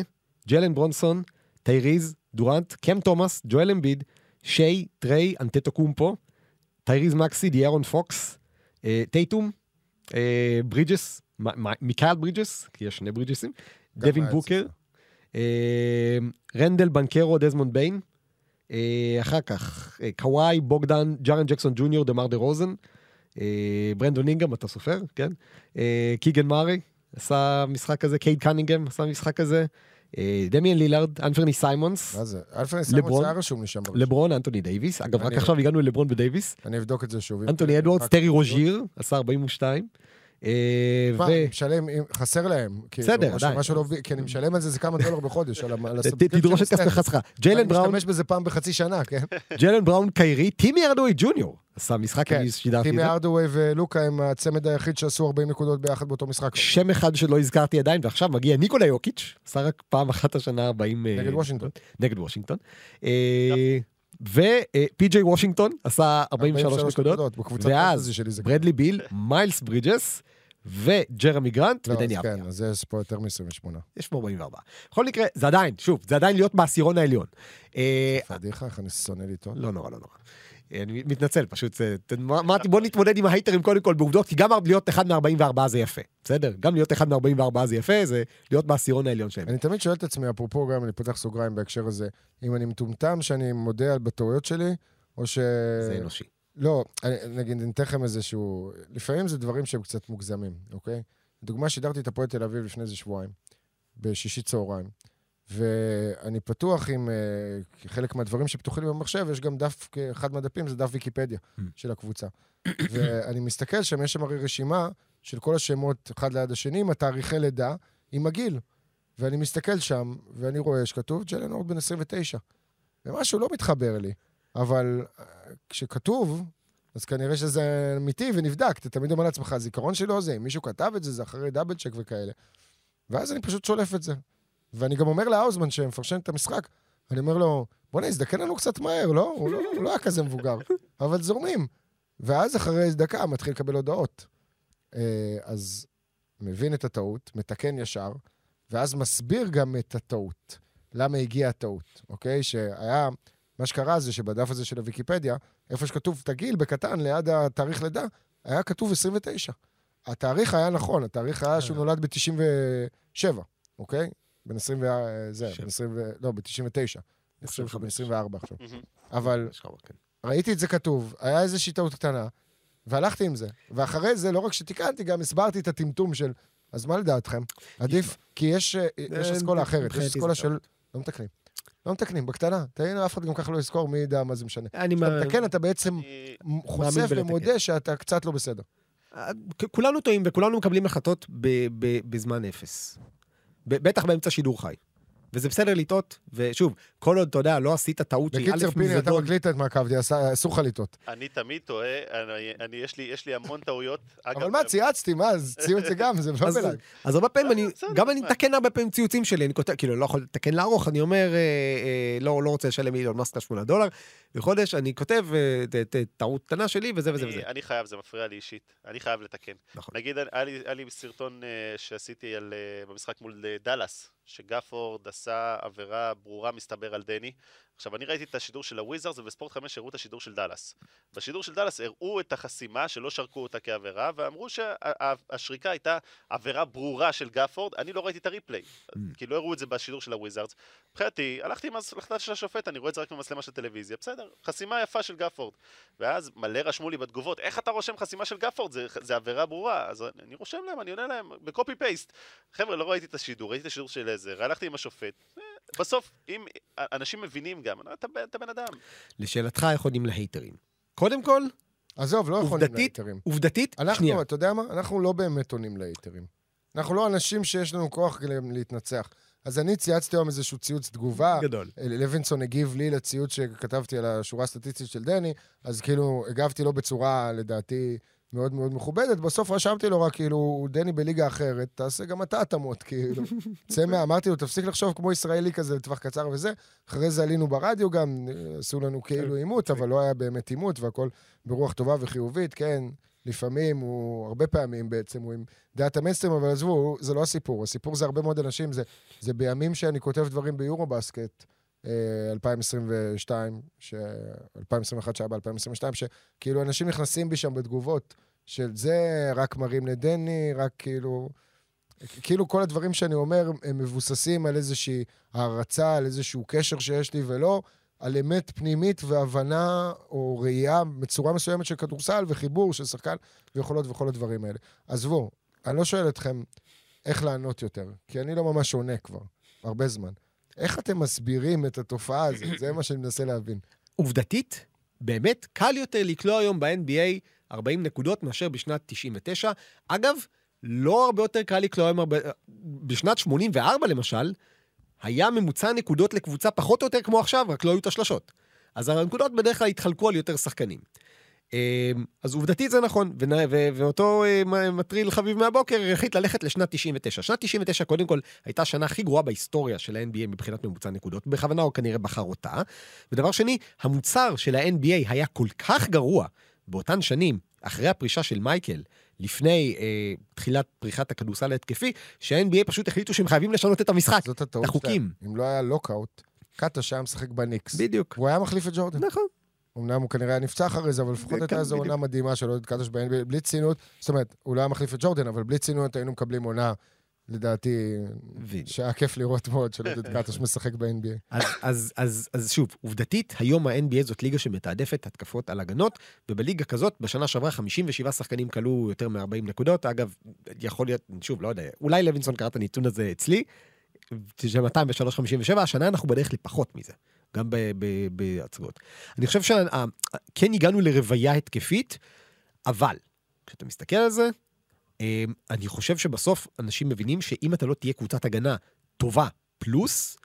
ג'יילן ברונסון, טייריז, דוראנט, קם תומאס, ג'ואל אמביד, שיי, טריי, אנטטוקומפו, טייריז מקסי, דיארון פוקס, אה, טייטום, אה, ברידג'ס, מ- מ- מיקאל ברידג'ס, כי יש שני ברידג'סים, דווין בוקר, רנדל, בנקרו, דזמונד ביין, אה, אחר כך אה, קוואי, בוגדן, ג'ארן ג'קסון ג'וניור, דמר דה רוזן, אה, ברנדון אינגרם, אתה סופר, כן? אה, קיגן מארי עשה משחק כזה, קייד קנינגהם עשה משחק כזה, אה, דמיאן לילארד, אנפרני סיימונס, מה זה? לברון? זה היה רשום לי שם. לברון, אנטוני דייוויס, אגב, רק עכשיו הגענו ללברון ודייוויס, אני אבדוק את זה שוב. אנטוני אדוארדס, רק- טרי רוז'יר, עשה 42, אה, מה, ו... אני משלם, חסר להם. כאילו, בסדר, עדיין. לא כי אני משלם על זה, זה כמה דולר בחודש, על ה- על ת- ה subscription תדרוש את. כספך שלך. ג'יילן בראון, אני משתמש בזה פעם בחצי שנה, כן? ג'יילן בראון, קיירי, טים הארדווי ג'וניור עשה משחק, כן, אני שידרתי את טימי זה. הארדווי ולוקה הם הצמד היחיד שעשו 40 נקודות ביחד באותו משחק. שם אחד שלא הזכרתי עדיין, ועכשיו מגיע ניקולה יוקיץ', עשה רק פעם אחת השנה 40... אה, נגד וושינגטון. נגד וושינגטון. ופי.ג'יי וושינגטון עשה 43 נקודות, בקבוצת ואז פנטזי שלי זה... ברדלי ביל, מיילס ברידג'ס, וג'רמי גרנט לא, ודני אז כן. אז יש פה יותר מ-28. יש פה 44. בכל מקרה, זה עדיין, שוב, זה עדיין להיות בעשירון העליון. אה, פדיחה, איך אני שונא לטעות. לא נורא, לא נורא. אני מתנצל, פשוט, אמרתי, בוא נתמודד עם ההייטרים קודם כל בעובדות, כי גם להיות אחד מ-44 זה יפה, בסדר? גם להיות אחד מ-44 זה יפה, זה להיות בעשירון העליון שלהם. אני תמיד שואל את עצמי, אפרופו גם, אני פותח סוגריים בהקשר הזה, אם אני מטומטם שאני מודה על בטעויות שלי, או ש... זה אנושי. לא, אני, נגיד, אני אתן לכם איזשהו... לפעמים זה דברים שהם קצת מוגזמים, אוקיי? לדוגמה, שידרתי את הפועל תל אביב לפני איזה שבועיים, בשישי צהריים, ואני פתוח עם... אה, חלק מהדברים שפתוחים לי במחשב, יש גם דף, אחד מהדפים זה דף ויקיפדיה Mm. של הקבוצה. ואני מסתכל שם, יש שם הרי רשימה של כל השמות אחד ליד השני, עם התאריכי לידה, עם הגיל. ואני מסתכל שם, ואני רואה שכתוב ג'לן אורד בן 29. ומשהו לא מתחבר לי, אבל אה, כשכתוב, אז כנראה שזה אמיתי ונבדק. אתה תמיד אומר לעצמך, הזיכרון שלו זה, אם מישהו כתב את זה, זה אחרי דאבל צ'ק וכאלה. ואז אני פשוט שולף את זה. ואני גם אומר לאוזמן שמפרשן את המשחק, אני אומר לו, בוא'נה, הזדקן לנו קצת מהר, לא? הוא לא, הוא לא היה כזה מבוגר, אבל זורמים. ואז אחרי דקה מתחיל לקבל הודעות. אה, אז מבין את הטעות, מתקן ישר, ואז מסביר גם את הטעות. למה הגיעה הטעות, אוקיי? שהיה, מה שקרה זה שבדף הזה של הוויקיפדיה, איפה שכתוב תגיל בקטן ליד התאריך לידה, היה כתוב 29. התאריך היה נכון, התאריך היה אה. שהוא נולד ב-97, אוקיי? בן 20 ו... זה. בן 20 ו... לא, ב-99. אני חושב שהוא בן 24 עכשיו. אבל כן. ראיתי את זה כתוב, היה איזושהי טעות קטנה, והלכתי עם זה. ואחרי זה, לא רק שתיקנתי, גם הסברתי את הטמטום של, אז מה לדעתכם? עדיף, כי יש אה, יש אה, אסכולה אחרת, יש אסכולה של... לא מתקנים. לא מתקנים, בקטנה. תהנה, אף אחד גם ככה לא יזכור, מי ידע מה זה משנה. אני כשאתה מה- מתקן, אתה בעצם חושף. ומודה שאתה קצת לא בסדר. כ- כולנו טועים וכולנו מקבלים החלטות בזמן אפס. בטח באמצע שידור חי. וזה בסדר לטעות, ושוב, כל עוד, אתה יודע, לא עשית טעות שהיא בקיצר, א' פיני, אתה מזדון, מקליט את עשה- אסור לך לטעות. אני תמיד טועה, אני- אני- יש לי- יש לי המון טעויות. אגב, אבל מה, צייצתי, מה, ציוץ זה גם, זה לא בלעד. אז הרבה פעמים גם אני? מתקן הרבה פעמים ציוצים שלי, אני כותב, כאילו, לא יכול לתקן לארוך, אני אומר, אה, אה, לא, לא רוצה לשלם מיליון מאסק 8 דולר בחודש, אני כותב אה, טעות קטנה שלי וזה וזה וזה. אני חייב, זה מפריע לי אישית. אני חייב לתקן. נכון. נגיד, היה לי- היה לי סרטון אה, שעשיתי על, אה, במשחק מול דאלאס, שגפורד עשה עבירה ברורה, מסתבר, על דני. עכשיו, אני ראיתי את השידור של הוויזרס, ובספורט 5 הראו את השידור של דאלאס. בשידור של דאלאס הראו את החסימה, שלא שרקו אותה כעבירה, ואמרו שהשריקה הייתה עבירה ברורה של גפורד. אני לא ראיתי את ה replay, כי לא הראו את זה בשידור של הוויזרס. מבחינתי, הלכתי עם ההחלטה של השופט, אני רואה את זה רק במצלמה של טלוויזיה, בסדר, חסימה יפה של גפורד. ואז מלא רשמו לי בתגובות, איך אתה רושם חסימה של גפורד? זה, זה עבירה ברורה. אז אני רושם להם, אני עונה להם, ב copy paste. חבר'ה, לא ראיתי את השידור, ראיתי את השידור של הוויזרס, הלכתי עם השופט. בסוף, אם אנשים מבינים גם, אתה, אתה בן אדם. לשאלתך, איך עונים להייטרים? קודם כל, עזוב, לא יכולים להיתרים. עובדתית, אנחנו, שנייה. אתה יודע מה? אנחנו לא באמת עונים להיתרים. אנחנו לא אנשים שיש לנו כוח להתנצח. אז אני צייצתי היום איזשהו ציוץ תגובה. גדול. לוינסון הגיב לי לציוץ שכתבתי על השורה הסטטיסטית של דני, אז כאילו הגבתי לו בצורה, לדעתי, מאוד מאוד מכובדת. בסוף רשמתי לו רק, כאילו, דני בליגה אחרת, תעשה גם אתה התאמות, כאילו. צא מה... אמרתי לו, תפסיק לחשוב כמו ישראלי כזה לטווח קצר וזה. אחרי זה עלינו ברדיו גם, עשו לנו כאילו עימות, אבל לא היה באמת עימות, והכל ברוח טובה וחיובית, כן. לפעמים הוא, הרבה פעמים בעצם, הוא עם דעת המיינסטרים, אבל עזבו, זה לא הסיפור. הסיפור זה הרבה מאוד אנשים, זה, זה בימים שאני כותב דברים ביורו-בסקט, 2022, ש... 2021 שהיה ב-2022, שכאילו אנשים נכנסים בי שם בתגובות של זה, רק מראים לדני, רק כאילו... כאילו כל הדברים שאני אומר הם מבוססים על איזושהי הערצה, על איזשהו קשר שיש לי, ולא על אמת פנימית והבנה או ראייה בצורה מסוימת של כדורסל וחיבור של שחקן ויכולות וכל הדברים האלה. עזבו, אני לא שואל אתכם איך לענות יותר, כי אני לא ממש עונה כבר, הרבה זמן. איך אתם מסבירים את התופעה הזאת? זה מה שאני מנסה להבין. עובדתית, באמת קל יותר לקלוע היום ב-NBA 40 נקודות מאשר בשנת 99. אגב, לא הרבה יותר קל לקלוע היום... הרבה... בשנת 84 למשל, היה ממוצע נקודות לקבוצה פחות או יותר כמו עכשיו, רק לא היו את השלשות. אז הנקודות בדרך כלל התחלקו על יותר שחקנים. אה, אז עובדתית זה נכון, ונ- ו- ואותו אה, מטריל חביב מהבוקר החליט ללכת לשנת 99. שנת 99 קודם כל הייתה השנה הכי גרועה בהיסטוריה של ה-NBA מבחינת ממוצע נקודות, בכוונה הוא כנראה בחר אותה. ודבר שני, המוצר של ה-NBA היה כל כך גרוע באותן שנים, אחרי הפרישה של מייקל, לפני אה, תחילת פריחת הכדורסל ההתקפי, שה-NBA פשוט החליטו שהם חייבים לשנות את המשחק, את החוקים. אם לא היה לוקאוט, קאטה שהיה משחק בניקס. בדיוק. והוא היה מחליף את ג'ורדן. נכון. אמנם הוא כנראה היה נפצע אחרי זה, אבל לפחות הייתה איזו. עונה מדהימה של עודד קטש ב-NBA, בלי ציניות. זאת אומרת, הוא לא היה מחליף את ג'ורדן, אבל בלי ציניות היינו מקבלים עונה, לדעתי. שהיה כיף לראות מאוד של עודד קטש משחק ב-NBA. אז, אז, אז, אז שוב, עובדתית, היום ה-NBA זאת ליגה שמתעדפת התקפות על הגנות, ובליגה כזאת, בשנה שעברה 57 שחקנים כלו יותר מ-40 נקודות. אגב, יכול להיות, שוב, לא יודע, אולי לוינסון קרא את הנתון הזה אצלי, של 203-57, השנה אנחנו בדרך לפחות מזה, גם בהצגות. אני חושב שכן הגענו לרוויה התקפית, אבל כשאתה מסתכל על זה, אמ, אני חושב שבסוף אנשים מבינים שאם אתה לא תהיה קבוצת הגנה טובה פלוס,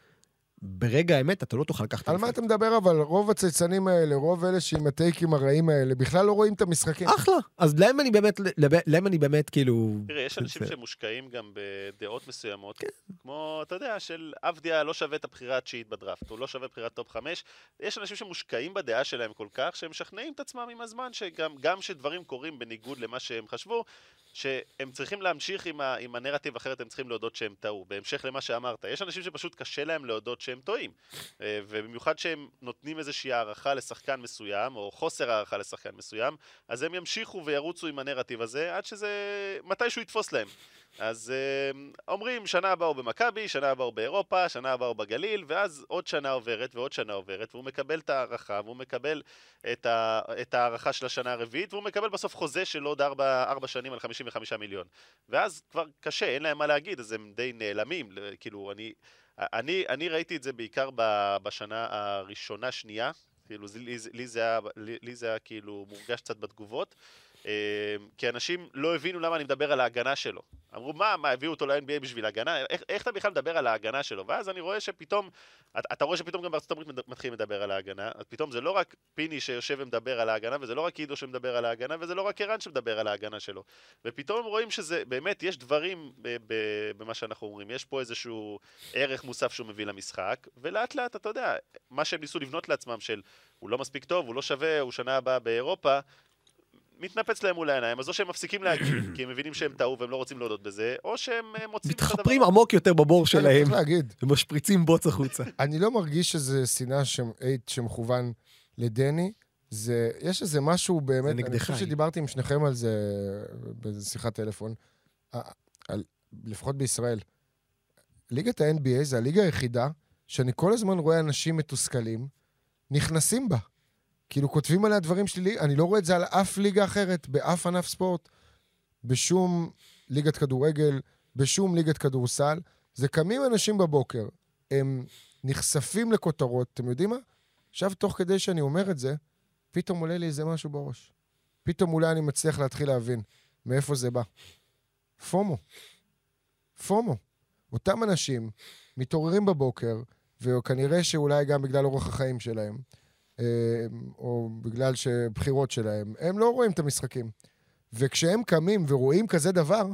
ברגע האמת אתה לא תוכל לקחת... על מה. אתה מדבר אבל? רוב הצייצנים האלה, רוב אלה שעם הטייקים הרעים האלה, בכלל לא רואים את המשחקים. אחלה. אז להם אני באמת, להם אני באמת כאילו... תראה, יש אנשים שמושקעים גם בדעות מסוימות, כמו, אתה יודע, של אבדיה לא שווה את הבחירה התשיעית בדראפט, הוא לא שווה בחירת top חמש. יש אנשים שמושקעים בדעה שלהם כל כך, שהם משכנעים את עצמם עם הזמן, שגם גם כשדברים קורים בניגוד למה שהם חשבו, שהם צריכים להמשיך עם, ה, עם הנרטיב, אחרת הם צריכים להודות שהם טעו. בהמשך למה שאמרת, יש אנשים שפשוט קשה להם להודות שהם שהם טועים. אה, ובמיוחד שהם נותנים איזושהי הערכה לשחקן מסוים, או חוסר הערכה לשחקן מסוים, אז הם ימשיכו וירוצו עם הנרטיב הזה עד שזה מתישהו יתפוס להם. אז uh, אומרים, שנה הבאה הוא במכבי, שנה הבאה הוא באירופה, שנה הבאה הוא בגליל, ואז עוד שנה עוברת ועוד שנה עוברת, והוא מקבל את ההערכה, והוא מקבל את, ההערכה של השנה הרביעית, והוא מקבל בסוף חוזה של עוד ארבע, ארבע שנים על 55 מיליון. ואז כבר קשה, אין להם מה להגיד, אז הם די נעלמים. כאילו, אני, אני, אני ראיתי את זה בעיקר בשנה הראשונה-שנייה, כאילו, לי, לי, זה היה, לי, לי זה היה כאילו מורגש קצת בתגובות. אמ, כי אנשים לא הבינו למה אני מדבר על ההגנה שלו. אמרו, מה, מה, הביאו אותו ל-NBA בשביל הגנה? איך, איך אתה בכלל מדבר על ההגנה שלו? ואז אני רואה שפתאום, אתה, אתה רואה שפתאום גם בארצות הברית מתחילים לדבר על ההגנה, אז פתאום זה לא רק פיני שיושב ומדבר על ההגנה, וזה לא רק עידו שמדבר על ההגנה, וזה לא רק ערן שמדבר על ההגנה שלו. ופתאום הם רואים שזה, באמת, יש דברים במה שאנחנו אומרים, יש פה איזשהו ערך מוסף שהוא מביא למשחק, ולאט לאט, אתה יודע, מה שהם ניסו לבנות לעצמם של הוא לא מספיק טוב, הוא לא שווה, הוא שנה הבאה באירופה, מתנפץ להם מול העיניים, אז או שהם מפסיקים להגיד, כי הם מבינים שהם טעו והם לא רוצים להודות בזה, או שהם אה, מוצאים את הדבר... מתחפרים עמוק יותר בבור שלהם, ומשפריצים בוץ החוצה. אני לא מרגיש שזה שנאה שמ- שמכוון לדני. זה, יש איזה משהו באמת, אני חושב. שדיברתי עם שניכם על זה באיזה שיחת טלפון, ה- על, לפחות בישראל. ליגת ה-NBA זה הליגה היחידה שאני כל הזמן רואה אנשים מתוסכלים נכנסים בה. כאילו כותבים עליה דברים שלילי, אני לא רואה את זה על אף ליגה אחרת, באף ענף ספורט, בשום ליגת כדורגל, בשום ליגת כדורסל. זה קמים אנשים בבוקר, הם נחשפים לכותרות, אתם יודעים מה? עכשיו, תוך כדי שאני אומר את זה, פתאום עולה לי איזה משהו בראש. פתאום אולי אני מצליח להתחיל להבין מאיפה זה בא. פומו. פומו. אותם אנשים מתעוררים בבוקר, וכנראה שאולי גם בגלל אורח החיים שלהם, או בגלל שבחירות שלהם, הם לא רואים את המשחקים. וכשהם קמים ורואים כזה דבר,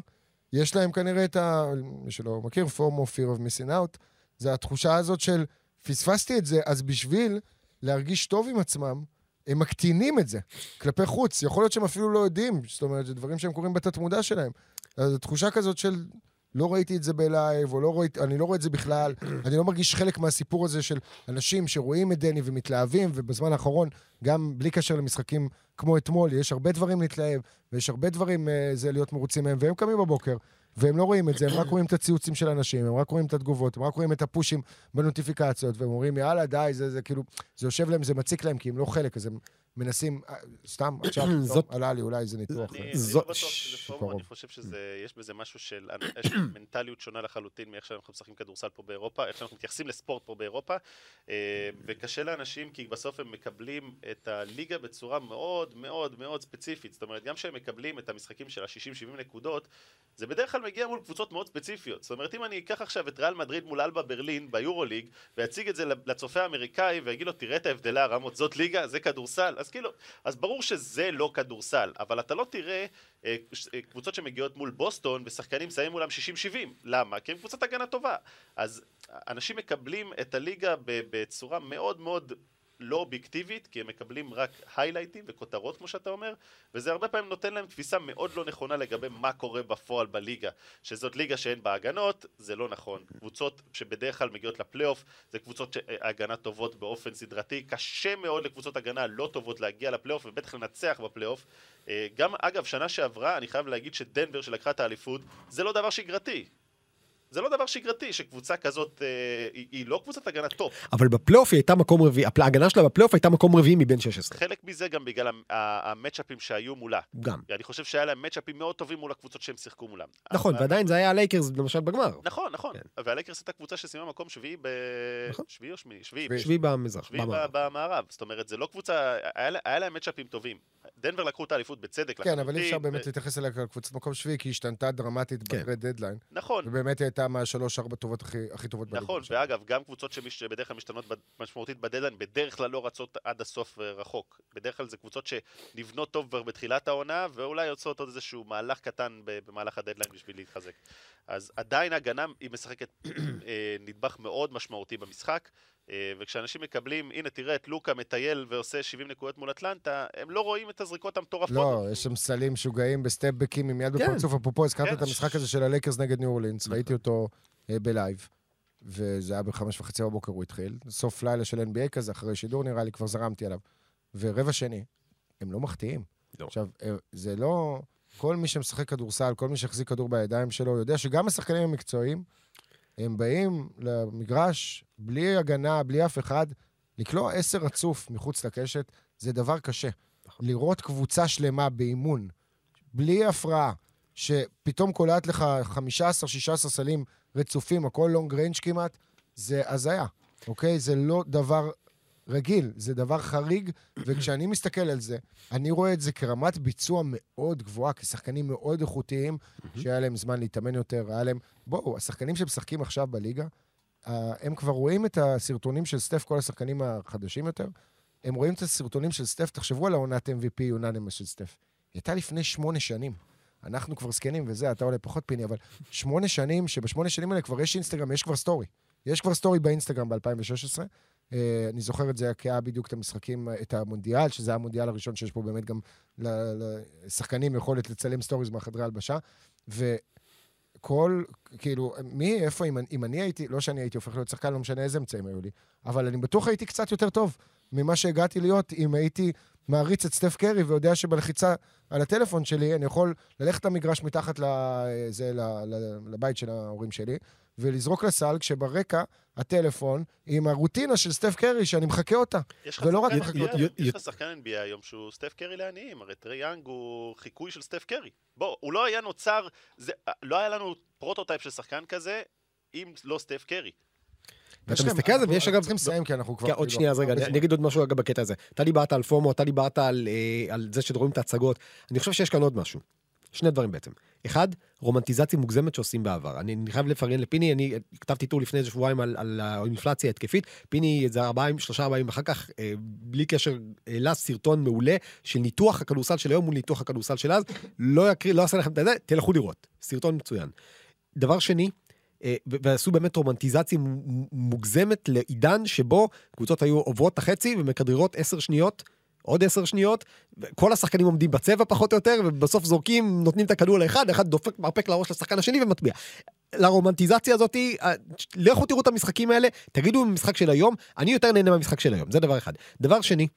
יש להם כנראה את ה... מי שלא מכיר, פורמו, fear of missing out, זה התחושה הזאת של פספסתי את זה, אז בשביל להרגיש טוב עם עצמם, הם מקטינים את זה כלפי חוץ. יכול להיות שהם אפילו לא יודעים, זאת אומרת, זה דברים שהם קוראים בתת-מודע שלהם. אז תחושה כזאת של לא ראיתי את זה בלייב, או לא ראיתי, אני לא רואה את זה בכלל. אני לא מרגיש חלק מהסיפור הזה של אנשים שרואים את דני ומתלהבים, ובזמן האחרון, גם בלי קשר למשחקים כמו אתמול, יש הרבה דברים להתלהב, ויש הרבה דברים אה, זה להיות מרוצים מהם, והם קמים בבוקר, והם לא רואים את זה, הם רק רואים את הציוצים של אנשים, הם רק רואים את התגובות, הם רק רואים את הפושים בנוטיפיקציות, והם אומרים, יאללה, די, זה, זה כאילו, זה יושב להם, זה מציק להם, כי הם לא חלק, אז הם מנסים, אה, סתם, עכשיו, טוב, זאת- עלה לי, אולי זה ניתוח. אני, אה, לא בטוח שזה פורום. אני חושב שיש בזה משהו של, מנטליות שונה לחלוטין מאיך שאנחנו משחקים כדורסל פה באירופה, איך שאנחנו מתייחסים לספורט פה באירופה, אה, וקשה לאנשים כי בסוף הם מקבלים את הליגה בצורה מאוד מאוד מאוד ספציפית, זאת אומרת, גם כשהם מקבלים את המשחקים של ה-60-70 נקודות, זה בדרך כלל מגיע מול קבוצות מאוד ספציפיות. זאת אומרת, אם אני אקח עכשיו את ריאל מדריד מול אלבה ברלין ביורוליג, ואציג את זה לצופה האמריקאי, ויגיד לו, תראה את ההבדלי הרמות, זאת ליגה, זה כדורסל, אז כאילו, אז ברור שזה לא כדורסל, אבל אתה לא תראה אה, אה, קבוצות שמגיעות מול בוסטון, ושחקנים שמים מולם 60-70. למה? כי הם קבוצת הגנה טובה. אז אנשים מקבלים את הליגה בצורה מאוד מאוד... לא אובייקטיבית, כי הם מקבלים רק היילייטים וכותרות, כמו שאתה אומר, וזה הרבה פעמים נותן להם תפיסה מאוד לא נכונה לגבי מה קורה בפועל בליגה. שזאת ליגה שאין בה הגנות, זה לא נכון. קבוצות שבדרך כלל מגיעות לפלייאוף, זה קבוצות שהגנה טובות באופן סדרתי. קשה מאוד לקבוצות הגנה לא טובות להגיע לפלייאוף, ובטח לנצח בפלייאוף. אה, גם, אגב, שנה שעברה, אני חייב להגיד שדנבר שלקחה את האליפות, זה לא דבר שגרתי. זה לא דבר שגרתי שקבוצה כזאת, אה, היא, היא לא קבוצת הגנה top. אבל בפלייאוף היא הייתה מקום רביעי, ההגנה שלה בפלייאוף הייתה מקום רביעי מבין 16. חלק מזה גם בגלל המאצ'אפים שהיו מולה. גם. אני חושב שהיה להם מאצ'אפים מאוד טובים מול הקבוצות שהם שיחקו מולם. נכון, אבל- ועדיין זה היה הלייקרס למשל בגמר. נכון, נכון. כן. והלייקרס הייתה קבוצה שסיימה מקום שביעי ב... נכון. שביעי או שמיעי? שביעי. שביעי. שביעי במזרח. שביעי במערב. זאת אומרת, זה לא קבוצה... היה היה להם מאצ'אפים טובים. דנבר לקחו את האליפות בצדק כן, אבל אי אפשר באמת ו- להתייחס אליה כעל קבוצת מקום שביעי, כי היא השתנתה דרמטית כן. ב trade deadline. נכון. ובאמת היא הייתה מהשלוש-ארבע טובות הכי הכי טובות בליגה. נכון, עכשיו. ואגב, גם קבוצות שבדרך כלל משתנות משמעותית בדדליין, בדרך כלל לא רצות עד הסוף אה, רחוק. בדרך כלל זה קבוצות שנבנות טוב כבר בתחילת העונה, ואולי יוצאות עוד איזשהו מהלך קטן במהלך הדדליין בשביל להתחזק. אז עדיין הגנה היא משחקת אה, נדבך מאוד משמעותי במשחק, וכשאנשים מקבלים, הנה תראה את לוקה מטייל ועושה 70 נקודות מול אטלנטה, הם לא רואים את הזריקות המטורפות. לא, יש שם סלים משוגעים בסטפבקים עם יד כן. בפרצוף. אפרופו, הזכרת כן. את המשחק הזה של הלייקרס נגד ניו אורלינס, נכון. ראיתי אותו אה, ב live. וזה היה בחמש וחצי בבוקר הוא התחיל. סוף לילה של NBA כזה, אחרי שידור נראה לי, כבר זרמתי עליו. ורבע שני, הם לא מחטיאים. לא. עכשיו, אה, זה לא... כל מי שמשחק כדורסל, כל מי שהחזיק כדור בידיים שלו, יודע שגם השחקנים המקצועיים, הם באים למגרש בלי הגנה, בלי אף אחד, לקלוע עשר רצוף מחוץ לקשת, זה דבר קשה. לראות קבוצה שלמה באימון, בלי הפרעה, שפתאום קולעת לך 15-16 סלים רצופים, הכל long range כמעט, זה הזיה, אוקיי? זה לא דבר רגיל, זה דבר חריג, וכשאני מסתכל על זה, אני רואה את זה כרמת ביצוע מאוד גבוהה, בשחקנים מאוד איכותיים, שהיה להם זמן להתאמן יותר, היה להם... בואו, השחקנים שמשחקים עכשיו בליגה, אה, הם כבר רואים את הסרטונים של סטף, כל השחקנים החדשים יותר, הם רואים את הסרטונים של סטף, תחשבו על העונת MVP יוננמה של סטף. היא הייתה לפני שמונה שנים. אנחנו כבר זקנים וזה, אתה עולה פחות פיני, אבל שמונה שנים, שבשמונה שנים האלה כבר יש אינסטגרם, יש כבר סטורי. יש כבר סטורי באינסטגרם ב-2016. אה, אני זוכר את זה היה בדיוק את המשחקים, את המונדיאל, שזה היה המונדיאל הראשון שיש פה באמת גם לשחקנים יכולת לצלם סטוריז מהחדרי הלבשה. וכל, כאילו, מי, איפה, אם, אם אני הייתי, לא שאני הייתי הופך להיות שחקן, לא משנה איזה אמצעים היו לי, אבל אני בטוח הייתי קצת יותר טוב ממה שהגעתי להיות אם הייתי מעריץ את סטף קרי ויודע שבלחיצה על הטלפון שלי אני יכול ללכת למגרש מתחת לזה, לבית של ההורים שלי, ולזרוק לסל, כשברקע הטלפון עם הרוטינה של סטף קרי, שאני מחקה אותה. ולא רק. NBA, י- יש לך שחקן NBA היום שהוא סטף קרי לעניים, הרי טרי יאנג הוא חיקוי של סטף קרי. בוא, הוא לא היה נוצר, זה, לא היה לנו פרוטוטייפ של שחקן כזה, אם לא סטף קרי. ואתה מסתכל על זה, ויש אגב... צריכים לסיים, כי אנחנו כבר... כן, עוד כאילו, שנייה, אז רגע, הרבה אני אגיד עוד משהו אגב בקטע הזה. אתה דיברת על FOMO, אתה דיברת על, אה, על זה שרואים את ההצגות. אני חושב שיש כאן עוד משהו. שני דברים בעצם. אחד, רומנטיזציה מוגזמת שעושים בעבר. אני, אני חייב לפרגן לפיני, אני כתבתי טור לפני איזה שבועיים על, על האינפלציה ההתקפית. פיני איזה ארבעה, שלושה ארבעים אחר כך, אה, בלי קשר, העלה סרטון מעולה של ניתוח הכדורסל של היום מול ניתוח הכדורסל של אז. לא יקריא, לא אעשה לכם את זה, תלכו לראות. סרטון מצוין. דבר שני, אה, ועשו באמת רומנטיזציה מוגזמת לעידן שבו קבוצות היו עוברות את החצי ומכדררות עשר שניות, עוד עשר שניות, כל השחקנים עומדים בצבע פחות או יותר, ובסוף זורקים, נותנים את הכדור לאחד, אחד דופק מרפק לראש לשחקן השני ומטביע. לרומנטיזציה הזאת, אה, לכו תראו את המשחקים האלה, תגידו במשחק של היום, אני יותר נהנה מהמשחק של היום, זה דבר אחד. דבר שני,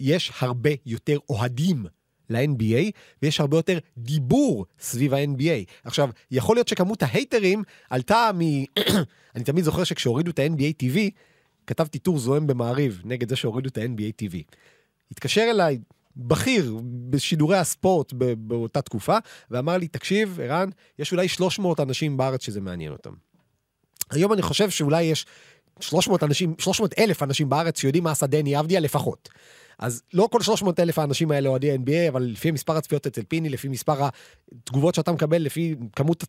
יש הרבה יותר אוהדים ל-NBA, ויש הרבה יותר דיבור סביב ה-NBA. עכשיו, יכול להיות שכמות ההייטרים עלתה מ... אני תמיד זוכר שכשהורידו את ה-NBA TV, כתבתי טור זוהם במעריב נגד זה שהורידו את ה-NBA TV. התקשר אליי בכיר בשידורי הספורט באותה תקופה, ואמר לי, תקשיב, ערן, יש אולי 300 אנשים בארץ שזה מעניין אותם. היום אני חושב שאולי יש 300 אנשים, 300 אלף אנשים בארץ שיודעים מה עשה דני אבדיה לפחות. אז לא כל 300 אלף האנשים האלה אוהדי NBA, אבל לפי מספר הצפיות אצל פיני, לפי מספר התגובות שאתה מקבל, לפי כמות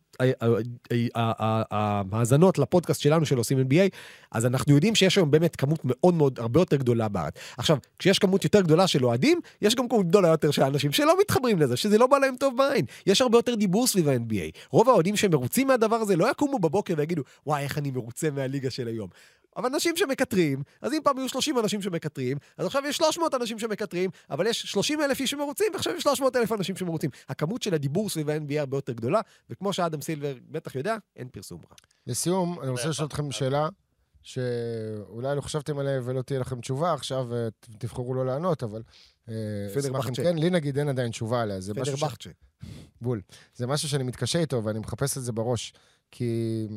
ההאזנות לפודקאסט שלנו של עושים NBA, אז אנחנו יודעים שיש היום באמת כמות מאוד מאוד הרבה יותר גדולה בארץ. עכשיו, כשיש כמות יותר גדולה של אוהדים, יש גם כמות גדולה יותר של אנשים שלא מתחברים לזה, שזה לא בא להם טוב בעין. יש הרבה יותר דיבור סביב ה-NBA. רוב האוהדים שמרוצים מהדבר הזה לא יקומו בבוקר ויגידו, וואי, איך אני מרוצה מהליגה של היום. אבל אנשים שמקטרים, אז אם פעם היו 30 אנשים שמקטרים, אז עכשיו יש 300 אנשים שמקטרים, אבל יש 30 אלף איש שמרוצים, ועכשיו יש 300 אלף אנשים שמרוצים. הכמות של הדיבור סביב ה-NBA הרבה יותר גדולה, וכמו שאדם סילבר בטח יודע, אין פרסום רע. לסיום, אני רוצה לשאול אתכם שאלה, שאולי לא חשבתם עליה ולא תהיה לכם תשובה עכשיו, ותבחרו לא לענות, אבל... אה, פדרבכצ'ה. כן, לי נגיד אין עדיין תשובה עליה. זה משהו ש- פדר בכצ'ה. בול. זה משהו שאני מתקשה איתו ואני מחפש את זה בראש. כי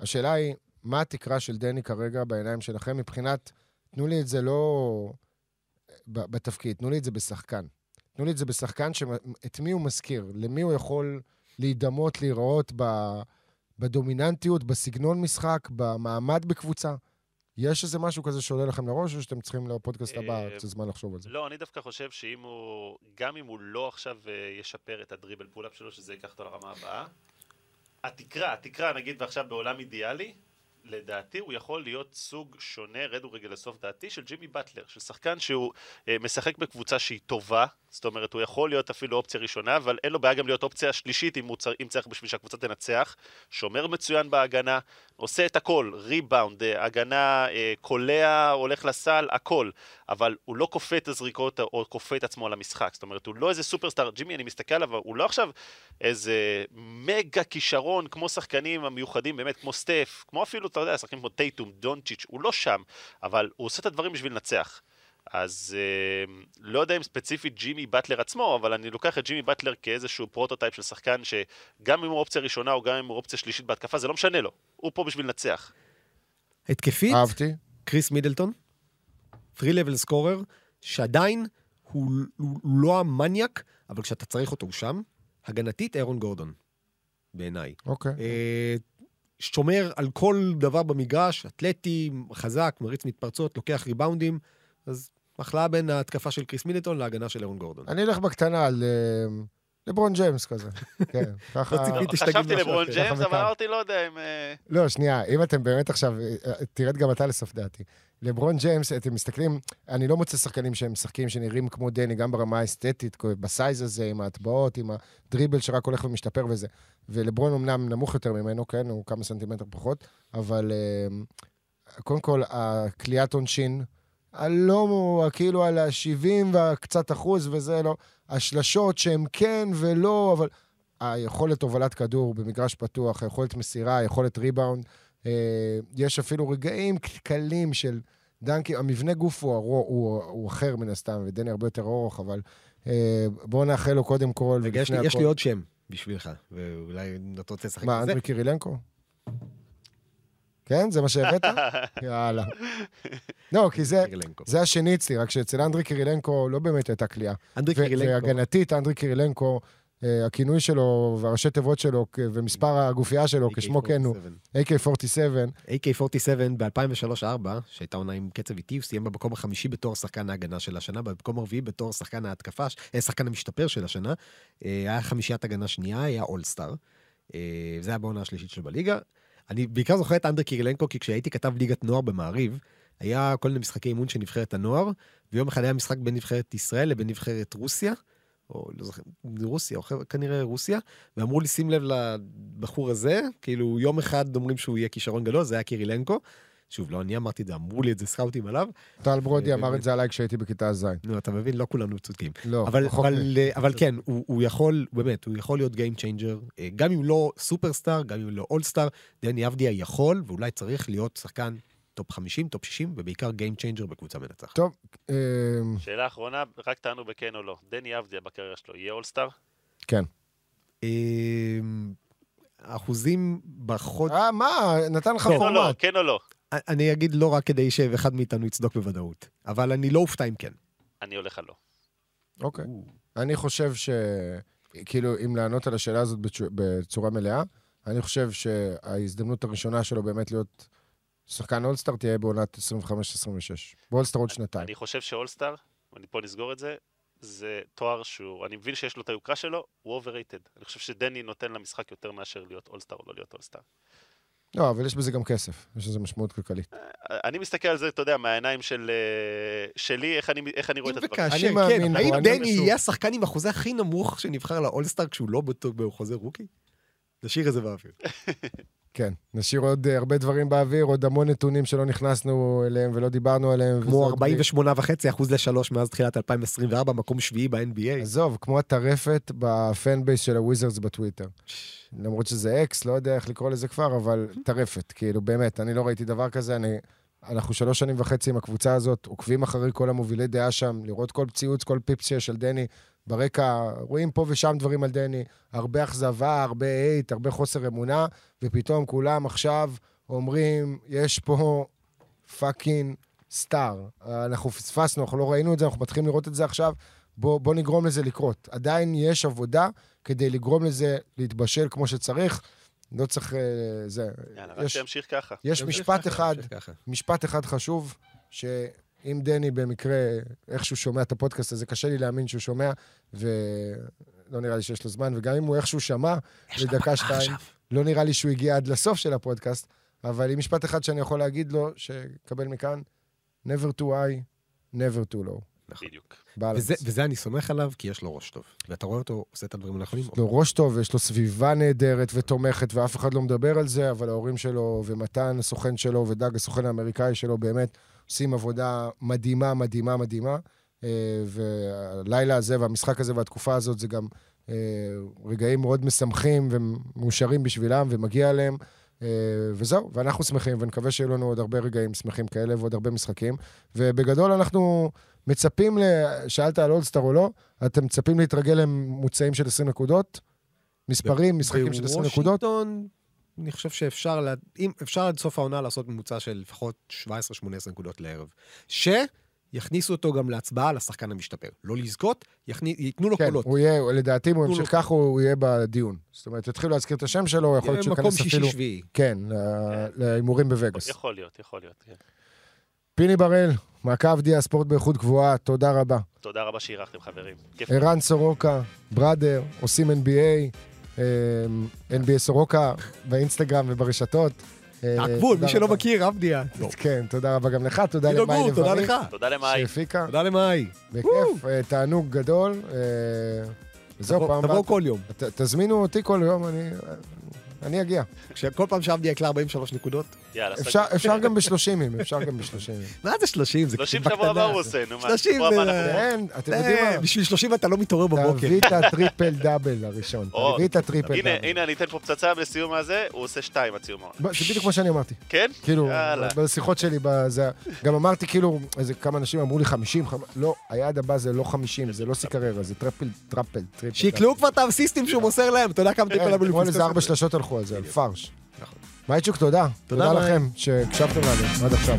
השאלה היא, מה התקרה של דני כרגע בעיניים שלכם מבחינת, תנו לי את זה לא בתפקיד, תנו לי את זה בשחקן. תנו לי את זה בשחקן שאת מי הוא מזכיר, למי הוא יכול להידמות, להיראות ב... בדומיננטיות, בסגנון משחק, במעמד בקבוצה. יש איזה משהו כזה שעולה לכם לראש, או שאתם צריכים לפודקאסט הבא אה, קצת זמן לחשוב על זה? לא, אני דווקא חושב שאם הוא, גם אם הוא לא עכשיו אה, ישפר את ה dribble pull-up שלו, שזה ייקח אותו לרמה הבאה, התקרה, התקרה, נגיד ועכשיו בעולם אידיאלי, לדעתי הוא יכול להיות סוג שונה, רדו רגע לסוף דעתי, של ג'ימי באטלר, של שחקן שהוא אה, משחק בקבוצה שהיא טובה, זאת אומרת, הוא יכול להיות אפילו אופציה ראשונה, אבל אין לו בעיה גם להיות אופציה שלישית אם, צר, אם צריך בשביל שהקבוצה תנצח. שומר מצוין בהגנה, עושה את הכל, ריבאונד, אה, הגנה, אה, קולע, הולך לסל, הכל. אבל הוא לא כופה את הזריקות או כופה את עצמו על המשחק. זאת אומרת, הוא לא איזה סופרסטאר. ג'ימי, אני מסתכל עליו, הוא לא עכשיו איזה מגה כישרון כמו שחקנים המיוחדים, באמת, כמו סטף, כמו אפילו, אתה יודע, שחקנים כמו טייטום, דונצ'יץ', הוא לא שם, אבל הוא עושה את הדברים בשביל לנצח. אז אה, לא יודע אם ספציפית ג'ימי באטלר עצמו, אבל אני לוקח את ג'ימי באטלר כאיזשהו פרוטוטייפ של שחקן שגם אם הוא אופציה ראשונה או גם אם הוא אופציה שלישית בהתקפה, זה לא משנה לו. הוא פה בשביל לנצח. התקפית, אהבתי. קריס מידלטון, 3-level scorer, שעדיין הוא, הוא לא המניאק, אבל כשאתה צריך אותו הוא שם. הגנתית, אירון גורדון, בעיניי. אוקיי. אה, שומר על כל דבר במגרש, אתלטי, חזק, מריץ מתפרצות, לוקח ריבאונדים, אז הכלאה בין ההתקפה של קריס מידלטון להגנה של אירון גורדון. אני אלך בקטנה על אה, לברון ג'יימס כזה. כן, ככה... לא ציפיתי שתגיד חשבתי לברון. ג'יימס, אבל. אמרתי, לא יודע אם... אה, לא, שנייה, אם אתם באמת עכשיו, אה, תרד גם אתה לסוף דעתי. לברון ג'יימס, אתם מסתכלים, אני לא מוצא שחקנים שהם משחקים שנראים כמו דני, גם ברמה האסתטית, ב size הזה, עם ההטבעות, עם הדריבל שרק הולך ומשתפר וזה. ולברון אמנם נמוך יותר ממנו, כן, הוא כמה סנטימטר פחות, אבל קודם כל, הקליעת עונשין, הלא, כאילו על ה-70 והקצת אחוז וזה לא, השלשות שהם כן ולא, אבל היכולת הובלת כדור במגרש פתוח, היכולת מסירה, היכולת ריבאונד, אה, יש אפילו רגעים קלים של דנקי, המבנה גוף הוא, ארוך, הוא, הוא אחר מן הסתם, ודני הרבה יותר ארוך, אבל אה, בואו נאחל לו קודם כל, רגע, יש לי- ולפני יש לי הכל- עוד שם בשבילך, ואולי אתה רוצה לשחק מה, בזה. אנדרי קירילנקו? כן? זה מה שהבאת? יאללה. לא, כי זה. זה השני אצלי, רק שאצל אנדרי קירילנקו לא באמת הייתה כליאה. אנדרי ו- קירילנקו. והגנתית, אנדרי קירילנקו, אה, הכינוי שלו והראשי תיבות שלו ומספר הגופייה שלו, כשמו כן הוא, AK-47, AK-47 ב-2003-2004, שהייתה עונה עם קצב איטי, הוא סיים במקום החמישי בתור שחקן ההגנה של השנה, במקום הרביעי בתור שחקן ההתקפה, אה, שחקן המשתפר של השנה. אה, היה חמישיית הגנה שנייה, היה אולסטאר. אה, זה היה בעונה השלישית שלו בליגה. אני בעיקר זוכר את אנדרי קירילנקו, כי כשהייתי כתב ליגת נוער במעריב, היה כל מיני משחקי אימון של נבחרת הנוער, ויום אחד היה משחק בין נבחרת ישראל לבין נבחרת רוסיה, או לא זוכר, רוסיה, או כנראה רוסיה, ואמרו לי, שים לב לבחור הזה, כאילו יום אחד אומרים שהוא יהיה כישרון גדול, זה היה קירילנקו. שוב, לא אני אמרתי את זה, אמרו לי את זה סקאוטים עליו. טל ברודי אה, אמר. את זה עליי כשהייתי בכיתה ז'. נו, אתה מבין, לא כולנו צודקים. לא, אבל, אבל, אה, אבל כן, הוא, הוא יכול, באמת, הוא יכול להיות Game Changer, אה, גם אם לא סופרסטאר, גם אם לא אולסטאר, דני אבדיה יכול, ואולי צריך להיות שחקן טופ 50, טופ 60, ובעיקר Game Changer בקבוצה מנצחת. טוב, שאלה אחרונה, רק תענו בכן או לא. דני אבדיה בקריירה שלו, יהיה אולסטאר? כן. אחוזים בחוד... אה, מה, נתן לך כן או לא? פורמט. כן או לא? אני אגיד לא רק כדי שאחד מאיתנו יצדוק בוודאות, אבל אני לא אופתע אם כן. אני הולך על לא. אוקיי. אני חושב ש... כאילו, אם לענות על השאלה הזאת בצ- בצורה מלאה, אני חושב שההזדמנות הראשונה שלו באמת להיות שחקן אולסטאר תהיה בעונת 25-26. באולסטאר עוד שנתיים. אני חושב שאולסטאר, ואני פה נסגור את זה, זה תואר שהוא, אני מבין שיש לו את היוקרה שלו, הוא overrated. אני חושב שדני נותן למשחק יותר מאשר להיות אולסטאר או לא להיות אולסטאר. לא, אבל יש בזה גם כסף. יש לזה משמעות כלכלית. אני מסתכל על זה, אתה יודע, מהעיניים של, אה, שלי, איך אני, איך אני רואה אם את הדברים. וכאשר, אני מאמין כן, האם אני דני משהו. יהיה השחקן עם החוזה הכי נמוך שנבחר לאולסטאר כשהוא לא בטוח בחוזה רוקי? נשאיר את זה באוויר. כן. נשאיר עוד אה, הרבה דברים באוויר, עוד המון נתונים שלא נכנסנו אליהם ולא דיברנו עליהם. כמו וזה עוד בלי- 48.5 אחוז לשלוש מאז תחילת 2024, מקום שביעי ב-NBA. עזוב, כמו הטרפת ב fan base של הוויזרדס בטוויטר. למרות שזה אקס, לא יודע איך לקרוא לזה כבר, אבל טרפת, כאילו, באמת, אני לא ראיתי דבר כזה, אני... אנחנו שלוש שנים וחצי עם הקבוצה הזאת, עוקבים אחרי כל המובילי דעה שם, לראות כל ציוץ, כל פיפס שיש על דני. ברקע, רואים פה ושם דברים על דני, הרבה אכזבה, הרבה hate, הרבה חוסר אמונה, ופתאום כולם עכשיו אומרים, יש פה fucking star. אנחנו פספסנו, אנחנו לא ראינו את זה, אנחנו מתחילים לראות את זה עכשיו. בוא, בוא נגרום לזה לקרות. עדיין יש עבודה כדי לגרום לזה להתבשל כמו שצריך. לא צריך... אה, זה. יאללה, רק יש, שימשיך ככה. יש משפט אחד. משפט אחד חשוב, שאם דני במקרה, איכשהו שומע את הפודקאסט הזה, קשה לי להאמין שהוא שומע, ולא נראה לי שיש לו זמן, וגם אם הוא איכשהו שמע, לדקה מטרה שתיים. לא נראה לי שהוא הגיע עד לסוף של הפודקאסט, אבל עם משפט אחד שאני יכול להגיד לו, שקבל מכאן, never too high, never too low. בדיוק. בלנס. וזה, וזה אני סומך עליו, כי יש לו ראש טוב. ואתה רואה אותו עושה את הדברים הנכונים. יש לו ראש טוב, ויש לו סביבה נהדרת ותומכת, ואף אחד לא מדבר על זה, אבל ההורים שלו, ומתן הסוכן שלו, ודג הסוכן האמריקאי שלו, באמת עושים עבודה מדהימה, מדהימה, מדהימה. אה, והלילה הזה והמשחק הזה והתקופה הזאת זה גם אה, רגעים מאוד משמחים ומאושרים בשבילם, ומגיע להם. אה, וזהו, ואנחנו שמחים, ונקווה שיהיו לנו עוד הרבה רגעים שמחים כאלה ועוד הרבה משחקים. ובגדול אנחנו מצפים, ל... שאלת על אולסטאר או לא, אתם מצפים להתרגל לממוצעים של 20 נקודות? מספרים, משחקים של 20 נקודות? בוושינגטון, אני חושב שאפשר, לה- אם אפשר עד סוף העונה לעשות ממוצע של לפחות 17-18 נקודות לערב. שיכניסו אותו גם להצבעה לשחקן המשתפר. לא לזכות, יכני- ייתנו לו כן, קולות. הוא יהיה, לדעתי, אם הוא ימשיך ככה, הוא יהיה בדיון. זאת אומרת, יתחילו להזכיר את השם שלו, יכול להיות שהוא מקום ייכנס אפילו... שישי-שביעי. כן, ל- להימורים בווגאס. יכול להיות, יכול להיות. כן. פיני בראל, מעקב דיה, ספורט באיכות גבוהה, תודה רבה. תודה רבה שאירחתם, חברים. ערן סורוקה, בראדר, עושים NBA, NBA סורוקה באינסטגרם וברשתות. אה, עקבו, תודה מי שלא. מכיר, עבדיה. כן, תודה רבה גם לך, תודה למאי גור, תודה לך. תודה למאי. שהפיקה, תודה למאי. בכיף, אה, תענוג גדול. אה, תבוא- פעם תבואו הבאה, כל יום. תזמינו אותי כל יום, אני- אגיע. כשכל פעם שעבדיה יקלה 43 נקודות. יאללה, אפשר- אפשר גם בשלושים, אפשר גם בשלושים. מה זה 30? זה 30 קצת שבוע הבא. הוא עושה, נו מה. 30 שבוע הבא זה- אנחנו פה. אין, אתם יודעים אה, מה? בשביל 30 אתה לא מתעורר בבוקר. תביא את הטריפל דאבל הראשון. תביא את הטריפל דאבל. הנה, אני אתן פה פצצה בסיום הזה, הוא עושה שתיים עד סיום העונה. זה בדיוק מה שאני אמרתי. כן? כאילו. בשיחות שלי, גם אמרתי כאילו, איזה כמה אנשים אמרו לי 50, חמ- לא, היעד הבא זה לא 50, זה לא סיקררה, זה טריפל, טריפל, טריפל. שיקלעו כבר את האסיסטים שהוא מוסר להם, אתה יודע כמה כן, לנו אתמול איזה ארבע שלשות הלכו על זה, על פרש. מייצ'וק, תודה. תודה, תודה. לכם שהקשבתם לנו עד עכשיו.